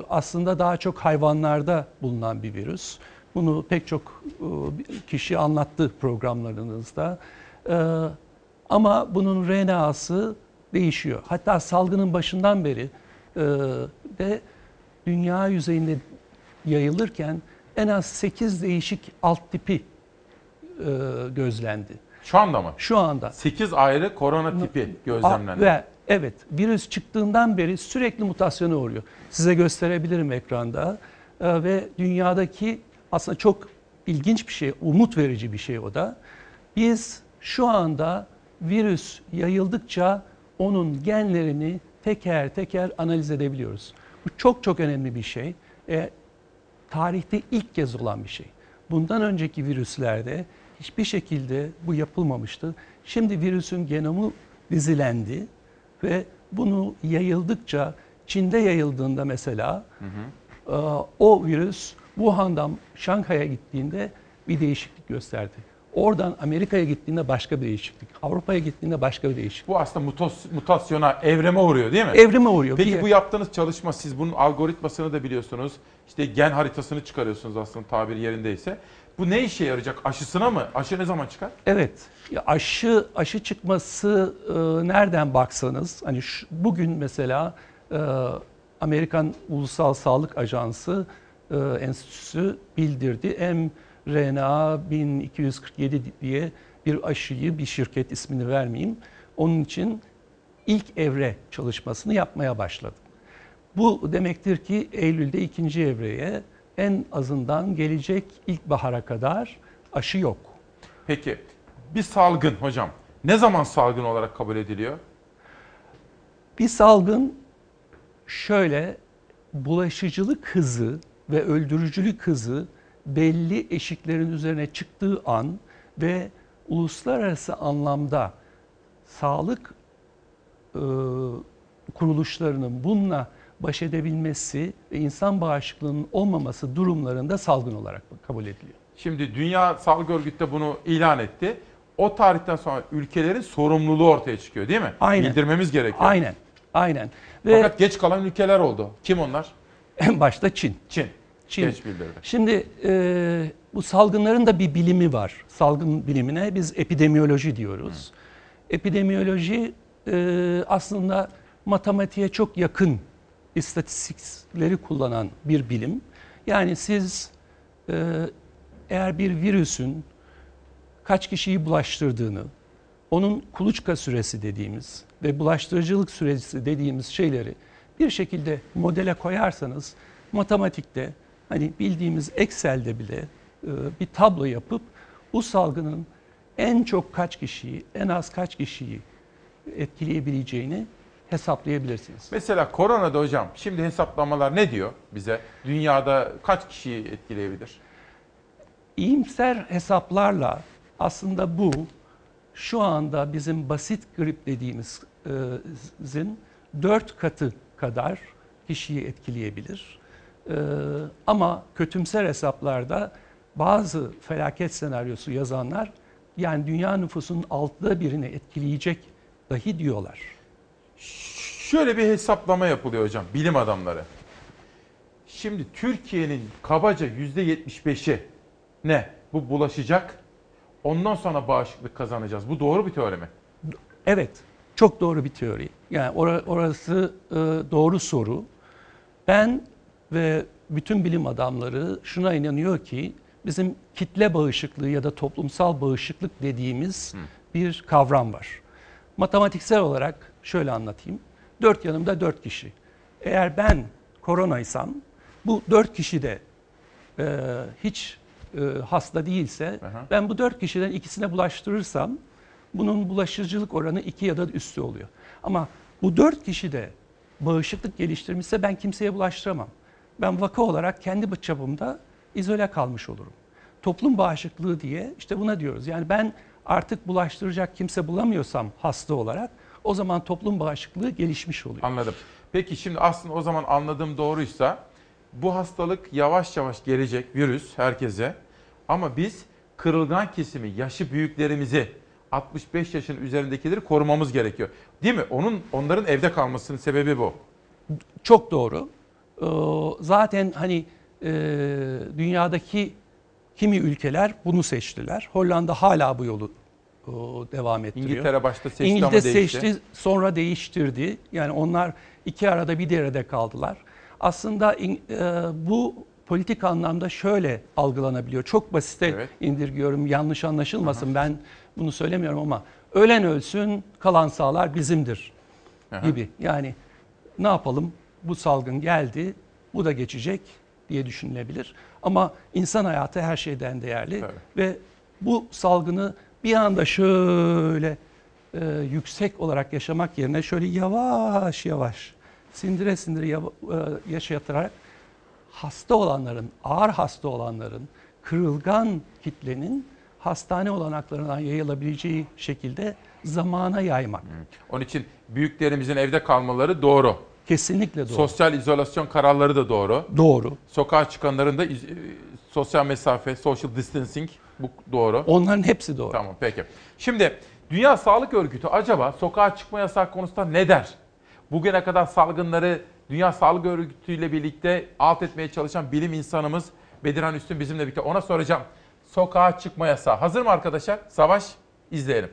[SPEAKER 38] aslında daha çok hayvanlarda bulunan bir virüs. Bunu pek çok e, kişi anlattı programlarınızda. Ee, ama bunun RNA'sı değişiyor. Hatta salgının başından beri e, de dünya yüzeyinde yayılırken en az 8 değişik alt tipi e, gözlendi.
[SPEAKER 1] Şu anda mı?
[SPEAKER 38] Şu anda.
[SPEAKER 1] 8 ayrı korona tipi gözlemlendi.
[SPEAKER 38] Ve evet virüs çıktığından beri sürekli mutasyona uğruyor. Size gösterebilirim ekranda. Ee, ve dünyadaki aslında çok ilginç bir şey, umut verici bir şey o da. Biz şu anda virüs yayıldıkça onun genlerini teker teker analiz edebiliyoruz. Bu çok çok önemli bir şey. E, tarihte ilk kez olan bir şey. Bundan önceki virüslerde hiçbir şekilde bu yapılmamıştı. Şimdi virüsün genomu dizilendi ve bunu yayıldıkça Çin'de yayıldığında mesela hı hı. E, o virüs Wuhan'dan Şanghay'a gittiğinde bir değişiklik gösterdi. Oradan Amerika'ya gittiğinde başka bir değişiklik. Avrupa'ya gittiğinde başka bir değişiklik.
[SPEAKER 1] Bu aslında mutas mutasyona, evreme uğruyor değil mi?
[SPEAKER 38] Evrime uğruyor.
[SPEAKER 1] Peki bu yaptığınız çalışma siz bunun algoritmasını da biliyorsunuz. İşte gen haritasını çıkarıyorsunuz aslında tabir yerindeyse. Bu ne işe yarayacak? Aşısına mı? Aşı ne zaman çıkar?
[SPEAKER 38] Evet. Ya aşı aşı çıkması e, nereden baksanız hani şu, bugün mesela e, Amerikan Ulusal Sağlık Ajansı e, Enstitüsü bildirdi. mRNA 1247 diye bir aşıyı bir şirket ismini vermeyeyim. Onun için ilk evre çalışmasını yapmaya başladı. Bu demektir ki Eylül'de ikinci evreye en azından gelecek ilkbahara kadar aşı yok.
[SPEAKER 1] Peki bir salgın hocam ne zaman salgın olarak kabul ediliyor?
[SPEAKER 38] Bir salgın şöyle bulaşıcılık hızı ve öldürücülük hızı belli eşiklerin üzerine çıktığı an ve uluslararası anlamda sağlık e, kuruluşlarının bununla baş edebilmesi ve insan bağışıklığının olmaması durumlarında salgın olarak kabul ediliyor.
[SPEAKER 1] Şimdi Dünya Sağlık Örgütü de bunu ilan etti. O tarihten sonra ülkelerin sorumluluğu ortaya çıkıyor değil mi?
[SPEAKER 38] Aynen.
[SPEAKER 1] Bildirmemiz gerekiyor.
[SPEAKER 38] Aynen. Aynen.
[SPEAKER 1] Ve Fakat geç kalan ülkeler oldu. Kim onlar?
[SPEAKER 38] En başta Çin.
[SPEAKER 1] Çin.
[SPEAKER 38] Çin.
[SPEAKER 1] Geç bildirdi.
[SPEAKER 38] Şimdi e, bu salgınların da bir bilimi var. Salgın bilimine biz epidemiyoloji diyoruz. Hı. Epidemiyoloji e, aslında matematiğe çok yakın istatistikleri kullanan bir bilim. Yani siz e, eğer bir virüsün kaç kişiyi bulaştırdığını, onun kuluçka süresi dediğimiz ve bulaştırıcılık süresi dediğimiz şeyleri bir şekilde modele koyarsanız matematikte hani bildiğimiz Excel'de bile e, bir tablo yapıp bu salgının en çok kaç kişiyi, en az kaç kişiyi etkileyebileceğini hesaplayabilirsiniz.
[SPEAKER 1] Mesela koronada hocam şimdi hesaplamalar ne diyor bize? Dünyada kaç kişiyi etkileyebilir?
[SPEAKER 38] İyimser hesaplarla aslında bu şu anda bizim basit grip dediğimizin dört katı kadar kişiyi etkileyebilir. Ee, ama kötümser hesaplarda bazı felaket senaryosu yazanlar yani dünya nüfusunun altıda birini etkileyecek dahi diyorlar.
[SPEAKER 1] Şöyle bir hesaplama yapılıyor hocam bilim adamları. Şimdi Türkiye'nin kabaca %75'i ne? Bu bulaşacak. Ondan sonra bağışıklık kazanacağız. Bu doğru bir teori mi?
[SPEAKER 38] Evet, çok doğru bir teori. Yani orası e, doğru soru. Ben ve bütün bilim adamları şuna inanıyor ki bizim kitle bağışıklığı ya da toplumsal bağışıklık dediğimiz Hı. bir kavram var. Matematiksel olarak şöyle anlatayım. Dört yanımda dört kişi. Eğer ben koronaysam bu dört kişi de e, hiç e, hasta değilse Aha. ben bu dört kişiden ikisine bulaştırırsam bunun bulaşıcılık oranı iki ya da üstü oluyor. Ama bu dört kişi de bağışıklık geliştirmişse ben kimseye bulaştıramam. Ben vaka olarak kendi çapımda izole kalmış olurum. Toplum bağışıklığı diye işte buna diyoruz. Yani ben artık bulaştıracak kimse bulamıyorsam hasta olarak o zaman toplum bağışıklığı gelişmiş oluyor.
[SPEAKER 1] Anladım. Peki şimdi aslında o zaman anladığım doğruysa bu hastalık yavaş yavaş gelecek virüs herkese. Ama biz kırılgan kesimi, yaşı büyüklerimizi 65 yaşın üzerindekileri korumamız gerekiyor. Değil mi? Onun onların evde kalmasının sebebi bu.
[SPEAKER 38] Çok doğru. Ee, zaten hani e, dünyadaki kimi ülkeler bunu seçtiler. Hollanda hala bu yolu devam ettiriyor.
[SPEAKER 1] İngiltere başta seçti
[SPEAKER 38] İngiltere
[SPEAKER 1] ama değişti.
[SPEAKER 38] seçti sonra değiştirdi. Yani onlar iki arada bir derede kaldılar. Aslında e, bu politik anlamda şöyle algılanabiliyor. Çok basite evet. indirgiyorum yanlış anlaşılmasın Aha. ben bunu söylemiyorum ama ölen ölsün kalan sağlar bizimdir Aha. gibi. Yani ne yapalım bu salgın geldi bu da geçecek diye düşünülebilir. Ama insan hayatı her şeyden değerli evet. ve bu salgını bir anda şöyle e, yüksek olarak yaşamak yerine şöyle yavaş yavaş sindire sindire yav- e, yaşatarak hasta olanların, ağır hasta olanların, kırılgan kitlenin hastane olanaklarından yayılabileceği şekilde zamana yaymak.
[SPEAKER 1] Onun için büyüklerimizin evde kalmaları doğru.
[SPEAKER 38] Kesinlikle doğru.
[SPEAKER 1] Sosyal izolasyon kararları da doğru.
[SPEAKER 38] Doğru.
[SPEAKER 1] Sokağa çıkanların da iz- sosyal mesafe, social distancing bu doğru.
[SPEAKER 38] Onların hepsi doğru.
[SPEAKER 1] Tamam peki. Şimdi Dünya Sağlık Örgütü acaba sokağa çıkma yasağı konusunda ne der? Bugüne kadar salgınları Dünya Sağlık Örgütü ile birlikte alt etmeye çalışan bilim insanımız Bedirhan Üstün bizimle birlikte. Ona soracağım. Sokağa çıkma yasağı. Hazır mı arkadaşlar? Savaş izleyelim.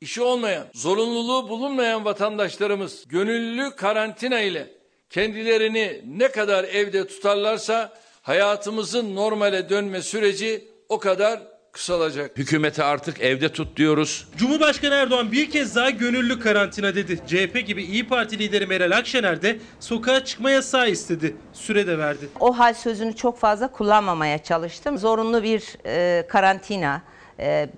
[SPEAKER 28] İşi olmayan, zorunluluğu bulunmayan vatandaşlarımız gönüllü karantina ile kendilerini ne kadar evde tutarlarsa hayatımızın normale dönme süreci o kadar kısalacak. Hükümete artık evde tut diyoruz.
[SPEAKER 8] Cumhurbaşkanı Erdoğan bir kez daha gönüllü karantina dedi. CHP gibi İyi Parti lideri Meral Akşener de sokağa çıkma yasağı istedi. Süre de verdi.
[SPEAKER 6] O hal sözünü çok fazla kullanmamaya çalıştım. Zorunlu bir e, karantina, e,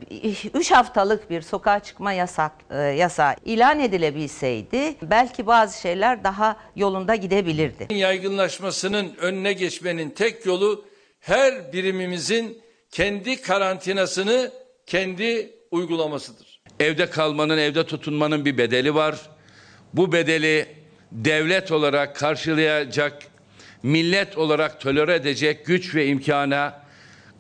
[SPEAKER 6] üç haftalık bir sokağa çıkma yasak e, yasağı ilan edilebilseydi belki bazı şeyler daha yolunda gidebilirdi.
[SPEAKER 28] Yaygınlaşmasının önüne geçmenin tek yolu her birimimizin kendi karantinasını kendi uygulamasıdır. Evde kalmanın, evde tutunmanın bir bedeli var. Bu bedeli devlet olarak karşılayacak, millet olarak tolere edecek güç ve imkana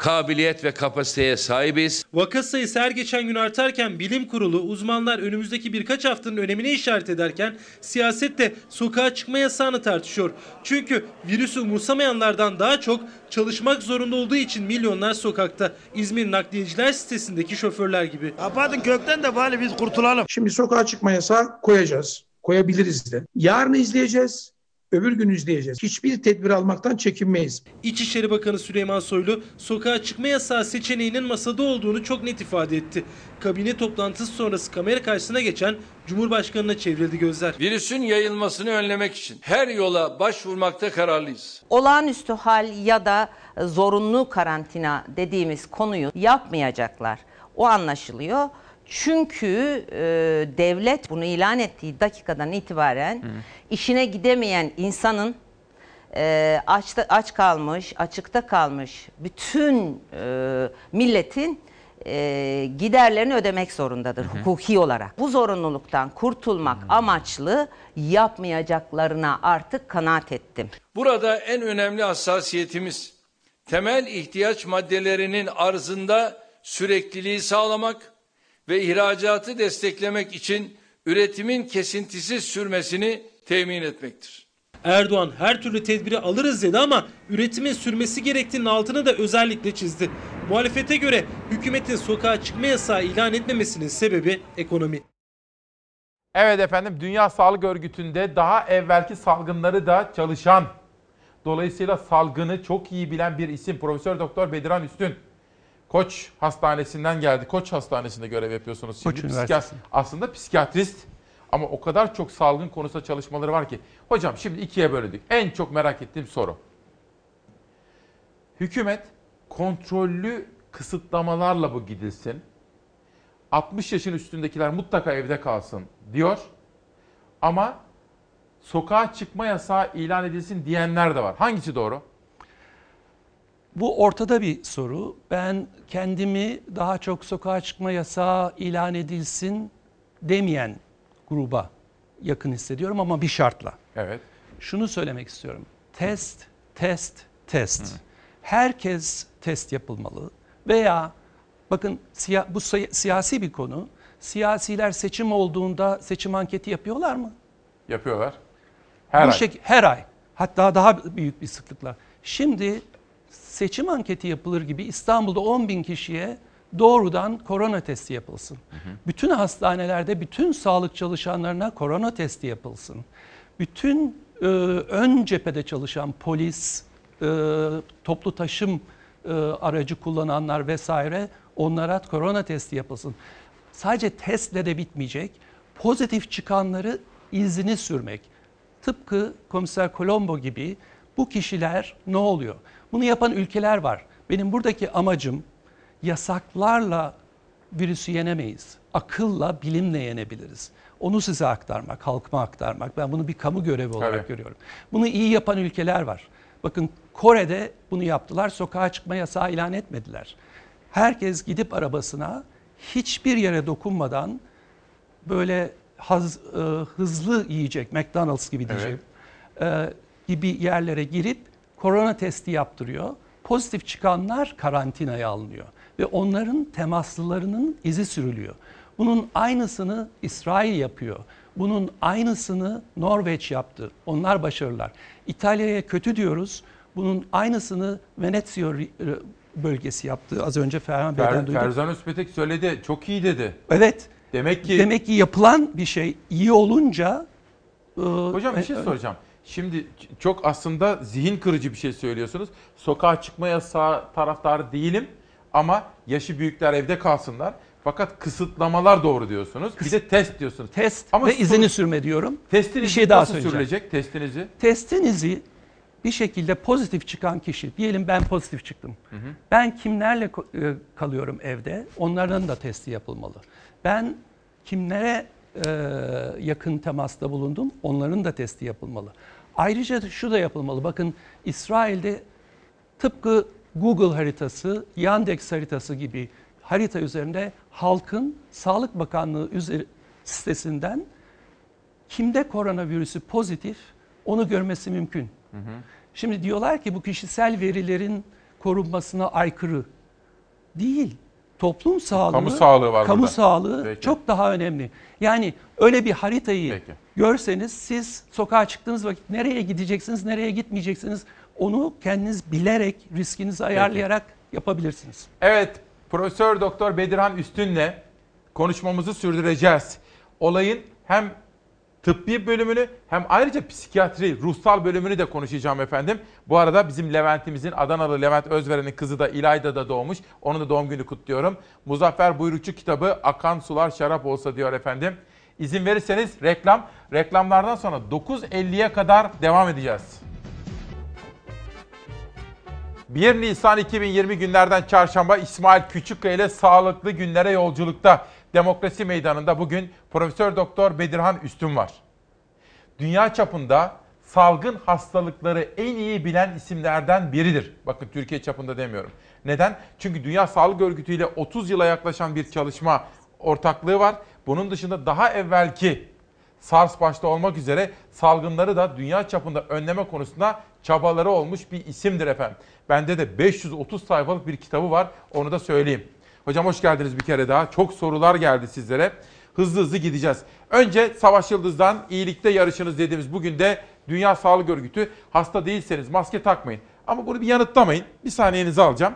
[SPEAKER 28] kabiliyet ve kapasiteye sahibiz.
[SPEAKER 8] Vaka sayısı her geçen gün artarken bilim kurulu uzmanlar önümüzdeki birkaç haftanın önemine işaret ederken siyaset de sokağa çıkma yasağını tartışıyor. Çünkü virüsü umursamayanlardan daha çok çalışmak zorunda olduğu için milyonlar sokakta. İzmir nakliyeciler sitesindeki şoförler gibi.
[SPEAKER 32] Kapatın kökten de bari biz kurtulalım.
[SPEAKER 24] Şimdi sokağa çıkma yasağı koyacağız. Koyabiliriz de. Yarın izleyeceğiz. Öbür gün izleyeceğiz. Hiçbir tedbir almaktan çekinmeyiz.
[SPEAKER 8] İçişleri Bakanı Süleyman Soylu sokağa çıkma yasağı seçeneğinin masada olduğunu çok net ifade etti. Kabine toplantısı sonrası kamera karşısına geçen Cumhurbaşkanı'na çevrildi gözler.
[SPEAKER 28] Virüsün yayılmasını önlemek için her yola başvurmakta kararlıyız.
[SPEAKER 6] Olağanüstü hal ya da zorunlu karantina dediğimiz konuyu yapmayacaklar. O anlaşılıyor. Çünkü e, devlet bunu ilan ettiği dakikadan itibaren işine gidemeyen insanın e, açta, aç kalmış, açıkta kalmış bütün e, milletin e, giderlerini ödemek zorundadır hukuki olarak. Bu zorunluluktan kurtulmak amaçlı yapmayacaklarına artık kanaat ettim.
[SPEAKER 28] Burada en önemli hassasiyetimiz temel ihtiyaç maddelerinin arzında sürekliliği sağlamak ve ihracatı desteklemek için üretimin kesintisiz sürmesini temin etmektir.
[SPEAKER 8] Erdoğan her türlü tedbiri alırız dedi ama üretimin sürmesi gerektiğinin altını da özellikle çizdi. Muhalefete göre hükümetin sokağa çıkma yasağı ilan etmemesinin sebebi ekonomi.
[SPEAKER 1] Evet efendim Dünya Sağlık Örgütü'nde daha evvelki salgınları da çalışan, dolayısıyla salgını çok iyi bilen bir isim Profesör Doktor Bediran Üstün. Koç Hastanesi'nden geldi. Koç Hastanesi'nde görev yapıyorsunuz. Şimdi
[SPEAKER 38] Koç
[SPEAKER 1] psikiyat- aslında psikiyatrist ama o kadar çok salgın konusunda çalışmaları var ki. Hocam şimdi ikiye böldük. En çok merak ettiğim soru. Hükümet kontrollü kısıtlamalarla bu gidilsin. 60 yaşın üstündekiler mutlaka evde kalsın diyor. Ama sokağa çıkma yasağı ilan edilsin diyenler de var. Hangisi doğru?
[SPEAKER 38] Bu ortada bir soru. Ben kendimi daha çok sokağa çıkma yasağı ilan edilsin demeyen gruba yakın hissediyorum ama bir şartla.
[SPEAKER 1] Evet.
[SPEAKER 38] Şunu söylemek istiyorum. Test, test, test. Herkes test yapılmalı veya bakın siya- bu siya- siyasi bir konu. Siyasiler seçim olduğunda seçim anketi yapıyorlar mı?
[SPEAKER 1] Yapıyorlar. Her
[SPEAKER 38] Bu
[SPEAKER 1] ay.
[SPEAKER 38] şek- her ay. Hatta daha büyük bir sıklıkla. Şimdi seçim anketi yapılır gibi İstanbul'da 10 bin kişiye doğrudan korona testi yapılsın. Bütün hastanelerde bütün sağlık çalışanlarına korona testi yapılsın. Bütün e, ön cephede çalışan polis, e, toplu taşım e, aracı kullananlar vesaire onlara korona testi yapılsın. Sadece testle de bitmeyecek. Pozitif çıkanları izini sürmek. Tıpkı Komiser Colombo gibi bu kişiler ne oluyor? Bunu yapan ülkeler var. Benim buradaki amacım yasaklarla virüsü yenemeyiz. Akılla, bilimle yenebiliriz. Onu size aktarmak, halkıma aktarmak. Ben bunu bir kamu görevi olarak
[SPEAKER 1] Evet.
[SPEAKER 38] görüyorum. Bunu iyi yapan ülkeler var. Bakın Kore'de bunu yaptılar. Sokağa çıkma yasağı ilan etmediler. Herkes gidip arabasına hiçbir yere dokunmadan böyle haz, e, hızlı yiyecek, McDonald's gibi diyeceğim, e, gibi yerlere girip korona testi yaptırıyor. Pozitif çıkanlar karantinaya alınıyor ve onların temaslılarının izi sürülüyor. Bunun aynısını İsrail yapıyor. Bunun aynısını Norveç yaptı. Onlar başarılar. İtalya'ya kötü diyoruz. Bunun aynısını Venezia bölgesi yaptı. Az önce Ferhan Bey'den
[SPEAKER 1] Fer,
[SPEAKER 38] duyduk.
[SPEAKER 1] Ferzan Özpetek söyledi. Çok iyi dedi.
[SPEAKER 38] Evet.
[SPEAKER 1] Demek ki
[SPEAKER 38] Demek ki yapılan bir şey iyi olunca e,
[SPEAKER 1] Hocam bir şey
[SPEAKER 38] e,
[SPEAKER 1] soracağım. Şimdi çok aslında zihin kırıcı bir şey söylüyorsunuz. Sokağa çıkma yasağı taraftarı değilim ama yaşı büyükler evde kalsınlar. Fakat kısıtlamalar doğru diyorsunuz. Bir de test diyorsunuz.
[SPEAKER 38] Test
[SPEAKER 1] Ama
[SPEAKER 38] ve izini sürme diyorum.
[SPEAKER 1] Testinizi
[SPEAKER 38] bir şey daha
[SPEAKER 1] nasıl
[SPEAKER 38] söyleyeceğim.
[SPEAKER 1] sürülecek testinizi?
[SPEAKER 38] Testinizi bir şekilde pozitif çıkan kişi, diyelim ben pozitif çıktım. Ben kimlerle e, kalıyorum evde? Onların da testi yapılmalı. Ben kimlere e, yakın temasta bulundum? Onların da testi yapılmalı. Ayrıca şu da yapılmalı. Bakın İsrail'de tıpkı Google haritası, Yandex haritası gibi harita üzerinde halkın Sağlık Bakanlığı üzeri, sitesinden kimde koronavirüsü pozitif onu görmesi mümkün. Şimdi diyorlar ki bu kişisel verilerin korunmasına aykırı. Değil. Toplum sağlığı,
[SPEAKER 1] Kamu sağlığı var
[SPEAKER 38] kamu
[SPEAKER 1] burada.
[SPEAKER 38] sağlığı
[SPEAKER 1] Peki.
[SPEAKER 38] çok daha önemli. Yani öyle bir haritayı
[SPEAKER 1] Peki.
[SPEAKER 38] görseniz siz sokağa çıktığınız vakit nereye gideceksiniz, nereye gitmeyeceksiniz onu kendiniz bilerek, riskinizi ayarlayarak yapabilirsiniz.
[SPEAKER 1] Evet, Profesör Doktor Bedirhan Üstün'le konuşmamızı sürdüreceğiz. Olayın hem tıbbi bölümünü hem ayrıca psikiyatri, ruhsal bölümünü de konuşacağım efendim. Bu arada bizim Levent'imizin Adanalı Levent Özveren'in kızı da İlayda'da doğmuş. Onun da doğum günü kutluyorum. Muzaffer Buyrukçu kitabı Akan Sular Şarap Olsa diyor efendim. İzin verirseniz reklam, reklamlardan sonra 9.50'ye kadar devam edeceğiz. 1 Nisan 2020 günlerden çarşamba İsmail Küçükkaya ile sağlıklı günlere yolculukta. Demokrasi Meydanı'nda bugün Profesör Doktor Bedirhan Üstün var. Dünya çapında salgın hastalıkları en iyi bilen isimlerden biridir. Bakın Türkiye çapında demiyorum. Neden? Çünkü Dünya Sağlık Örgütü ile 30 yıla yaklaşan bir çalışma ortaklığı var. Bunun dışında daha evvelki SARS başta olmak üzere salgınları da dünya çapında önleme konusunda çabaları olmuş bir isimdir efendim. Bende de 530 sayfalık bir kitabı var onu da söyleyeyim. Hocam hoş geldiniz bir kere daha. Çok sorular geldi sizlere. Hızlı hızlı gideceğiz. Önce Savaş Yıldız'dan iyilikte yarışınız dediğimiz bugün de Dünya Sağlık Örgütü hasta değilseniz maske takmayın. Ama bunu bir yanıtlamayın. Bir saniyenizi alacağım.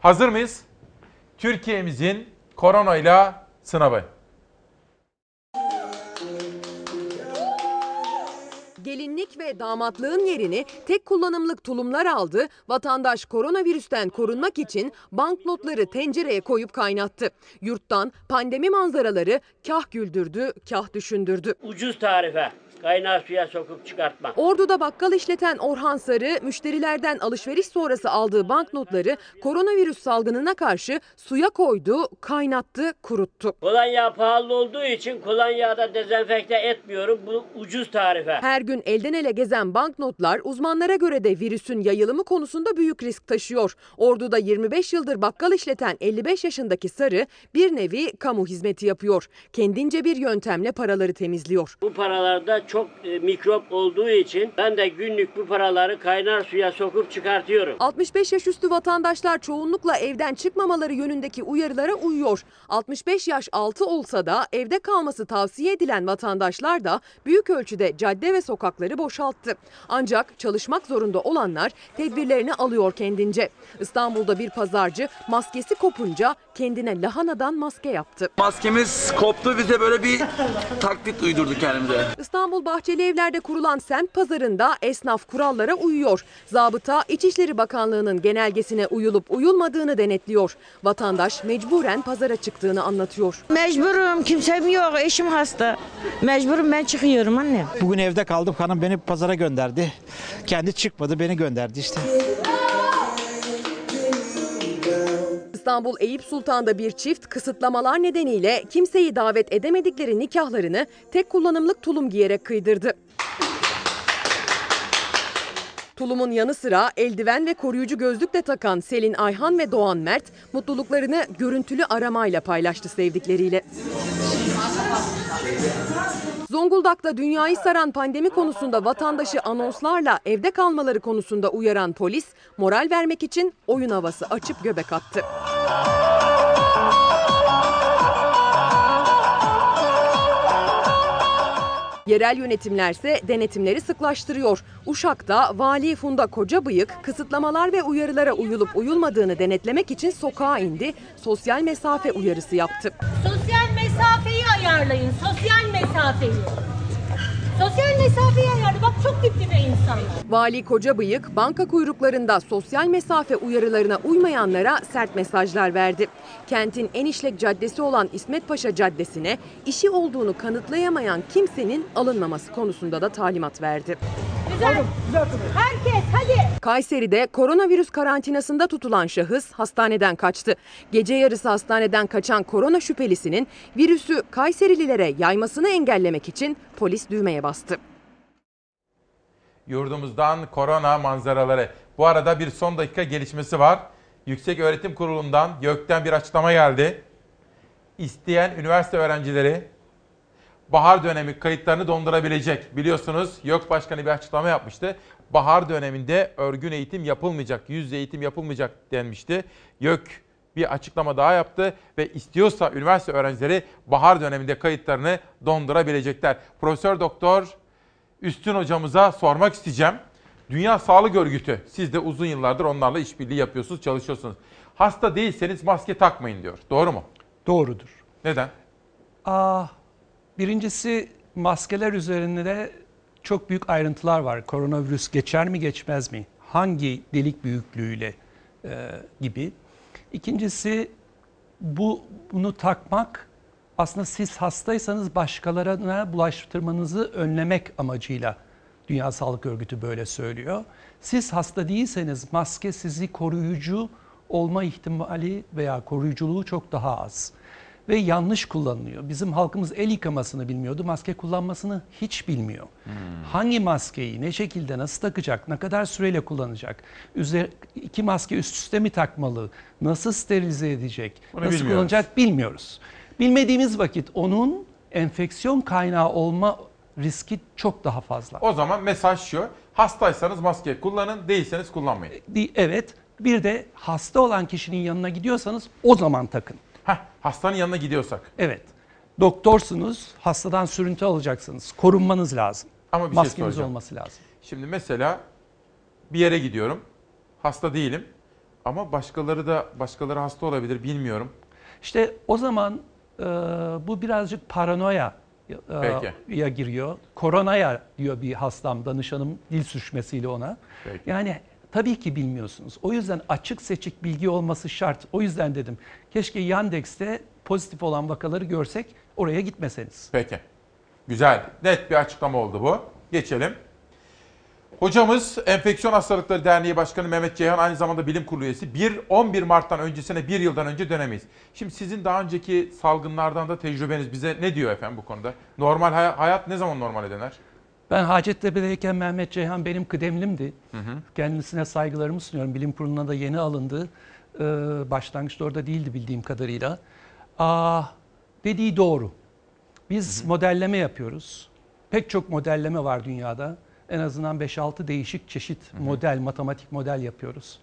[SPEAKER 1] Hazır mıyız? Türkiye'mizin koronayla sınavı.
[SPEAKER 3] Ve damatlığın yerini tek kullanımlık tulumlar aldı. Vatandaş koronavirüsten korunmak için banknotları tencereye koyup kaynattı. Yurttan pandemi manzaraları kah güldürdü, kah düşündürdü.
[SPEAKER 39] Ucuz tarife. Kaynar suya sokup çıkartma.
[SPEAKER 3] Ordu'da bakkal işleten Orhan Sarı, müşterilerden alışveriş sonrası aldığı banknotları koronavirüs salgınına karşı suya koydu, kaynattı, kuruttu.
[SPEAKER 39] Kolonya pahalı olduğu için kolonyada dezenfekte etmiyorum. Bu ucuz tarife.
[SPEAKER 3] Her gün elden ele gezen banknotlar uzmanlara göre de virüsün yayılımı konusunda büyük risk taşıyor. Ordu'da 25 yıldır bakkal işleten 55 yaşındaki Sarı bir nevi kamu hizmeti yapıyor. Kendince bir yöntemle paraları temizliyor.
[SPEAKER 39] Bu paralarda çok e, mikrop olduğu için ben de günlük bu paraları kaynar suya sokup çıkartıyorum.
[SPEAKER 3] 65 yaş üstü vatandaşlar çoğunlukla evden çıkmamaları yönündeki uyarılara uyuyor. 65 yaş altı olsa da evde kalması tavsiye edilen vatandaşlar da büyük ölçüde cadde ve sokakları boşalttı. Ancak çalışmak zorunda olanlar tedbirlerini alıyor kendince. İstanbul'da bir pazarcı maskesi kopunca kendine lahanadan maske yaptı.
[SPEAKER 40] Maskemiz koptu bize böyle bir taklit uydurduk kendimize.
[SPEAKER 3] İstanbul Bahçeli Evler'de kurulan semt pazarında esnaf kurallara uyuyor. Zabıta İçişleri Bakanlığı'nın genelgesine uyulup uyulmadığını denetliyor. Vatandaş mecburen pazara çıktığını anlatıyor.
[SPEAKER 41] Mecburum kimsem yok eşim hasta. Mecburum ben çıkıyorum annem.
[SPEAKER 42] Bugün evde kaldım hanım beni pazara gönderdi. Kendi çıkmadı beni gönderdi işte.
[SPEAKER 3] İstanbul Eyüp Sultan'da bir çift kısıtlamalar nedeniyle kimseyi davet edemedikleri nikahlarını tek kullanımlık tulum giyerek kıydırdı. Tulumun yanı sıra eldiven ve koruyucu gözlük de takan Selin Ayhan ve Doğan Mert mutluluklarını görüntülü aramayla paylaştı sevdikleriyle. Zonguldak'ta dünyayı saran pandemi konusunda vatandaşı anonslarla evde kalmaları konusunda uyaran polis moral vermek için oyun havası açıp göbek attı. Yerel yönetimlerse denetimleri sıklaştırıyor. Uşak'ta vali Funda Kocabıyık kısıtlamalar ve uyarılara uyulup uyulmadığını denetlemek için sokağa indi, sosyal mesafe uyarısı yaptı.
[SPEAKER 43] Sosyal mesafeyi ayarlayın. Sosyal mesafeyi. Sosyal mesafeyi ayarlı. Bak çok dip dibe insanlar.
[SPEAKER 3] Vali Kocabıyık banka kuyruklarında sosyal mesafe uyarılarına uymayanlara sert mesajlar verdi. Kentin en işlek caddesi olan İsmet Paşa Caddesi'ne işi olduğunu kanıtlayamayan kimsenin alınmaması konusunda da talimat verdi.
[SPEAKER 43] Güzel. Herkes hadi.
[SPEAKER 3] Kayseri'de koronavirüs karantinasında tutulan şahıs hastaneden kaçtı. Gece yarısı hastaneden kaçan korona şüphelisinin virüsü Kayserililere yaymasını engellemek için polis düğmeye bastı.
[SPEAKER 1] Yurdumuzdan korona manzaraları. Bu arada bir son dakika gelişmesi var. Yüksek Öğretim Kurulu'ndan YÖK'ten bir açıklama geldi. İsteyen üniversite öğrencileri bahar dönemi kayıtlarını dondurabilecek. Biliyorsunuz YÖK Başkanı bir açıklama yapmıştı. Bahar döneminde örgün eğitim yapılmayacak, yüz yüze eğitim yapılmayacak denmişti. YÖK bir açıklama daha yaptı ve istiyorsa üniversite öğrencileri bahar döneminde kayıtlarını dondurabilecekler. Profesör Doktor Üstün hocamıza sormak isteyeceğim. Dünya Sağlık Örgütü, siz de uzun yıllardır onlarla işbirliği yapıyorsunuz, çalışıyorsunuz. Hasta değilseniz maske takmayın diyor. Doğru mu?
[SPEAKER 38] Doğrudur.
[SPEAKER 1] Neden?
[SPEAKER 38] Aa, birincisi maskeler üzerinde de çok büyük ayrıntılar var. Koronavirüs geçer mi geçmez mi? Hangi delik büyüklüğüyle e, gibi. İkincisi bu bunu takmak aslında siz hastaysanız başkalarına bulaştırmanızı önlemek amacıyla Dünya Sağlık Örgütü böyle söylüyor. Siz hasta değilseniz maske sizi koruyucu olma ihtimali veya koruyuculuğu çok daha az. Ve yanlış kullanılıyor. Bizim halkımız el yıkamasını bilmiyordu, maske kullanmasını hiç bilmiyor. Hangi maskeyi, ne şekilde, nasıl takacak, ne kadar süreyle kullanacak, Üzer, iki maske üst üste mi takmalı, nasıl sterilize edecek,
[SPEAKER 1] Bunu
[SPEAKER 38] nasıl
[SPEAKER 1] bilmiyoruz.
[SPEAKER 38] kullanacak bilmiyoruz. Bilmediğimiz vakit onun enfeksiyon kaynağı olma riski çok daha fazla.
[SPEAKER 1] O zaman mesaj şu. Hastaysanız maske kullanın, değilseniz kullanmayın.
[SPEAKER 38] Evet. Bir de hasta olan kişinin yanına gidiyorsanız o zaman takın.
[SPEAKER 1] Heh, hastanın yanına gidiyorsak.
[SPEAKER 38] Evet. Doktorsunuz, hastadan sürüntü alacaksınız. Korunmanız lazım.
[SPEAKER 1] Ama bir şey
[SPEAKER 38] Maskeniz
[SPEAKER 1] soracağım.
[SPEAKER 38] olması lazım.
[SPEAKER 1] Şimdi mesela bir yere gidiyorum. Hasta değilim. Ama başkaları da başkaları hasta olabilir bilmiyorum.
[SPEAKER 38] İşte o zaman e, bu birazcık paranoya e,
[SPEAKER 1] Peki.
[SPEAKER 38] ya giriyor. Koronaya diyor bir hastam, danışanım dil sürçmesiyle ona.
[SPEAKER 1] Peki.
[SPEAKER 38] Yani tabii ki bilmiyorsunuz. O yüzden açık seçik bilgi olması şart. O yüzden dedim keşke Yandex'te pozitif olan vakaları görsek oraya gitmeseniz.
[SPEAKER 1] Peki. Güzel. Net bir açıklama oldu bu. Geçelim. Hocamız Enfeksiyon Hastalıkları Derneği Başkanı Mehmet Ceyhan aynı zamanda bilim kurulu üyesi. 1 11 Mart'tan öncesine bir yıldan önce dönemeyiz. Şimdi sizin daha önceki salgınlardan da tecrübeniz bize ne diyor efendim bu konuda? Normal hay- hayat ne zaman normale döner?
[SPEAKER 38] Ben Hacettepe'deyken Mehmet Ceyhan benim kıdemlimdi.
[SPEAKER 1] Hı hı.
[SPEAKER 38] Kendisine saygılarımı sunuyorum. Bilim kuruluna da yeni alındı. Ee, başlangıçta orada değildi bildiğim kadarıyla. Aa, dediği doğru. Biz modelleme yapıyoruz. Pek çok modelleme var dünyada. En azından 5-6 değişik çeşit model, matematik model yapıyoruz.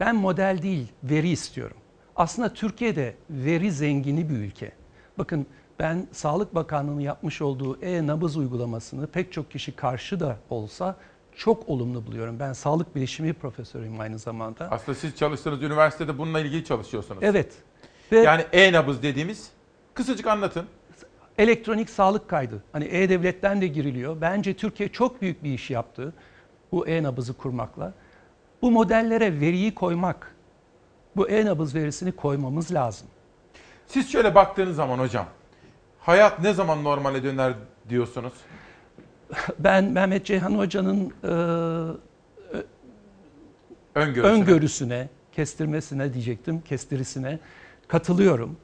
[SPEAKER 38] Ben model değil, veri istiyorum. Aslında Türkiye'de veri zengini bir ülke. Bakın ben Sağlık Bakanlığı'nın yapmış olduğu e-nabız uygulamasını pek çok kişi karşı da olsa çok olumlu buluyorum. Ben sağlık bilişimi profesörüyüm aynı zamanda.
[SPEAKER 1] Aslında siz çalıştığınız üniversitede bununla ilgili çalışıyorsunuz.
[SPEAKER 38] Evet. Ve
[SPEAKER 1] Yani e-nabız dediğimiz kısacık anlatın.
[SPEAKER 38] elektronik sağlık kaydı. Hani E-Devlet'ten de giriliyor. Bence Türkiye çok büyük bir iş yaptı bu e-nabızı kurmakla. Bu modellere veriyi koymak, bu e-nabız verisini koymamız lazım.
[SPEAKER 1] Siz şöyle baktığınız zaman hocam, hayat ne zaman normale döner diyorsunuz?
[SPEAKER 38] Ben Mehmet Ceyhan Hoca'nın e,
[SPEAKER 1] Öngörüsüne.
[SPEAKER 38] öngörüsüne, kestirmesine diyecektim, kestirisine katılıyorum.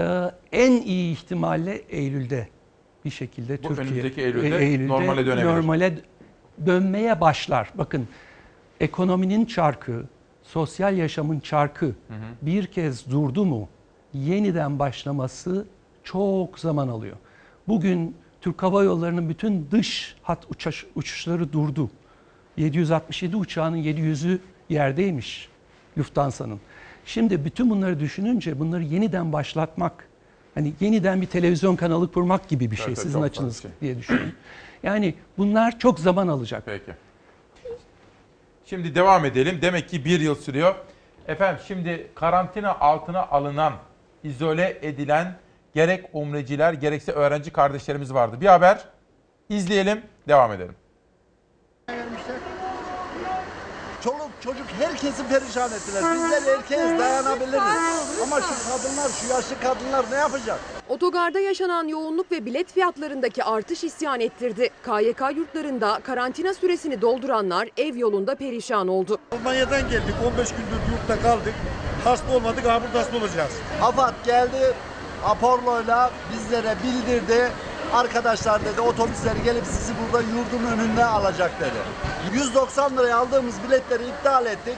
[SPEAKER 38] Ee, en iyi ihtimalle Eylül'de bir şekilde
[SPEAKER 1] Bu
[SPEAKER 38] Türkiye
[SPEAKER 1] önümüzdeki Eylül'de normale dönebilir.
[SPEAKER 38] normale dönmeye başlar. Bakın ekonominin çarkı, sosyal yaşamın çarkı bir kez durdu mu yeniden başlaması çok zaman alıyor. Bugün Türk Hava Yolları'nın bütün dış hat uçuş, uçuşları durdu. 767 uçağının 700'ü yerdeymiş Lufthansa'nın. Şimdi bütün bunları düşününce bunları yeniden başlatmak, hani yeniden bir televizyon kanalı kurmak gibi bir şey
[SPEAKER 1] Evet,
[SPEAKER 38] sizin açınız
[SPEAKER 1] şey.
[SPEAKER 38] diye düşünün. Yani bunlar çok zaman alacak.
[SPEAKER 1] Peki. Şimdi devam edelim. Demek ki bir yıl sürüyor. Efendim şimdi karantina altına alınan, izole edilen gerek umreciler gerekse öğrenci kardeşlerimiz vardı. Bir haber izleyelim, devam edelim.
[SPEAKER 44] Çoluk çocuk herkesi perişan ettiler. Bizler erkeğiz dayanabiliriz. Ama şu kadınlar, şu yaşlı kadınlar ne yapacak?
[SPEAKER 45] Otogarda yaşanan yoğunluk ve bilet fiyatlarındaki artış isyan ettirdi. KYK yurtlarında karantina süresini dolduranlar ev yolunda perişan oldu.
[SPEAKER 44] Almanya'dan geldik. 15 gündür yurtta kaldık. Hasta olmadık. Ha burada hasta olacağız. AFAD geldi. Aporlo'yla bizlere bildirdi. Arkadaşlar dedi otobüsleri gelip sizi burada yurdun önünde alacak dedi. 190 liraya aldığımız biletleri iptal ettik.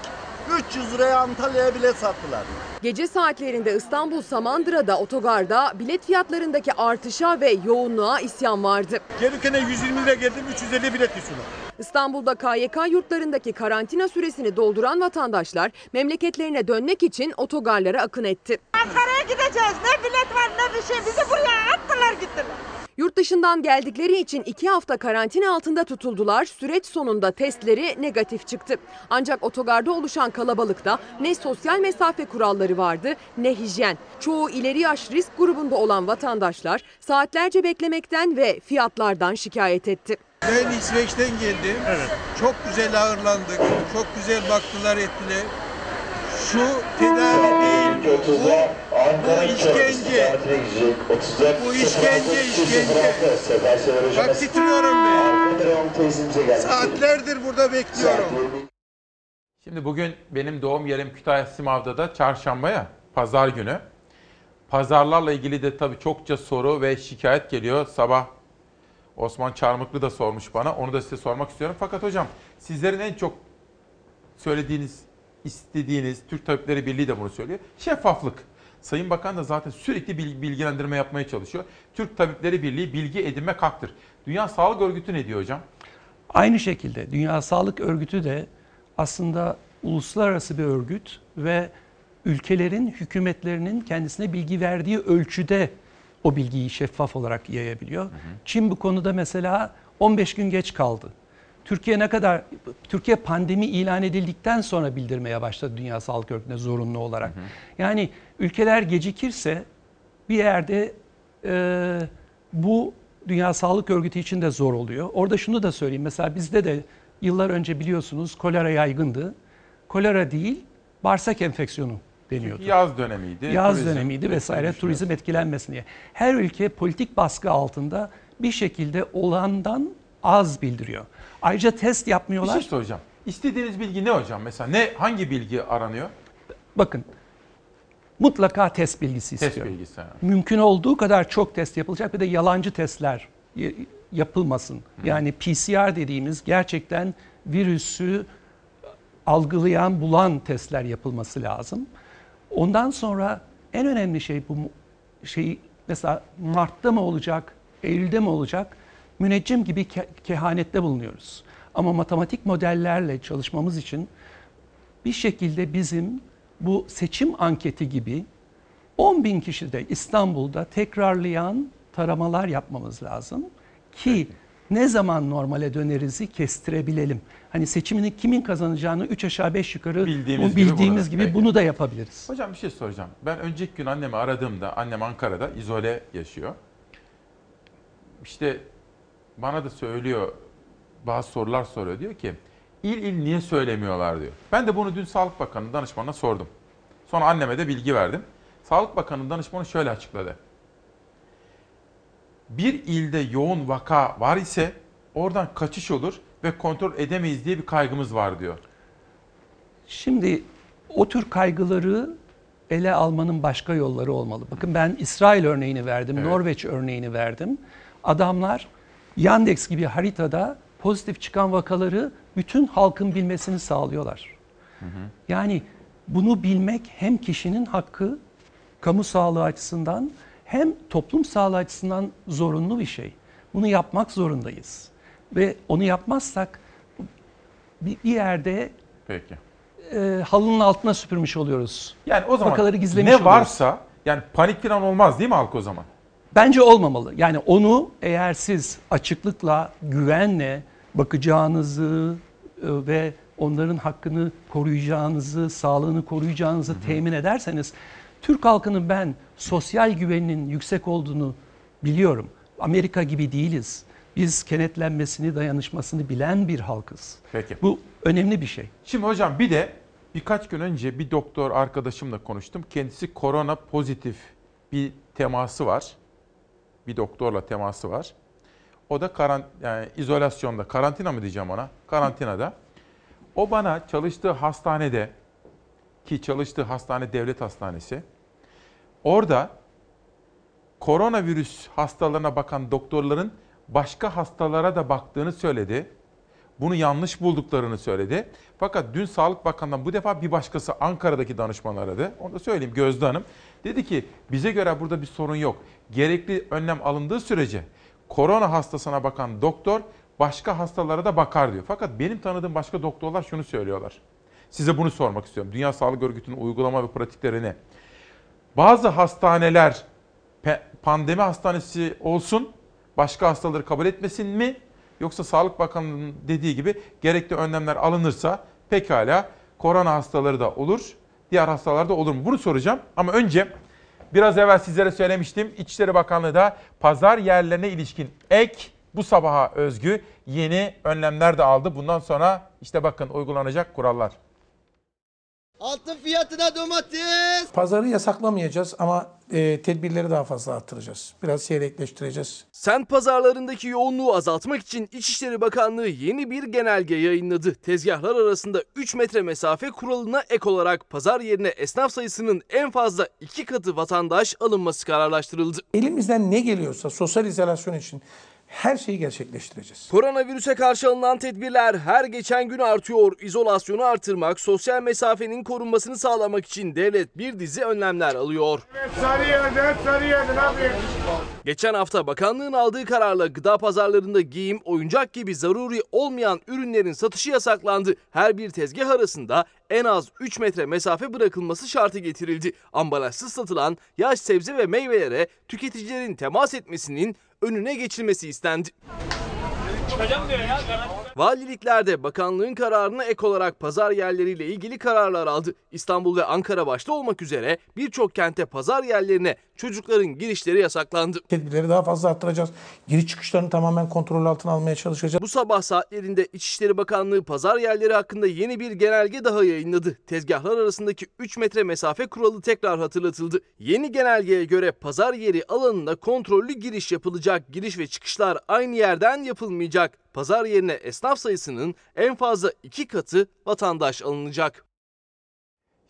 [SPEAKER 44] 300 liraya Antalya'ya bilet sattılar.
[SPEAKER 45] Gece saatlerinde İstanbul Samandıra'da otogarda bilet fiyatlarındaki artışa ve yoğunluğa isyan vardı.
[SPEAKER 44] Gelirken 120 lira geldim 350 bilet istiyorlar.
[SPEAKER 45] İstanbul'da KYK yurtlarındaki karantina süresini dolduran vatandaşlar memleketlerine dönmek için otogarlara akın etti.
[SPEAKER 46] Ankara'ya gideceğiz. Ne bilet var ne bir şey. Bizi buraya attılar gittiler.
[SPEAKER 45] Yurt dışından geldikleri için iki hafta karantina altında tutuldular. Süreç sonunda testleri negatif çıktı. Ancak otogarda oluşan kalabalıkta ne sosyal mesafe kuralları vardı ne hijyen. Çoğu ileri yaş risk grubunda olan vatandaşlar saatlerce beklemekten ve fiyatlardan şikayet etti.
[SPEAKER 46] Ben İsveç'ten geldim. Çok güzel ağırlandık. Çok güzel baktılar ettiler. Şu tedavi değil. Bu, bu işkence. Bu işkence işkence. Bak titriyorum ben. Saatlerdir burada bekliyorum.
[SPEAKER 1] Şimdi bugün benim doğum yerim Kütahya Simav'da da çarşamba ya, pazar günü. Pazarlarla ilgili de tabii çokça soru ve şikayet geliyor. Sabah Osman Çarmıklı da sormuş bana. Onu da size sormak istiyorum. Fakat hocam sizlerin en çok söylediğiniz, istediğiniz, Türk Tabipleri Birliği de bunu söylüyor. Şeffaflık. Sayın Bakan da zaten sürekli bil- bilgilendirme yapmaya çalışıyor. Türk Tabipleri Birliği bilgi edinmek haktır. Dünya Sağlık Örgütü ne diyor hocam?
[SPEAKER 38] Aynı şekilde Dünya Sağlık Örgütü de aslında uluslararası bir örgüt ve ülkelerin hükümetlerinin kendisine bilgi verdiği ölçüde o bilgiyi şeffaf olarak yayabiliyor. Çin bu konuda mesela 15 gün geç kaldı. Türkiye ne kadar Türkiye pandemi ilan edildikten sonra bildirmeye başladı Dünya Sağlık Örgütü'ne zorunlu olarak. Yani ülkeler gecikirse bir yerde e, bu Dünya Sağlık Örgütü için de zor oluyor. Orada şunu da söyleyeyim. Mesela bizde de yıllar önce biliyorsunuz kolera yaygındı. Kolera değil, bağırsak enfeksiyonu deniyordu.
[SPEAKER 1] Yaz dönemiydi.
[SPEAKER 38] Yaz
[SPEAKER 1] turizm,
[SPEAKER 38] dönemiydi vesaire
[SPEAKER 1] turizm
[SPEAKER 38] etkilenmesin diye. Her ülke politik baskı altında bir şekilde olandan az bildiriyor. Ayrıca test
[SPEAKER 1] Bir
[SPEAKER 38] yapmıyorlar.
[SPEAKER 1] şey soracağım. İstediğiniz bilgi ne hocam? Mesela ne hangi bilgi aranıyor?
[SPEAKER 38] Bakın mutlaka test bilgisi
[SPEAKER 1] Test
[SPEAKER 38] istiyor.
[SPEAKER 1] bilgisi. ha.
[SPEAKER 38] Mümkün olduğu kadar çok test yapılacak ve de yalancı testler yapılmasın. Yani PCR dediğimiz gerçekten virüsü algılayan, bulan testler yapılması lazım. Ondan sonra en önemli şey bu mu- şey mesela Mart'ta mı olacak, Eylül'de mi olacak? Müneccim gibi ke- kehanette bulunuyoruz. Ama matematik modellerle çalışmamız için bir şekilde bizim bu seçim anketi gibi 10 bin kişide İstanbul'da tekrarlayan taramalar yapmamız lazım ki ne zaman normale dönerizi kestirebilelim. Hani seçimini kimin kazanacağını 3 aşağı 5 yukarı
[SPEAKER 1] Bildiğimiz
[SPEAKER 38] bu
[SPEAKER 1] gibi
[SPEAKER 38] bildiğimiz gibi
[SPEAKER 1] Peki.
[SPEAKER 38] bunu da yapabiliriz.
[SPEAKER 1] Hocam bir şey soracağım. Ben önceki gün annemi aradığımda, annem Ankara'da izole yaşıyor. İşte bana da söylüyor, bazı sorular soruyor. Diyor ki, il il niye söylemiyorlar diyor. Ben de bunu dün Sağlık Bakanı danışmanına sordum. Sonra anneme de bilgi verdim. Sağlık Bakanı danışmanı şöyle açıkladı. Bir ilde yoğun vaka var ise oradan kaçış olur ve kontrol edemeyiz diye bir kaygımız var diyor.
[SPEAKER 38] Şimdi o tür kaygıları ele almanın başka yolları olmalı. Bakın ben İsrail örneğini verdim, Norveç örneğini verdim. Adamlar Yandex gibi haritada pozitif çıkan vakaları bütün halkın bilmesini sağlıyorlar. Yani bunu bilmek hem kişinin hakkı, kamu sağlığı açısından hem toplum sağlığı açısından zorunlu bir şey. Bunu yapmak zorundayız. Ve onu yapmazsak bir bir yerde
[SPEAKER 1] Peki.
[SPEAKER 38] e, halının altına süpürmüş oluyoruz.
[SPEAKER 1] Yani o zaman
[SPEAKER 38] Vakaları gizlemiş
[SPEAKER 1] ne
[SPEAKER 38] oluyoruz.
[SPEAKER 1] varsa yani panik falan olmaz değil mi halk o zaman?
[SPEAKER 38] Bence olmamalı. Yani onu eğer siz açıklıkla, güvenle bakacağınızı e, ve onların hakkını koruyacağınızı, sağlığını koruyacağınızı temin ederseniz Türk halkının ben sosyal güveninin yüksek olduğunu biliyorum. Amerika gibi değiliz. Biz kenetlenmesini, dayanışmasını bilen bir halkız.
[SPEAKER 1] Peki.
[SPEAKER 38] Bu önemli bir şey.
[SPEAKER 1] Şimdi hocam bir de birkaç gün önce bir doktor arkadaşımla konuştum. Kendisi korona pozitif bir teması var. Bir doktorla teması var. O da karan, yani izolasyonda, karantina mı diyeceğim ona? Karantinada. O bana çalıştığı hastanede ki çalıştığı hastane devlet hastanesi. Orada koronavirüs hastalarına bakan doktorların başka hastalara da baktığını söyledi. Bunu yanlış bulduklarını söyledi. Fakat dün Sağlık Bakanı'ndan bu defa bir başkası Ankara'daki danışman aradı. Onu da söyleyeyim Gözde Hanım. Dedi ki bize göre burada bir sorun yok. Gerekli önlem alındığı sürece korona hastasına bakan doktor başka hastalara da bakar diyor. Fakat benim tanıdığım başka doktorlar şunu söylüyorlar. Size bunu sormak istiyorum. Dünya Sağlık Örgütü'nün uygulama ve pratikleri ne? Bazı hastaneler pandemi hastanesi olsun başka hastaları kabul etmesin mi? Yoksa Sağlık Bakanlığı'nın dediği gibi gerekli önlemler alınırsa pekala korona hastaları da olur, diğer hastalar da olur mu? Bunu soracağım ama önce biraz evvel sizlere söylemiştim. İçişleri Bakanlığı da pazar yerlerine ilişkin ek bu sabaha özgü yeni önlemler de aldı. Bundan sonra işte bakın uygulanacak kurallar.
[SPEAKER 47] Altın fiyatına domates.
[SPEAKER 24] Pazarı yasaklamayacağız ama e, tedbirleri daha fazla arttıracağız. Biraz seyrekleştireceğiz.
[SPEAKER 19] Sent pazarlarındaki yoğunluğu azaltmak için İçişleri Bakanlığı yeni bir genelge yayınladı. Tezgahlar arasında 3 metre mesafe kuralına ek olarak pazar yerine esnaf sayısının en fazla 2 katı vatandaş alınması kararlaştırıldı.
[SPEAKER 24] Elimizden ne geliyorsa sosyal izolasyon için her şeyi gerçekleştireceğiz.
[SPEAKER 19] Koronavirüse karşı alınan tedbirler her geçen gün artıyor. İzolasyonu artırmak, sosyal mesafenin korunmasını sağlamak için devlet bir dizi önlemler alıyor.
[SPEAKER 47] Sarıyer'de, Sarıyer'de ne yapayım?
[SPEAKER 19] Geçen hafta bakanlığın aldığı kararla gıda pazarlarında giyim, oyuncak gibi zaruri olmayan ürünlerin satışı yasaklandı. Her bir tezgah arasında en az 3 metre mesafe bırakılması şartı getirildi. Ambalajsız satılan yaş sebze ve meyvelere tüketicilerin temas etmesinin önüne geçilmesi istendi. Valilikler de bakanlığın kararına ek olarak pazar yerleriyle ilgili kararlar aldı. İstanbul ve Ankara başta olmak üzere birçok kente pazar yerlerine çocukların girişleri yasaklandı.
[SPEAKER 24] Tedbirleri daha fazla arttıracağız. Giriş çıkışlarını tamamen kontrol altına almaya çalışacağız.
[SPEAKER 19] Bu sabah saatlerinde İçişleri Bakanlığı pazar yerleri hakkında yeni bir genelge daha yayınladı. Tezgahlar arasındaki 3 metre mesafe kuralı tekrar hatırlatıldı. Yeni genelgeye göre pazar yeri alanına kontrollü giriş yapılacak. Giriş ve çıkışlar aynı yerden yapılmayacak. Pazar yerine esnaf sayısının en fazla iki katı vatandaş alınacak.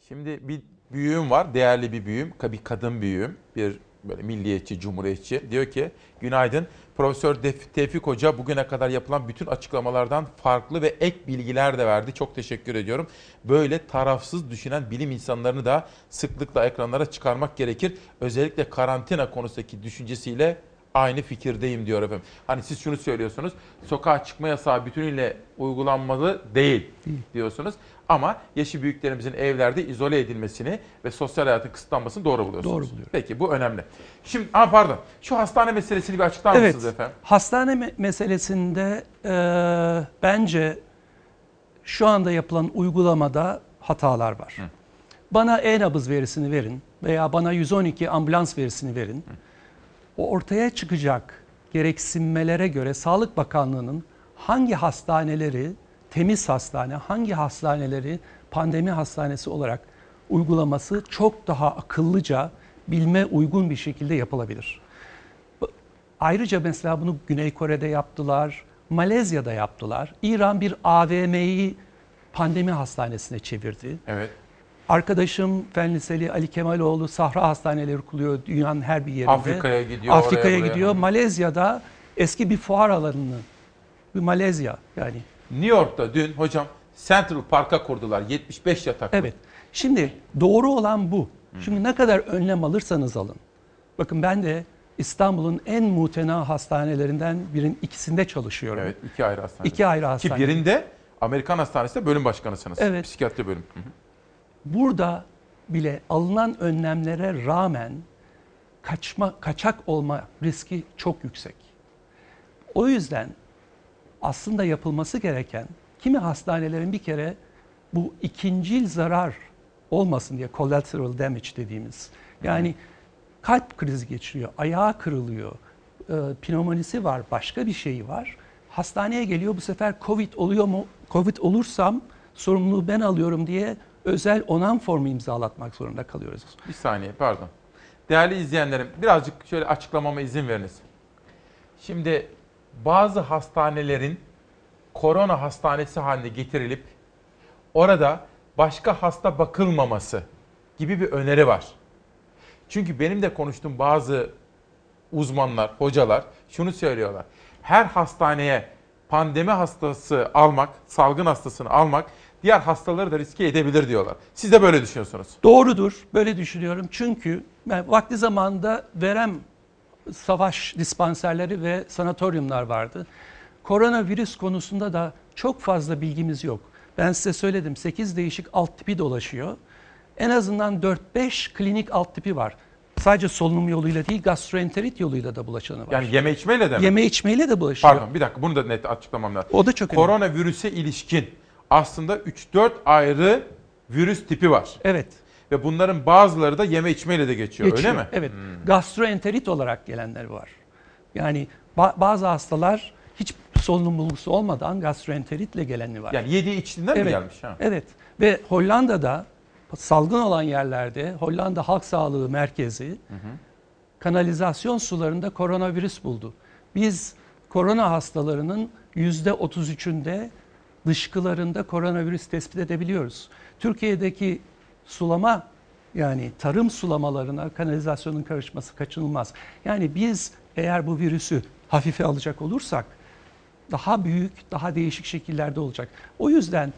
[SPEAKER 1] Şimdi bir büyüğüm var, değerli bir büyüğüm, bir kadın büyüğüm, bir böyle milliyetçi, cumhuriyetçi. Diyor ki, günaydın. Profesör Tevfik Hoca bugüne kadar yapılan bütün açıklamalardan farklı ve ek bilgiler de verdi. Çok teşekkür ediyorum. Böyle tarafsız düşünen bilim insanlarını da sıklıkla ekranlara çıkarmak gerekir. Özellikle karantina konusundaki düşüncesiyle aynı fikirdeyim diyor efendim. Hani siz şunu söylüyorsunuz, sokağa çıkma yasağı bütünüyle uygulanmalı değil diyorsunuz. Ama yaşı büyüklerimizin evlerde izole edilmesini ve sosyal hayatın kısıtlanmasını doğru buluyorsunuz.
[SPEAKER 38] Doğru buluyorum.
[SPEAKER 1] Peki bu önemli. Şimdi aa pardon şu hastane meselesini bir açıklar
[SPEAKER 38] Evet,
[SPEAKER 1] mısınız efendim?
[SPEAKER 38] hastane me- meselesinde e, bence şu anda yapılan uygulamada hatalar var. Bana e-nabız verisini verin veya bana 112 ambulans verisini verin. O ortaya çıkacak gereksinmelere göre Sağlık Bakanlığı'nın hangi hastaneleri temiz hastane, hangi hastaneleri pandemi hastanesi olarak uygulaması çok daha akıllıca, bilme uygun bir şekilde yapılabilir. Ayrıca mesela bunu Güney Kore'de yaptılar, Malezya'da yaptılar. İran bir AVM'yi pandemi hastanesine çevirdi.
[SPEAKER 1] Evet.
[SPEAKER 38] Arkadaşım Fen Liseli Ali Kemaloğlu Sahra Hastaneleri kuruyor dünyanın her bir yerinde.
[SPEAKER 1] Afrika'ya gidiyor,
[SPEAKER 38] Afrika'ya
[SPEAKER 1] oraya, buraya.
[SPEAKER 38] gidiyor. Malezya'da eski bir fuar alanını, bir Malezya yani.
[SPEAKER 1] New York'ta dün hocam Central Park'a kurdular 75 yataklı.
[SPEAKER 38] Evet. Şimdi doğru olan bu. Şimdi ne kadar önlem alırsanız alın. Bakın ben de İstanbul'un en mutena hastanelerinden birinin ikisinde çalışıyorum.
[SPEAKER 1] Evet iki ayrı hastane.
[SPEAKER 38] İki ayrı
[SPEAKER 1] Ki
[SPEAKER 38] hastane.
[SPEAKER 1] birinde Amerikan Hastanesi'nde bölüm başkanısınız.
[SPEAKER 38] Evet.
[SPEAKER 1] Psikiyatri bölüm. Hı hı.
[SPEAKER 38] Burada bile alınan önlemlere rağmen kaçma kaçak olma riski çok yüksek. O yüzden aslında yapılması gereken kimi hastanelerin bir kere bu ikincil zarar olmasın diye collateral damage dediğimiz yani kalp krizi geçiriyor, ayağı kırılıyor, e, pneumonisi var, başka bir şeyi var. Hastaneye geliyor bu sefer Covid oluyor mu? Covid olursam sorumluluğu ben alıyorum diye özel onam formu imzalatmak zorunda kalıyoruz.
[SPEAKER 1] Bir saniye pardon. Değerli izleyenlerim birazcık şöyle açıklamama izin veriniz. Şimdi bazı hastanelerin korona hastanesi haline getirilip orada başka hasta bakılmaması gibi bir öneri var. Çünkü benim de konuştuğum bazı uzmanlar, hocalar şunu söylüyorlar. Her hastaneye pandemi hastası almak, salgın hastasını almak diğer hastaları da riske edebilir diyorlar. Siz de böyle düşünüyorsunuz.
[SPEAKER 38] Doğrudur, böyle düşünüyorum. Çünkü ben vakti zamanında verem savaş dispanserleri ve sanatoryumlar vardı. Koronavirüs konusunda da çok fazla bilgimiz yok. Ben size söyledim 8 değişik alt tipi dolaşıyor. En azından 4-5 klinik alt tipi var. sadece solunum yoluyla değil gastroenterit yoluyla da bulaşanı var.
[SPEAKER 1] Yani yeme içmeyle de mi?
[SPEAKER 38] Yeme içmeyle de bulaşıyor.
[SPEAKER 1] Pardon bir dakika bunu da net açıklamam lazım.
[SPEAKER 38] O da çok önemli.
[SPEAKER 1] Koronavirüse ilişkin aslında 3-4 ayrı virüs tipi var.
[SPEAKER 38] Evet.
[SPEAKER 1] Ve bunların bazıları da yeme içmeyle de geçiyor,
[SPEAKER 38] Geçiyor,
[SPEAKER 1] öyle mi?
[SPEAKER 38] Evet.
[SPEAKER 1] Hmm.
[SPEAKER 38] Gastroenterit olarak gelenler var. Yani ba- bazı hastalar hiç solunum bulgusu olmadan gastroenteritle geleni var.
[SPEAKER 1] Yani yediği içtiğinden mi
[SPEAKER 38] evet,
[SPEAKER 1] gelmiş? Ha?
[SPEAKER 38] Evet. Ve Hollanda'da salgın olan yerlerde Hollanda Halk Sağlığı Merkezi kanalizasyon sularında koronavirüs buldu. Biz korona hastalarının %33'ünde dışkılarında koronavirüs tespit edebiliyoruz. Türkiye'deki sulama yani tarım sulamalarına kanalizasyonun karışması kaçınılmaz. Yani biz eğer bu virüsü hafife alacak olursak daha büyük, daha değişik şekillerde olacak. O yüzden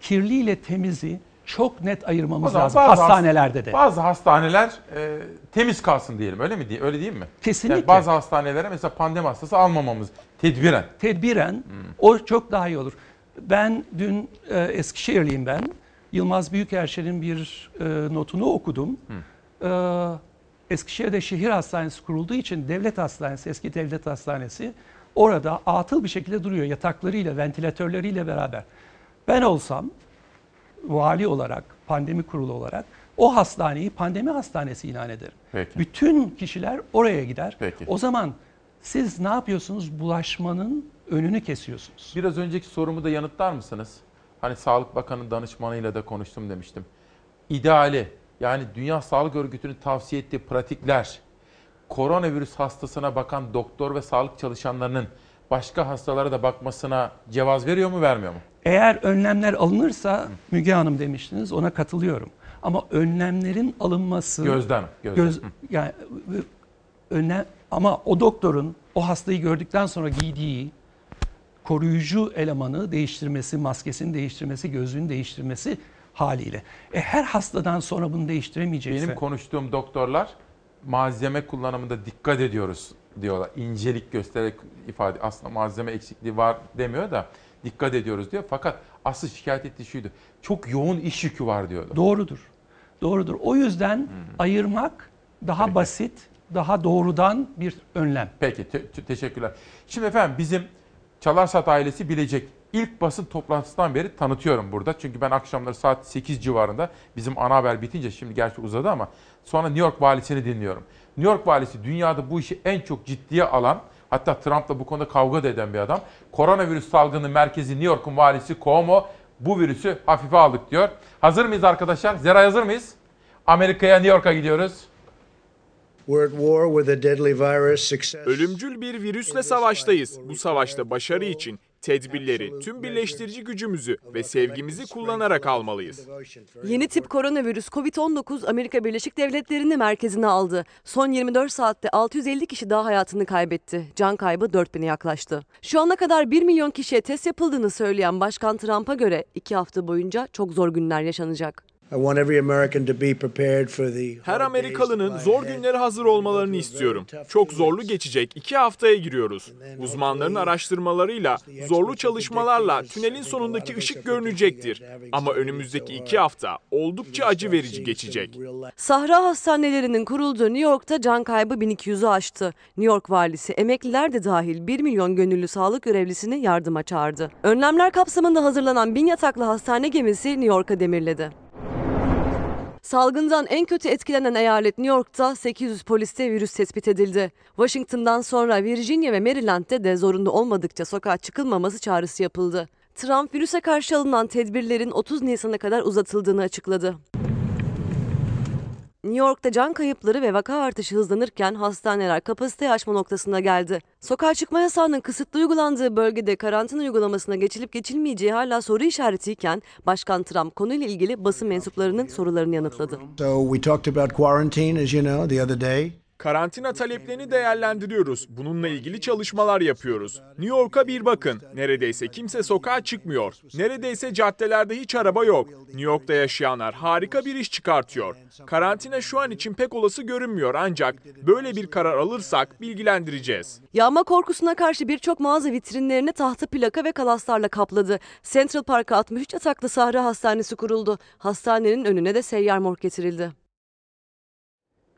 [SPEAKER 38] kirli ile temizi çok net ayırmamız lazım
[SPEAKER 1] bazı hast-
[SPEAKER 38] hastanelerde de.
[SPEAKER 1] Bazı hastaneler e, temiz kalsın diyelim öyle mi? Öyle değil mi?
[SPEAKER 38] Kesinlikle.
[SPEAKER 1] Yani bazı hastanelere mesela pandemi hastası almamamız tedbiren.
[SPEAKER 38] Tedbiren o çok daha iyi olur. Ben dün e, Eskişehirliyim ben. Yılmaz Büyükerşen'in bir e, notunu okudum. E, Eskişehir'de şehir hastanesi kurulduğu için devlet hastanesi, eski devlet hastanesi orada atıl bir şekilde duruyor yataklarıyla, ventilatörleriyle beraber. Ben olsam vali olarak, pandemi kurulu olarak o hastaneyi pandemi hastanesi ilan ederim.
[SPEAKER 1] Peki.
[SPEAKER 38] Bütün kişiler oraya gider.
[SPEAKER 1] Peki.
[SPEAKER 38] O zaman siz ne yapıyorsunuz? Bulaşmanın önünü kesiyorsunuz.
[SPEAKER 1] Biraz önceki sorumu da yanıtlar mısınız? Hani Sağlık Bakanı danışmanıyla da konuştum demiştim. İdeali yani Dünya Sağlık Örgütü'nün tavsiye ettiği pratikler koronavirüs hastasına bakan doktor ve sağlık çalışanlarının başka hastalara da bakmasına cevaz veriyor mu vermiyor mu?
[SPEAKER 38] Eğer önlemler alınırsa Müge Hanım demiştiniz ona katılıyorum. Ama önlemlerin alınması
[SPEAKER 1] Gözden, gözden.
[SPEAKER 38] göz- yani önlem ama o doktorun o hastayı gördükten sonra giydiği koruyucu elemanı değiştirmesi, maskesini değiştirmesi, gözlüğünü değiştirmesi haliyle. E her hastadan sonra bunu değiştiremeyecekse.
[SPEAKER 1] Benim konuştuğum doktorlar malzeme kullanımında dikkat ediyoruz diyorlar. İncelik göstererek ifade aslında malzeme eksikliği var demiyor da dikkat ediyoruz diyor. Fakat asıl şikayet ettiği şuydu. Çok yoğun iş yükü var diyordu.
[SPEAKER 38] Doğrudur. Doğrudur. O yüzden ayırmak daha basit, daha doğrudan bir önlem.
[SPEAKER 1] Peki te- teşekkürler. Şimdi efendim bizim Çalarsat ailesi bilecek. İlk basın toplantısından beri tanıtıyorum burada. Çünkü ben akşamları saat 8 civarında bizim ana haber bitince şimdi gerçi uzadı ama sonra New York valisini dinliyorum. New York valisi dünyada bu işi en çok ciddiye alan hatta Trump'la bu konuda kavga da eden bir adam. Koronavirüs salgını merkezi New York'un valisi Cuomo bu virüsü hafife aldık diyor. Hazır mıyız arkadaşlar? Zera hazır mıyız? Amerika'ya New York'a gidiyoruz.
[SPEAKER 4] Ölümcül bir virüsle savaştayız. Bu savaşta başarı için tedbirleri, tüm birleştirici gücümüzü ve sevgimizi kullanarak almalıyız.
[SPEAKER 7] Yeni tip koronavirüs COVID-19 Amerika Birleşik Devletleri'ni merkezine aldı. Son 24 saatte 650 kişi daha hayatını kaybetti. Can kaybı 4000'e yaklaştı. Şu ana kadar 1 milyon kişiye test yapıldığını söyleyen Başkan Trump'a göre 2 hafta boyunca çok zor günler yaşanacak.
[SPEAKER 48] I want every American to be prepared for the
[SPEAKER 4] Her Amerikalının zor günlere hazır olmalarını istiyorum. Çok zorlu geçecek iki haftaya giriyoruz. Uzmanların araştırmalarıyla, zorlu çalışmalarla tünelin sonundaki ışık görünecektir. Ama önümüzdeki iki hafta oldukça acı verici geçecek.
[SPEAKER 7] Sahra hastanelerinin kurulduğu New York'ta can kaybı 1200'ü aştı. New York valisi emekliler de dahil 1 milyon gönüllü sağlık görevlisini yardıma çağırdı. Önlemler kapsamında hazırlanan bin yataklı hastane gemisi New York'a demirledi. Salgından en kötü etkilenen eyalet New York'ta 800 poliste virüs tespit edildi. Washington'dan sonra Virginia ve Maryland'de de zorunlu olmadıkça sokağa çıkılmaması çağrısı yapıldı. Trump virüse karşı alınan tedbirlerin 30 Nisan'a kadar uzatıldığını açıkladı. New York'ta can kayıpları ve vaka artışı hızlanırken hastaneler kapasiteyi aşma noktasına geldi. Sokağa çıkma yasağının kısıtlı uygulandığı bölgede karantina uygulamasına geçilip geçilmeyeceği hala soru işaretiyken Başkan Trump konuyla ilgili basın mensuplarının sorularını yanıtladı.
[SPEAKER 48] So we talked about quarantine, as you know, the other day.
[SPEAKER 4] Karantina taleplerini değerlendiriyoruz. Bununla ilgili çalışmalar yapıyoruz. New York'a bir bakın. Neredeyse kimse sokağa çıkmıyor. Neredeyse caddelerde hiç araba yok. New York'ta yaşayanlar harika bir iş çıkartıyor. Karantina şu an için pek olası görünmüyor ancak böyle bir karar alırsak bilgilendireceğiz.
[SPEAKER 7] Yağma korkusuna karşı birçok mağaza vitrinlerini tahta plaka ve kalaslarla kapladı. Central Park'a 63 yataklı Sahra Hastanesi kuruldu. Hastanenin önüne de seyyar morg getirildi.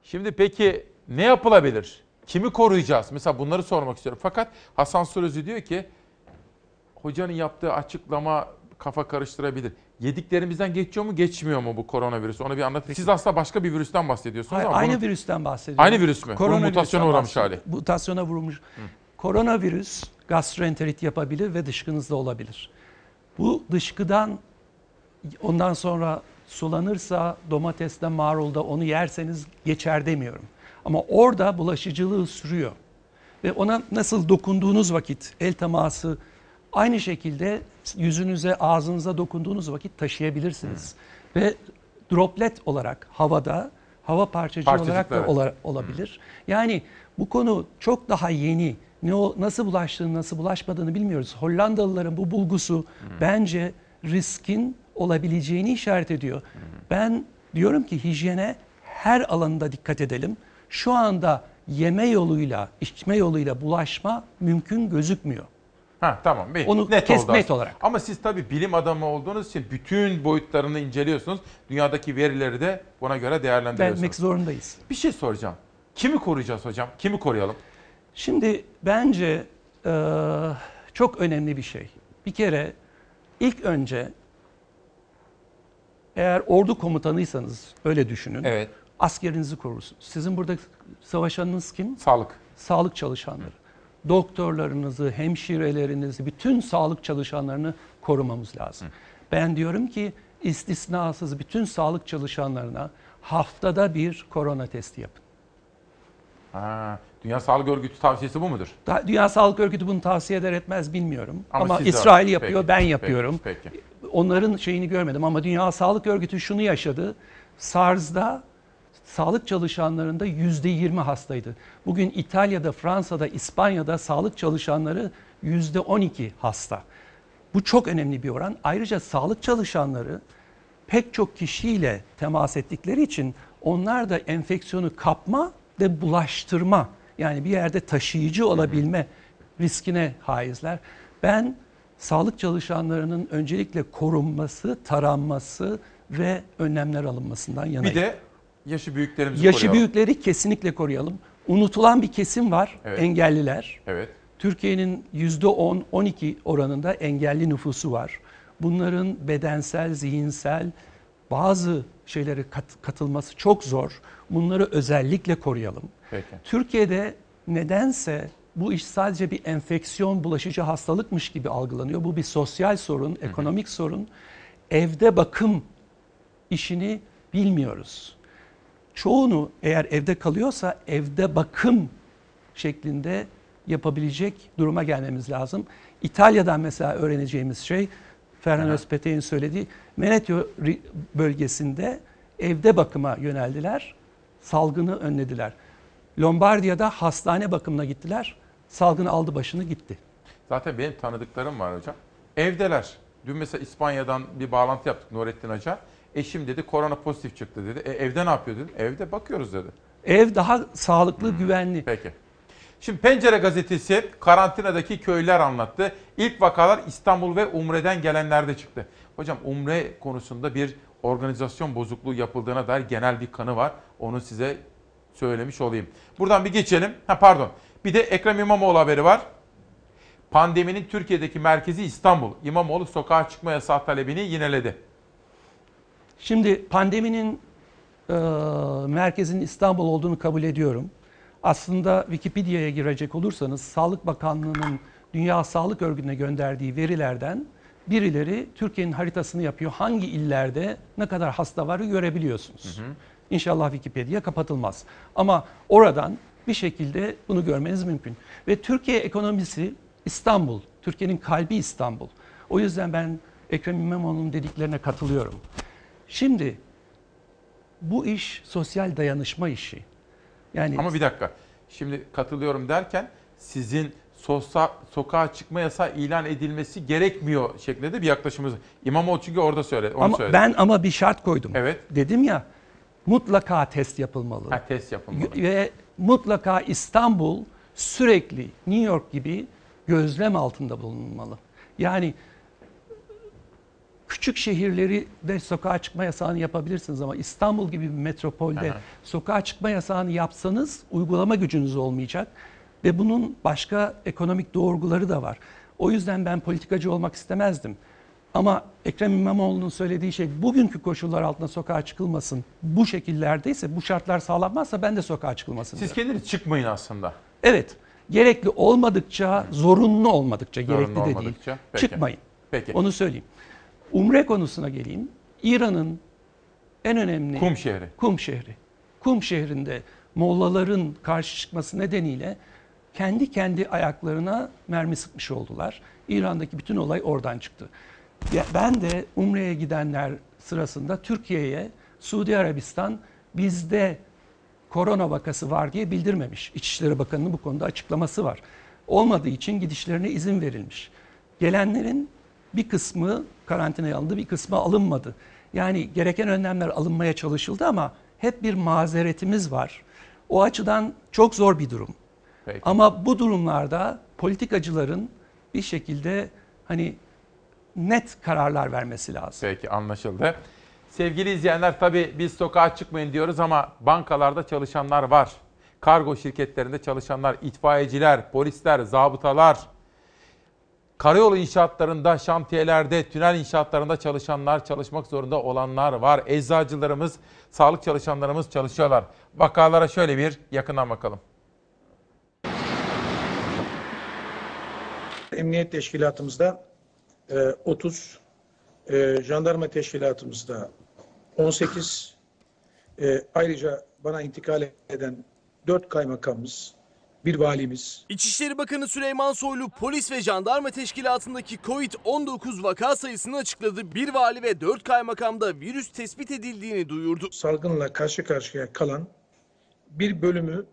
[SPEAKER 1] Şimdi peki ne yapılabilir? Kimi koruyacağız? Mesela bunları sormak istiyorum. Fakat Hasan Sürözü diyor ki hocanın yaptığı açıklama kafa karıştırabilir. Yediklerimizden geçiyor mu geçmiyor mu bu koronavirüs? Onu bir anlatın. Siz aslında başka bir virüsten bahsediyorsunuz
[SPEAKER 38] Hayır,
[SPEAKER 1] ama
[SPEAKER 38] aynı
[SPEAKER 1] bunun-
[SPEAKER 38] virüsten bahsediyorum.
[SPEAKER 1] Aynı virüs mü?
[SPEAKER 38] Koronavirüsten
[SPEAKER 1] mutasyona uğramış hali.
[SPEAKER 38] Mutasyona vurmuş. Koronavirüs gastroenterit yapabilir ve dışkınızda olabilir. Bu dışkıdan ondan sonra sulanırsa domatesle marulda onu yerseniz geçer demiyorum. Ama orada bulaşıcılığı sürüyor. Ve ona nasıl dokunduğunuz vakit el teması aynı şekilde yüzünüze ağzınıza dokunduğunuz vakit taşıyabilirsiniz. Ve droplet olarak havada hava parçacığı olarak da
[SPEAKER 1] evet.
[SPEAKER 38] ola- olabilir. Yani bu konu çok daha yeni. Ne o nasıl bulaştığını, nasıl bulaşmadığını bilmiyoruz. Hollandalıların bu bulgusu bence riskin olabileceğini işaret ediyor. Ben diyorum ki hijyene her alanında dikkat edelim. Şu anda yeme yoluyla, içme yoluyla bulaşma mümkün gözükmüyor.
[SPEAKER 1] Ha tamam. Bir,
[SPEAKER 38] Onu
[SPEAKER 1] net
[SPEAKER 38] kes-
[SPEAKER 1] oldu
[SPEAKER 38] net olarak.
[SPEAKER 1] Ama siz tabii bilim adamı olduğunuz için bütün boyutlarını inceliyorsunuz. Dünyadaki verileri de buna göre değerlendiriyorsunuz.
[SPEAKER 38] Vermek zorundayız.
[SPEAKER 1] Bir şey soracağım. Kimi koruyacağız hocam? Kimi koruyalım?
[SPEAKER 38] Şimdi bence e, çok önemli bir şey. Bir kere ilk önce eğer ordu komutanıysanız öyle düşünün.
[SPEAKER 1] Evet.
[SPEAKER 38] Askerinizi korursunuz. Sizin burada savaşanınız kim?
[SPEAKER 1] Sağlık.
[SPEAKER 38] Sağlık çalışanları. Doktorlarınızı, hemşirelerinizi, bütün sağlık çalışanlarını korumamız lazım. Ben diyorum ki istisnasız bütün sağlık çalışanlarına haftada bir korona testi yapın.
[SPEAKER 1] Ha, Dünya Sağlık Örgütü tavsiyesi bu mudur?
[SPEAKER 38] Da- Dünya Sağlık Örgütü bunu tavsiye eder etmez bilmiyorum.
[SPEAKER 1] Ama
[SPEAKER 38] Ama,
[SPEAKER 1] siz de-
[SPEAKER 38] İsrail yapıyor,
[SPEAKER 1] Peki,
[SPEAKER 38] ben
[SPEAKER 1] peki,
[SPEAKER 38] yapıyorum.
[SPEAKER 1] peki.
[SPEAKER 38] Onların şeyini görmedim ama Dünya Sağlık Örgütü şunu yaşadı. SARS'da sağlık çalışanlarında yüzde yirmi hastaydı. Bugün İtalya'da, Fransa'da, İspanya'da sağlık çalışanları yüzde on iki hasta. Bu çok önemli bir oran. Ayrıca sağlık çalışanları pek çok kişiyle temas ettikleri için onlar da enfeksiyonu kapma ve bulaştırma yani bir yerde taşıyıcı olabilme riskine haizler. Ben sağlık çalışanlarının öncelikle korunması, taranması ve önlemler alınmasından yanayım.
[SPEAKER 1] Bir de yaşı büyüklerimizi
[SPEAKER 38] Yaşı
[SPEAKER 1] koruyalım.
[SPEAKER 38] büyükleri kesinlikle koruyalım. Unutulan bir kesim var,
[SPEAKER 1] Evet.
[SPEAKER 38] engelliler.
[SPEAKER 1] Evet.
[SPEAKER 38] Türkiye'nin %10-12 oranında engelli nüfusu var. Bunların bedensel, zihinsel bazı şeylere kat- katılması çok zor. Bunları özellikle koruyalım.
[SPEAKER 1] Peki.
[SPEAKER 38] Türkiye'de nedense bu iş sadece bir enfeksiyon bulaşıcı hastalıkmış gibi algılanıyor. Bu bir sosyal sorun, ekonomik sorun. Evde bakım işini bilmiyoruz. Çoğunu eğer evde kalıyorsa evde bakım şeklinde yapabilecek duruma gelmemiz lazım. İtalya'dan mesela öğreneceğimiz şey Ferhan Özpetek'in söylediği Veneto ri- bölgesinde evde bakıma yöneldiler. Salgını önlediler. Lombardiya'da hastane bakımına gittiler. Salgın aldı başını gitti.
[SPEAKER 1] Zaten benim tanıdıklarım var hocam. Evdeler. Dün mesela İspanya'dan bir bağlantı yaptık Nurettin Hoca. Eşim dedi korona pozitif çıktı dedi. E, evde ne yapıyor dedim. Evde bakıyoruz dedi.
[SPEAKER 38] Ev daha sağlıklı, güvenli.
[SPEAKER 1] Peki. Şimdi Pencere gazetesi karantinadaki köylüler anlattı. İlk vakalar İstanbul ve Umre'den gelenlerde çıktı. Hocam Umre konusunda bir organizasyon bozukluğu yapıldığına dair genel bir kanı var. Onu size söylemiş olayım. Buradan bir geçelim. Ha pardon. Bir de Ekrem İmamoğlu haberi var. Pandeminin Türkiye'deki merkezi İstanbul. İmamoğlu sokağa çıkma yasağı talebini yineledi.
[SPEAKER 38] Şimdi pandeminin e, merkezinin İstanbul olduğunu kabul ediyorum. Aslında Wikipedia'ya girecek olursanız Sağlık Bakanlığı'nın Dünya Sağlık Örgütü'ne gönderdiği verilerden birileri Türkiye'nin haritasını yapıyor. Hangi illerde ne kadar hasta var görebiliyorsunuz. İnşallah Wikipedia kapatılmaz. Ama oradan bir şekilde bunu görmeniz mümkün. Ve Türkiye ekonomisi İstanbul. Türkiye'nin kalbi İstanbul. O yüzden ben Ekrem İmamoğlu'nun dediklerine katılıyorum. Şimdi bu iş sosyal dayanışma işi. Yani
[SPEAKER 1] Ama bir dakika. Şimdi katılıyorum derken sizin sosa, sokağa çıkma yasağı ilan edilmesi gerekmiyor şeklinde de bir yaklaşımımız. İmamoğlu çünkü orada söyledi. Onu
[SPEAKER 38] ama
[SPEAKER 1] söyledi.
[SPEAKER 38] ben ama bir şart koydum.
[SPEAKER 1] Evet.
[SPEAKER 38] Dedim ya mutlaka test yapılmalı.
[SPEAKER 1] Ha, test yapılmalı.
[SPEAKER 38] Ve mutlaka İstanbul sürekli New York gibi gözlem altında bulunmalı. Yani küçük şehirleri de sokağa çıkma yasağını yapabilirsiniz ama İstanbul gibi bir metropolde
[SPEAKER 1] Aha.
[SPEAKER 38] sokağa çıkma yasağını yapsanız uygulama gücünüz olmayacak ve bunun başka ekonomik doğurguları da var. O yüzden ben politikacı olmak istemezdim. Ama Ekrem İmamoğlu'nun söylediği şey bugünkü koşullar altında sokağa çıkılmasın. Bu şekillerdeyse, bu şartlar sağlanmazsa ben de sokağa çıkılmasın.
[SPEAKER 1] Siz
[SPEAKER 38] diyorum.
[SPEAKER 1] kendiniz çıkmayın aslında.
[SPEAKER 38] Evet. Gerekli olmadıkça, zorunlu olmadıkça,
[SPEAKER 1] Zorunlu
[SPEAKER 38] gerekli de değil.
[SPEAKER 1] olmadıkça, peki.
[SPEAKER 38] Çıkmayın.
[SPEAKER 1] Peki.
[SPEAKER 38] Onu söyleyeyim. Umre konusuna geleyim. İran'ın en önemli
[SPEAKER 1] Kum şehri.
[SPEAKER 38] Kum şehri. Kum şehrinde mollaların karşı çıkması nedeniyle kendi kendi ayaklarına mermi sıkmış oldular. İran'daki bütün olay oradan çıktı. Ben de Umre'ye gidenler sırasında Türkiye'ye Suudi Arabistan bizde korona vakası var diye bildirmemiş. İçişleri Bakanı'nın bu konuda açıklaması var. Olmadığı için gidişlerine izin verilmiş. Gelenlerin bir kısmı karantinaya alındı, bir kısmı alınmadı. Yani gereken önlemler alınmaya çalışıldı ama hep bir mazeretimiz var. O açıdan çok zor bir durum.
[SPEAKER 1] Peki.
[SPEAKER 38] Ama bu durumlarda politikacıların bir şekilde hani net kararlar vermesi lazım.
[SPEAKER 1] Peki anlaşıldı. Sevgili izleyenler tabii biz sokağa çıkmayın diyoruz ama bankalarda çalışanlar var. Kargo şirketlerinde çalışanlar, itfaiyeciler, polisler, zabıtalar, karayolu inşaatlarında, şantiyelerde, tünel inşaatlarında çalışanlar, çalışmak zorunda olanlar var. Eczacılarımız, sağlık çalışanlarımız çalışıyorlar. Vakalara şöyle bir yakından bakalım.
[SPEAKER 24] Emniyet teşkilatımızda e, 30, e, jandarma teşkilatımızda 18, e, ayrıca bana intikal eden 4 kaymakamımız, bir valimiz,
[SPEAKER 19] İçişleri Bakanı Süleyman Soylu polis ve jandarma teşkilatındaki Covid-19 vaka sayısını açıkladı. Bir vali ve 4 kaymakamda virüs tespit edildiğini duyurdu.
[SPEAKER 24] salgınla karşı karşıya kalan bir bölümü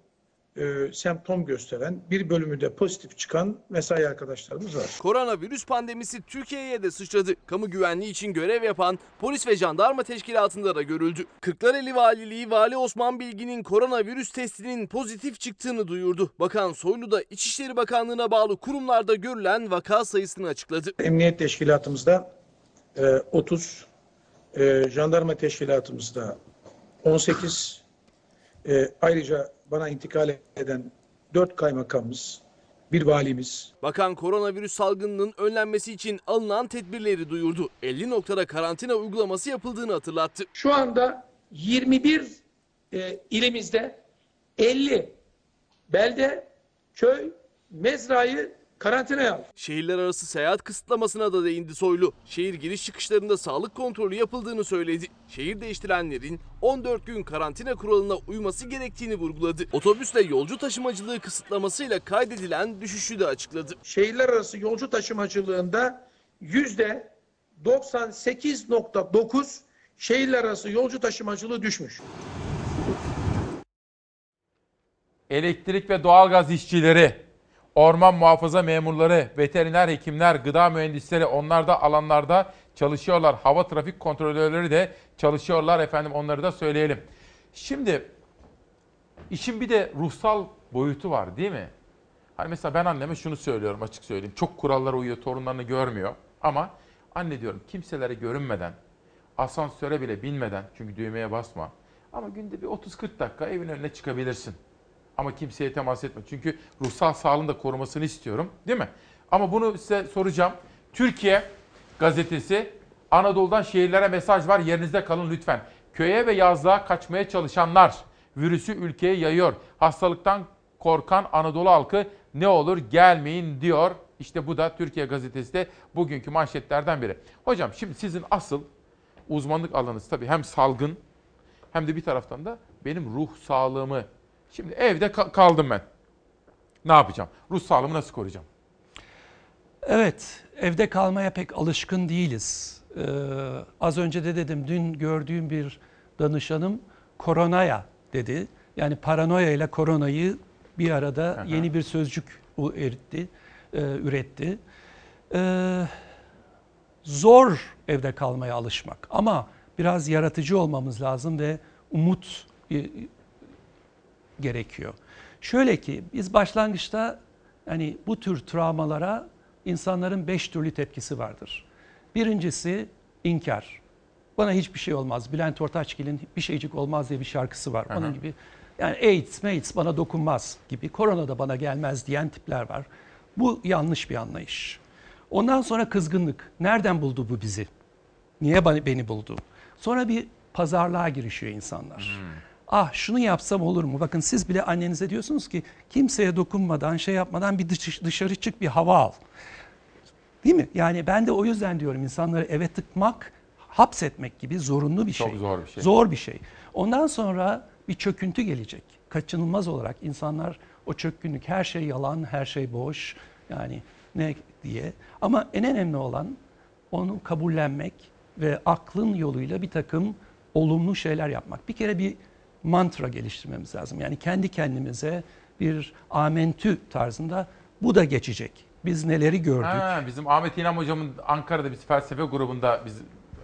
[SPEAKER 24] e, semptom gösteren, bir bölümü de pozitif çıkan mesai arkadaşlarımız var.
[SPEAKER 19] Koronavirüs pandemisi Türkiye'ye de sıçradı. Kamu güvenliği için görev yapan polis ve jandarma teşkilatında da görüldü. Kırklareli Valiliği Vali Osman Bilgin'in koronavirüs testinin pozitif çıktığını duyurdu. Bakan Soylu da İçişleri Bakanlığı'na bağlı kurumlarda görülen vaka sayısını açıkladı.
[SPEAKER 24] Emniyet teşkilatımızda e, 30, e, jandarma teşkilatımızda 18, e, ayrıca bana intikal eden 4 kaymakamımız, bir valimiz,
[SPEAKER 19] Bakan koronavirüs salgınının önlenmesi için alınan tedbirleri duyurdu. 50 noktada karantina uygulaması yapıldığını hatırlattı.
[SPEAKER 24] Şu anda 21 e, ilimizde 50 belde, köy, mezrayı karantinaya aldı.
[SPEAKER 19] Şehirler arası seyahat kısıtlamasına da değindi Soylu. Şehir giriş çıkışlarında sağlık kontrolü yapıldığını söyledi. Şehir değiştirenlerin 14 gün karantina kuralına uyması gerektiğini vurguladı. Otobüsle yolcu taşımacılığı kısıtlamasıyla kaydedilen düşüşü de açıkladı.
[SPEAKER 24] Şehirler arası yolcu taşımacılığında yüzde 98.9 şehirler arası yolcu taşımacılığı düşmüş.
[SPEAKER 1] elektrik ve doğalgaz işçileri, orman muhafaza memurları, veteriner hekimler, gıda mühendisleri onlar da alanlarda çalışıyorlar. Hava trafik kontrolörleri de çalışıyorlar efendim onları da söyleyelim. Şimdi işin bir de ruhsal boyutu var değil mi? Hani mesela ben anneme şunu söylüyorum açık söyleyeyim. Çok kurallara uyuyor, torunlarını görmüyor. Ama anne diyorum kimselere görünmeden, asansöre bile binmeden çünkü düğmeye basma. Ama günde bir 30-40 dakika evin önüne çıkabilirsin. Ama kimseye temas etme. Çünkü ruhsal sağlığını da korumasını istiyorum. Değil mi? Ama bunu size soracağım. Türkiye gazetesi Anadolu'dan şehirlere mesaj var. Yerinizde kalın lütfen. Köye ve yazlığa kaçmaya çalışanlar virüsü ülkeye yayıyor. Hastalıktan korkan Anadolu halkı ne olur gelmeyin diyor. İşte bu da Türkiye gazetesi de bugünkü manşetlerden biri. Hocam şimdi sizin asıl uzmanlık alanınız tabii hem salgın hem de bir taraftan da benim ruh sağlığımı. Şimdi evde ka- kaldım ben. Ne yapacağım? Ruh sağlığımı nasıl koruyacağım?
[SPEAKER 38] Evet, evde kalmaya pek alışkın değiliz. Ee, az önce de dedim, dün gördüğüm bir danışanım koronaya dedi. Yani paranoya ile koronayı bir arada
[SPEAKER 1] Aha.
[SPEAKER 38] yeni bir sözcük eritti, e, üretti. Ee, zor evde kalmaya alışmak ama biraz yaratıcı olmamız lazım ve umut e, gerekiyor. Şöyle ki biz başlangıçta hani bu tür travmalara insanların beş türlü tepkisi vardır. Birincisi inkar. Bana hiçbir şey olmaz. Bülent Ortaçgil'in bir şeycik olmaz diye bir şarkısı var.
[SPEAKER 1] Hı.
[SPEAKER 38] Onun gibi yani AIDS, AIDS bana dokunmaz gibi, korona da bana gelmez diyen tipler var. Bu yanlış bir anlayış. Ondan sonra kızgınlık. Nereden buldu bu bizi? Niye beni buldu? Sonra bir pazarlığa girişiyor insanlar. Ah şunu yapsam olur mu? Bakın siz bile annenize diyorsunuz ki kimseye dokunmadan, şey yapmadan bir dış- dışarı çık bir hava al. Değil mi? Yani ben de o yüzden diyorum insanları eve tıkmak, hapsetmek gibi zorunlu bir
[SPEAKER 1] Çok
[SPEAKER 38] şey.
[SPEAKER 1] zor bir şey.
[SPEAKER 38] Zor bir şey. Ondan sonra bir çöküntü gelecek. Kaçınılmaz olarak insanlar o çökkünlük her şey yalan, her şey boş. Yani ne diye. Ama en önemli olan onu kabullenmek ve aklın yoluyla bir takım olumlu şeyler yapmak. Bir kere bir mantra geliştirmemiz lazım. Yani kendi kendimize bir amentü tarzında bu da geçecek. Biz neleri gördük?
[SPEAKER 1] Ha, bizim Ahmet İnan hocamın Ankara'da biz felsefe grubunda biz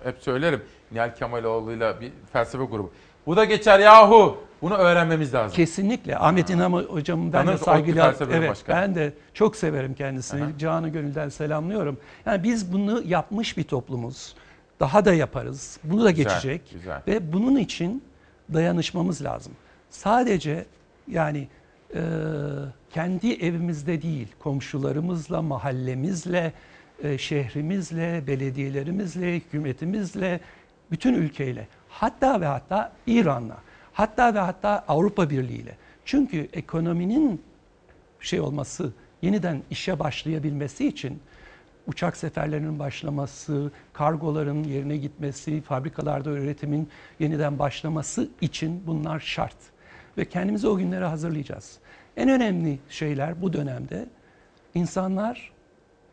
[SPEAKER 1] hep söylerim. Nihal Kemaloğlu'yla bir felsefe grubu. Bu da geçer yahu. Bunu öğrenmemiz lazım.
[SPEAKER 38] Kesinlikle. Ahmet İnam hocamın ben de
[SPEAKER 1] Tanır,
[SPEAKER 38] saygıyla evet
[SPEAKER 1] Başkanı.
[SPEAKER 38] ben de çok severim kendisini.
[SPEAKER 1] Aha.
[SPEAKER 38] Canı gönülden selamlıyorum. Yani biz bunu yapmış bir toplumuz. Daha da yaparız. Bunu da
[SPEAKER 1] Güzel,
[SPEAKER 38] geçecek
[SPEAKER 1] güzel.
[SPEAKER 38] ve bunun için dayanışmamız lazım. Sadece yani e, kendi evimizde değil, komşularımızla, mahallemizle, e, şehrimizle, belediyelerimizle, hükümetimizle, bütün ülkeyle, hatta ve hatta İran'la, hatta ve hatta Avrupa Birliği ile. Çünkü ekonominin şey olması, yeniden işe başlayabilmesi için uçak seferlerinin başlaması, kargoların yerine gitmesi, fabrikalarda üretimin yeniden başlaması için bunlar şart. Ve kendimizi o günlere hazırlayacağız. En önemli şeyler bu dönemde insanlar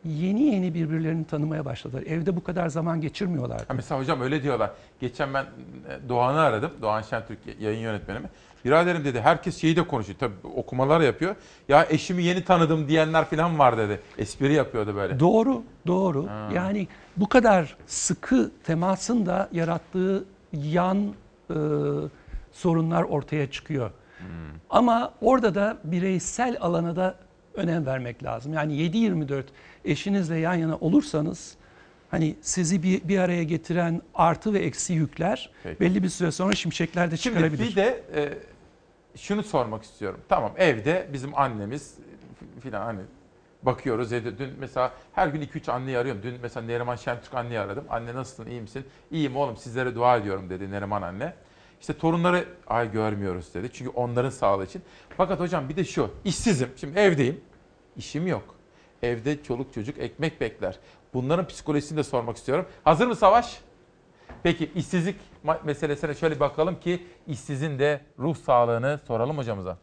[SPEAKER 38] yeni yeni birbirlerini tanımaya başladılar. Evde bu kadar zaman geçirmiyorlardı.
[SPEAKER 1] Ha mesela hocam öyle diyorlar. Geçen ben e, Doğan'ı aradım. Doğan Şentürk yayın yönetmenimi. Biraderim dedi herkes şeyi de konuşuyor. Tabii okumalar yapıyor. Ya eşimi yeni tanıdım diyenler falan var dedi. Espri yapıyordu böyle.
[SPEAKER 38] Doğru, doğru.
[SPEAKER 1] Ha.
[SPEAKER 38] Yani bu kadar sıkı temasın da yarattığı yan e, sorunlar ortaya çıkıyor.
[SPEAKER 1] Hmm.
[SPEAKER 38] Ama orada da bireysel alana da önem vermek lazım. Yani 7-24 eşinizle yan yana olursanız hani sizi bir, bir araya getiren artı ve eksi yükler
[SPEAKER 1] Peki.
[SPEAKER 38] belli bir süre sonra şimşekler de
[SPEAKER 1] Şimdi
[SPEAKER 38] çıkarabilir.
[SPEAKER 1] bir de e, şunu sormak istiyorum. Tamam evde bizim annemiz filan hani bakıyoruz. Evde dün mesela her gün 2-3 anneyi arıyorum. Dün mesela Neriman Şentürk anneyi aradım. Anne nasılsın iyi misin? İyiyim oğlum sizlere dua ediyorum dedi Neriman anne. İşte torunları ay görmüyoruz dedi. Çünkü onların sağlığı için. Fakat hocam bir de şu işsizim. Şimdi evdeyim. işim yok. Evde çoluk çocuk ekmek bekler. Bunların psikolojisini de sormak istiyorum. Hazır mı Savaş? Peki işsizlik meselesine şöyle bakalım ki işsizin de ruh sağlığını soralım hocamıza.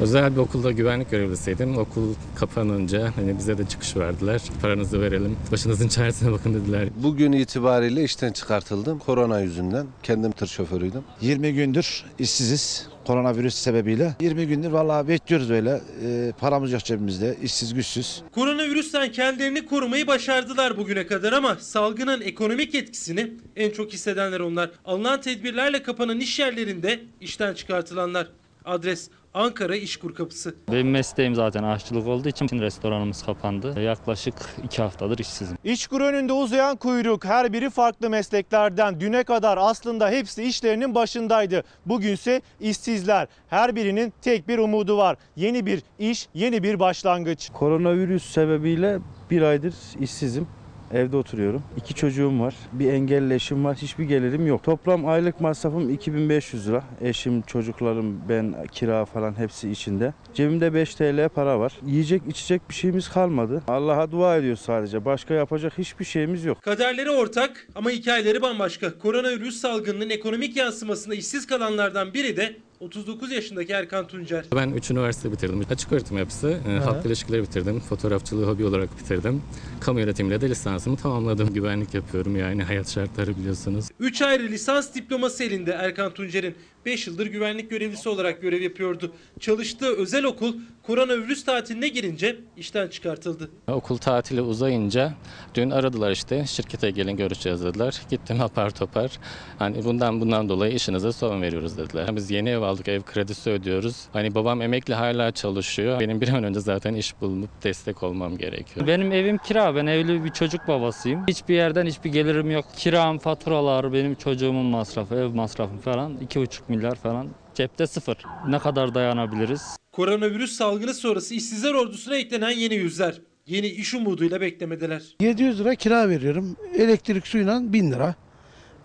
[SPEAKER 49] Özel bir okulda güvenlik görevlisiydim. Okul kapanınca hani bize de çıkış verdiler. Paranızı verelim. Başınızın çaresine bakın dediler.
[SPEAKER 50] Bugün itibariyle işten çıkartıldım. Korona yüzünden. Kendim tır şoförüydüm.
[SPEAKER 42] 20 gündür işsiziz koronavirüs sebebiyle. 20 gündür vallahi bekliyoruz öyle. Ee, paramız yok cebimizde. işsiz güçsüz.
[SPEAKER 8] Koronavirüsten kendilerini korumayı başardılar bugüne kadar ama salgının ekonomik etkisini en çok hissedenler onlar. Alınan tedbirlerle kapanan iş yerlerinde işten çıkartılanlar. Adres Ankara İşkur Kapısı.
[SPEAKER 51] Benim mesleğim zaten aşçılık olduğu için restoranımız kapandı. Yaklaşık iki haftadır işsizim.
[SPEAKER 52] İşkur önünde uzayan kuyruk her biri farklı mesleklerden. Düne kadar aslında hepsi işlerinin başındaydı. Bugünse işsizler. Her birinin tek bir umudu var. Yeni bir iş, yeni bir başlangıç.
[SPEAKER 53] Koronavirüs sebebiyle bir aydır işsizim. Evde oturuyorum. İki çocuğum var. Bir engelli eşim var. Hiçbir gelirim yok. Toplam aylık masrafım 2500 lira. Eşim, çocuklarım, ben, kira falan hepsi içinde. Cebimde 5 TL para var. Yiyecek, içecek bir şeyimiz kalmadı. Allah'a dua ediyoruz sadece. Başka yapacak hiçbir şeyimiz yok.
[SPEAKER 8] Kaderleri ortak ama hikayeleri bambaşka. Koronavirüs salgınının ekonomik yansımasında işsiz kalanlardan biri de 39 yaşındaki Erkan Tuncer.
[SPEAKER 49] Ben 3 üniversite bitirdim. Açık öğretim yapısı, e, halk ilişkileri bitirdim. Fotoğrafçılığı hobi olarak bitirdim. Kamu yönetimiyle de lisansımı tamamladım. Güvenlik yapıyorum yani hayat şartları biliyorsunuz.
[SPEAKER 8] 3 ayrı lisans diploması elinde Erkan Tuncer'in. 5 yıldır güvenlik görevlisi olarak görev yapıyordu. Çalıştığı özel okul koronavirüs tatiline girince işten çıkartıldı.
[SPEAKER 49] Okul tatili uzayınca dün aradılar işte şirkete gelin görüşeceğiz dediler. Gittim apar topar. Hani bundan bundan dolayı işinize son veriyoruz dediler. Biz yeni ev aldık ev kredisi ödüyoruz. Hani babam emekli hala çalışıyor. Benim bir an önce zaten iş bulup destek olmam gerekiyor.
[SPEAKER 51] Benim evim kira. Ben evli bir çocuk babasıyım. Hiçbir yerden hiçbir gelirim yok. Kiram, faturalar, benim çocuğumun masrafı, ev masrafı falan 2,5 milyar falan. Cepte sıfır. Ne kadar dayanabiliriz?
[SPEAKER 8] Koronavirüs salgını sonrası işsizler ordusuna eklenen yeni yüzler. Yeni iş umuduyla beklemedeler.
[SPEAKER 54] 700 lira kira veriyorum. Elektrik suyla 1000 lira.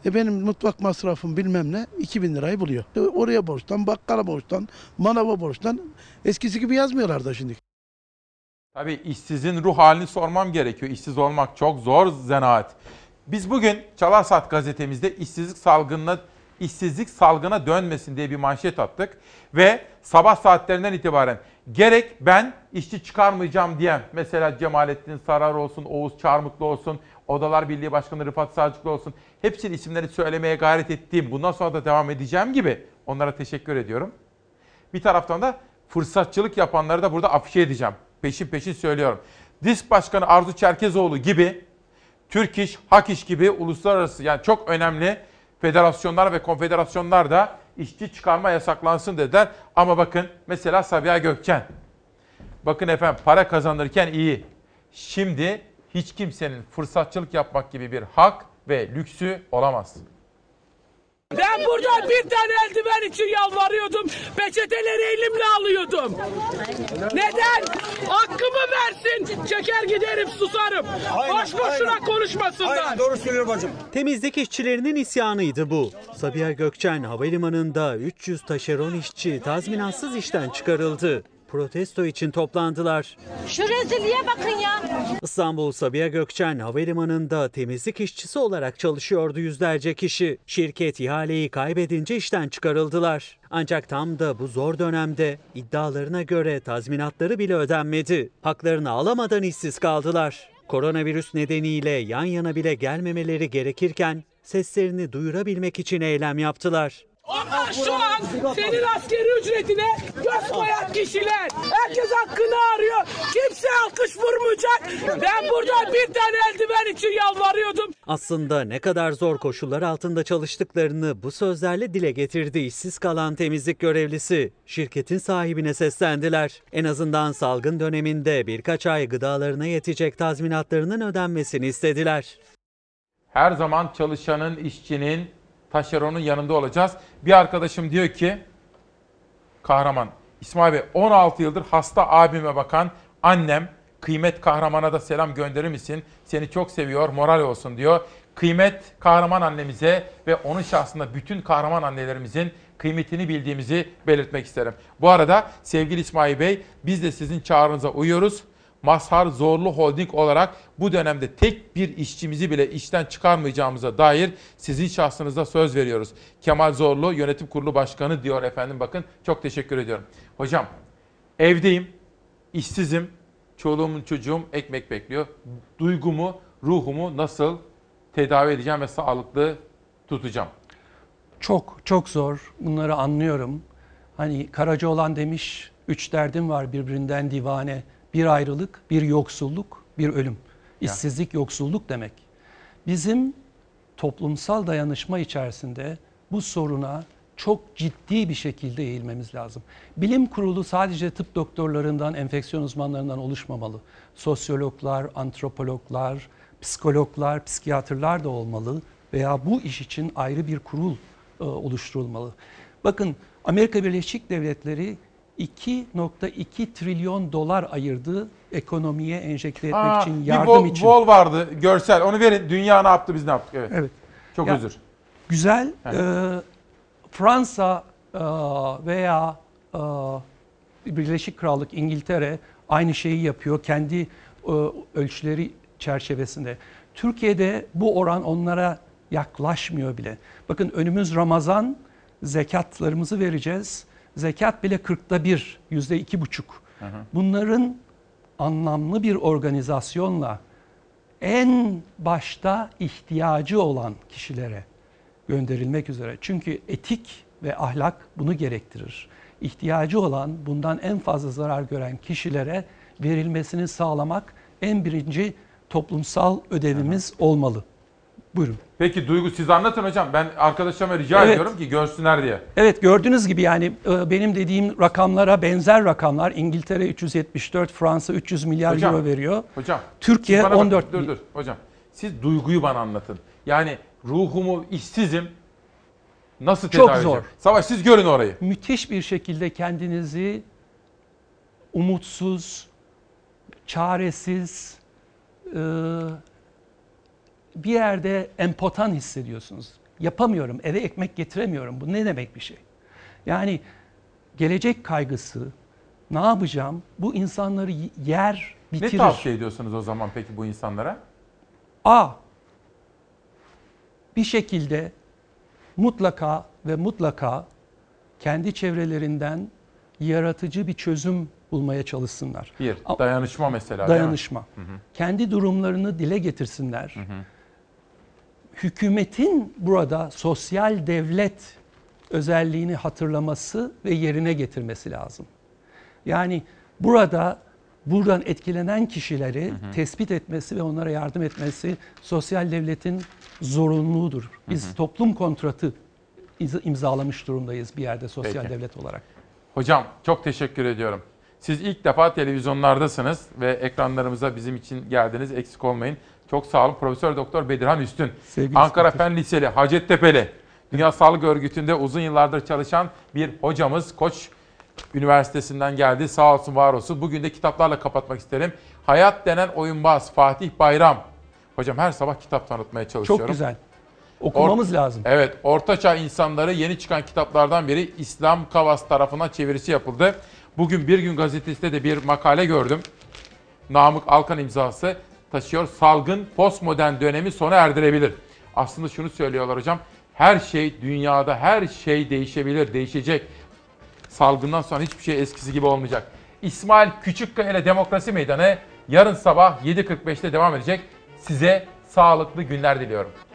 [SPEAKER 54] E benim mutfak masrafım bilmem ne 2000 lirayı buluyor. E oraya borçtan, bakkala borçtan, manava borçtan eskisi gibi yazmıyorlar da şimdi.
[SPEAKER 1] Tabii işsizin ruh halini sormam gerekiyor. İşsiz olmak çok zor zanaat. Biz bugün Çalar Saat gazetemizde işsizlik salgınına işsizlik salgına dönmesin diye bir manşet attık ve sabah saatlerinden itibaren gerek ben işçi çıkarmayacağım diyen mesela Cemalettin Sarar olsun, Oğuz Çarmıklı olsun, Odalar Birliği Başkanı Rıfat Sarcıklı olsun hepsinin isimlerini söylemeye gayret ettiğim bundan sonra da devam edeceğim gibi onlara teşekkür ediyorum. Bir taraftan da fırsatçılık yapanları da burada afişe edeceğim. Peşin peşin söylüyorum. DİSK Başkanı Arzu Çerkezoğlu gibi, Türk İş, Hak İş gibi uluslararası yani çok önemli federasyonlar ve konfederasyonlar da işçi çıkarma yasaklansın dediler. Ama bakın mesela Sabiha Gökçen. Bakın efendim para kazanırken iyi. Şimdi hiç kimsenin fırsatçılık yapmak gibi bir hak ve lüksü olamaz.
[SPEAKER 55] Ben burada bir tane eldiven için yalvarıyordum. Peçeteleri elimle alıyordum. Neden? Hakkımı versin. Çeker giderim susarım. Boş boşuna konuşmasınlar.
[SPEAKER 56] doğru söylüyor bacım. Temizlik işçilerinin isyanıydı bu. Sabiha Gökçen Havalimanı'nda 300 taşeron işçi tazminatsız işten çıkarıldı. Protesto için toplandılar.
[SPEAKER 30] Şu rezilliğe bakın ya.
[SPEAKER 56] İstanbul Sabiha Gökçen Havalimanı'nda temizlik işçisi olarak çalışıyordu yüzlerce kişi. Şirket ihaleyi kaybedince işten çıkarıldılar. Ancak tam da bu zor dönemde iddialarına göre tazminatları bile ödenmedi. Haklarını alamadan işsiz kaldılar. Koronavirüs nedeniyle yan yana bile gelmemeleri gerekirken seslerini duyurabilmek için eylem yaptılar.
[SPEAKER 55] Onlar şu an senin askeri ücretine göz koyan kişiler. Herkes hakkını arıyor. Kimse alkış vurmayacak. Ben burada bir tane eldiven için yalvarıyordum.
[SPEAKER 56] Aslında ne kadar zor koşullar altında çalıştıklarını bu sözlerle dile getirdi işsiz kalan temizlik görevlisi. Şirketin sahibine seslendiler. En azından salgın döneminde birkaç ay gıdalarına yetecek tazminatlarının ödenmesini istediler.
[SPEAKER 1] Her zaman çalışanın, işçinin, taşeronun yanında olacağız. Bir arkadaşım diyor ki, kahraman, İsmail Bey 16 yıldır hasta abime bakan annem, kıymet kahramana da selam gönderir misin? Seni çok seviyor, moral olsun diyor. Kıymet kahraman annemize ve onun şahsında bütün kahraman annelerimizin kıymetini bildiğimizi belirtmek isterim. Bu arada sevgili İsmail Bey biz de sizin çağrınıza uyuyoruz. Mazhar Zorlu Holding olarak bu dönemde tek bir işçimizi bile işten çıkarmayacağımıza dair sizin şahsınızda söz veriyoruz. Kemal Zorlu Yönetim Kurulu Başkanı diyor efendim bakın çok teşekkür ediyorum. Hocam evdeyim, işsizim, çoluğumun çocuğum ekmek bekliyor. Duygumu, ruhumu nasıl tedavi edeceğim ve sağlıklı tutacağım?
[SPEAKER 38] Çok çok zor. Bunları anlıyorum. Hani Karacaoğlan demiş, üç derdim var birbirinden divane. Bir ayrılık, bir yoksulluk, bir ölüm. İşsizlik, yoksulluk demek. Bizim toplumsal dayanışma içerisinde bu soruna çok ciddi bir şekilde eğilmemiz lazım. Bilim kurulu sadece tıp doktorlarından, enfeksiyon uzmanlarından oluşmamalı. Sosyologlar, antropologlar, psikologlar, psikiyatrlar da olmalı veya bu iş için ayrı bir kurul e, oluşturulmalı. Bakın Amerika Birleşik Devletleri 2.2 trilyon dolar ayırdı ekonomiye enjekte etmek
[SPEAKER 1] Aa,
[SPEAKER 38] için,
[SPEAKER 1] bir
[SPEAKER 38] yardım
[SPEAKER 1] bol,
[SPEAKER 38] için.
[SPEAKER 1] bol vardı görsel. Onu verin. Dünya ne yaptı biz ne yaptık? Evet.
[SPEAKER 38] Evet.
[SPEAKER 1] Çok
[SPEAKER 38] Ya,
[SPEAKER 1] özür.
[SPEAKER 38] Güzel.
[SPEAKER 1] Evet.
[SPEAKER 38] Ee, Fransa e, veya e, Birleşik Krallık, İngiltere aynı şeyi yapıyor kendi e, ölçüleri çerçevesinde. Türkiye'de bu oran onlara yaklaşmıyor bile. Bakın önümüz Ramazan, zekatlarımızı vereceğiz. Zekat bile 40'ta bir, yüzde iki buçuk. Bunların anlamlı bir organizasyonla en başta ihtiyacı olan kişilere gönderilmek üzere. Çünkü etik ve ahlak bunu gerektirir. İhtiyacı olan, bundan en fazla zarar gören kişilere verilmesini sağlamak en birinci toplumsal ödevimiz olmalı. Buyurun.
[SPEAKER 1] Peki Duygu siz anlatın hocam. Ben arkadaşlarıma rica
[SPEAKER 38] Evet.
[SPEAKER 1] ediyorum ki görsünler diye.
[SPEAKER 38] Evet gördüğünüz gibi yani e, benim dediğim rakamlara benzer rakamlar İngiltere 374, Fransa 300 milyar
[SPEAKER 1] Hocam,
[SPEAKER 38] euro veriyor.
[SPEAKER 1] Hocam.
[SPEAKER 38] Türkiye
[SPEAKER 1] siz bana bakın,
[SPEAKER 38] 14
[SPEAKER 1] dur dur hocam. Siz duyguyu bana anlatın. Yani ruhumu işsizim. Nasıl
[SPEAKER 38] Çok
[SPEAKER 1] tedavi
[SPEAKER 38] zor.
[SPEAKER 1] edeceğim? Savaş siz görün orayı.
[SPEAKER 38] müthiş bir şekilde kendinizi umutsuz, çaresiz, e, bir yerde empotan hissediyorsunuz. Yapamıyorum, eve ekmek getiremiyorum. Bu ne demek bir şey? Yani gelecek kaygısı, ne yapacağım? Bu insanları yer, bitirir.
[SPEAKER 1] Ne tavsiye ediyorsunuz o zaman peki bu insanlara?
[SPEAKER 38] A. Bir şekilde mutlaka ve mutlaka kendi çevrelerinden yaratıcı bir çözüm bulmaya çalışsınlar.
[SPEAKER 1] Bir, dayanışma mesela.
[SPEAKER 38] Dayanışma.
[SPEAKER 1] Hı hı.
[SPEAKER 38] Kendi durumlarını dile getirsinler. Hükümetin burada sosyal devlet özelliğini hatırlaması ve yerine getirmesi lazım. Yani burada buradan etkilenen kişileri tespit etmesi ve onlara yardım etmesi sosyal devletin zorunluluğudur. Biz toplum kontratı imzalamış durumdayız bir yerde sosyal
[SPEAKER 1] Peki.
[SPEAKER 38] devlet olarak.
[SPEAKER 1] Hocam çok teşekkür ediyorum. Siz ilk defa televizyonlardasınız ve ekranlarımıza bizim için geldiniz. Eksik olmayın. Çok sağ olun. Profesör Doktor Bedirhan Üstün.
[SPEAKER 38] Sevgili
[SPEAKER 1] Ankara
[SPEAKER 38] İsmet
[SPEAKER 1] Fen Liseli, Hacettepe'li. Dünya Sağlık Örgütü'nde uzun yıllardır çalışan bir hocamız. Koç Üniversitesi'nden geldi. Sağ olsun, var olsun. Bugün de kitaplarla kapatmak isterim. Hayat denen oyunbaz Fatih Bayram. Hocam her sabah kitap tanıtmaya çalışıyorum.
[SPEAKER 38] Çok güzel. Okumamız lazım.
[SPEAKER 1] Evet, Ortaçağ insanları yeni çıkan kitaplardan biri İslam Kavas tarafından çevirisi yapıldı. Bugün Bir Gün Gazetesi'nde de bir makale gördüm. Namık Alkan imzası taşıyor. Salgın postmodern dönemi sona erdirebilir. Aslında şunu söylüyorlar hocam. Her şey dünyada her şey değişebilir, değişecek. Salgından sonra hiçbir şey eskisi gibi olmayacak. İsmail Küçükkaya ile Demokrasi Meydanı yarın sabah 7.45'te devam edecek. Size sağlıklı günler diliyorum.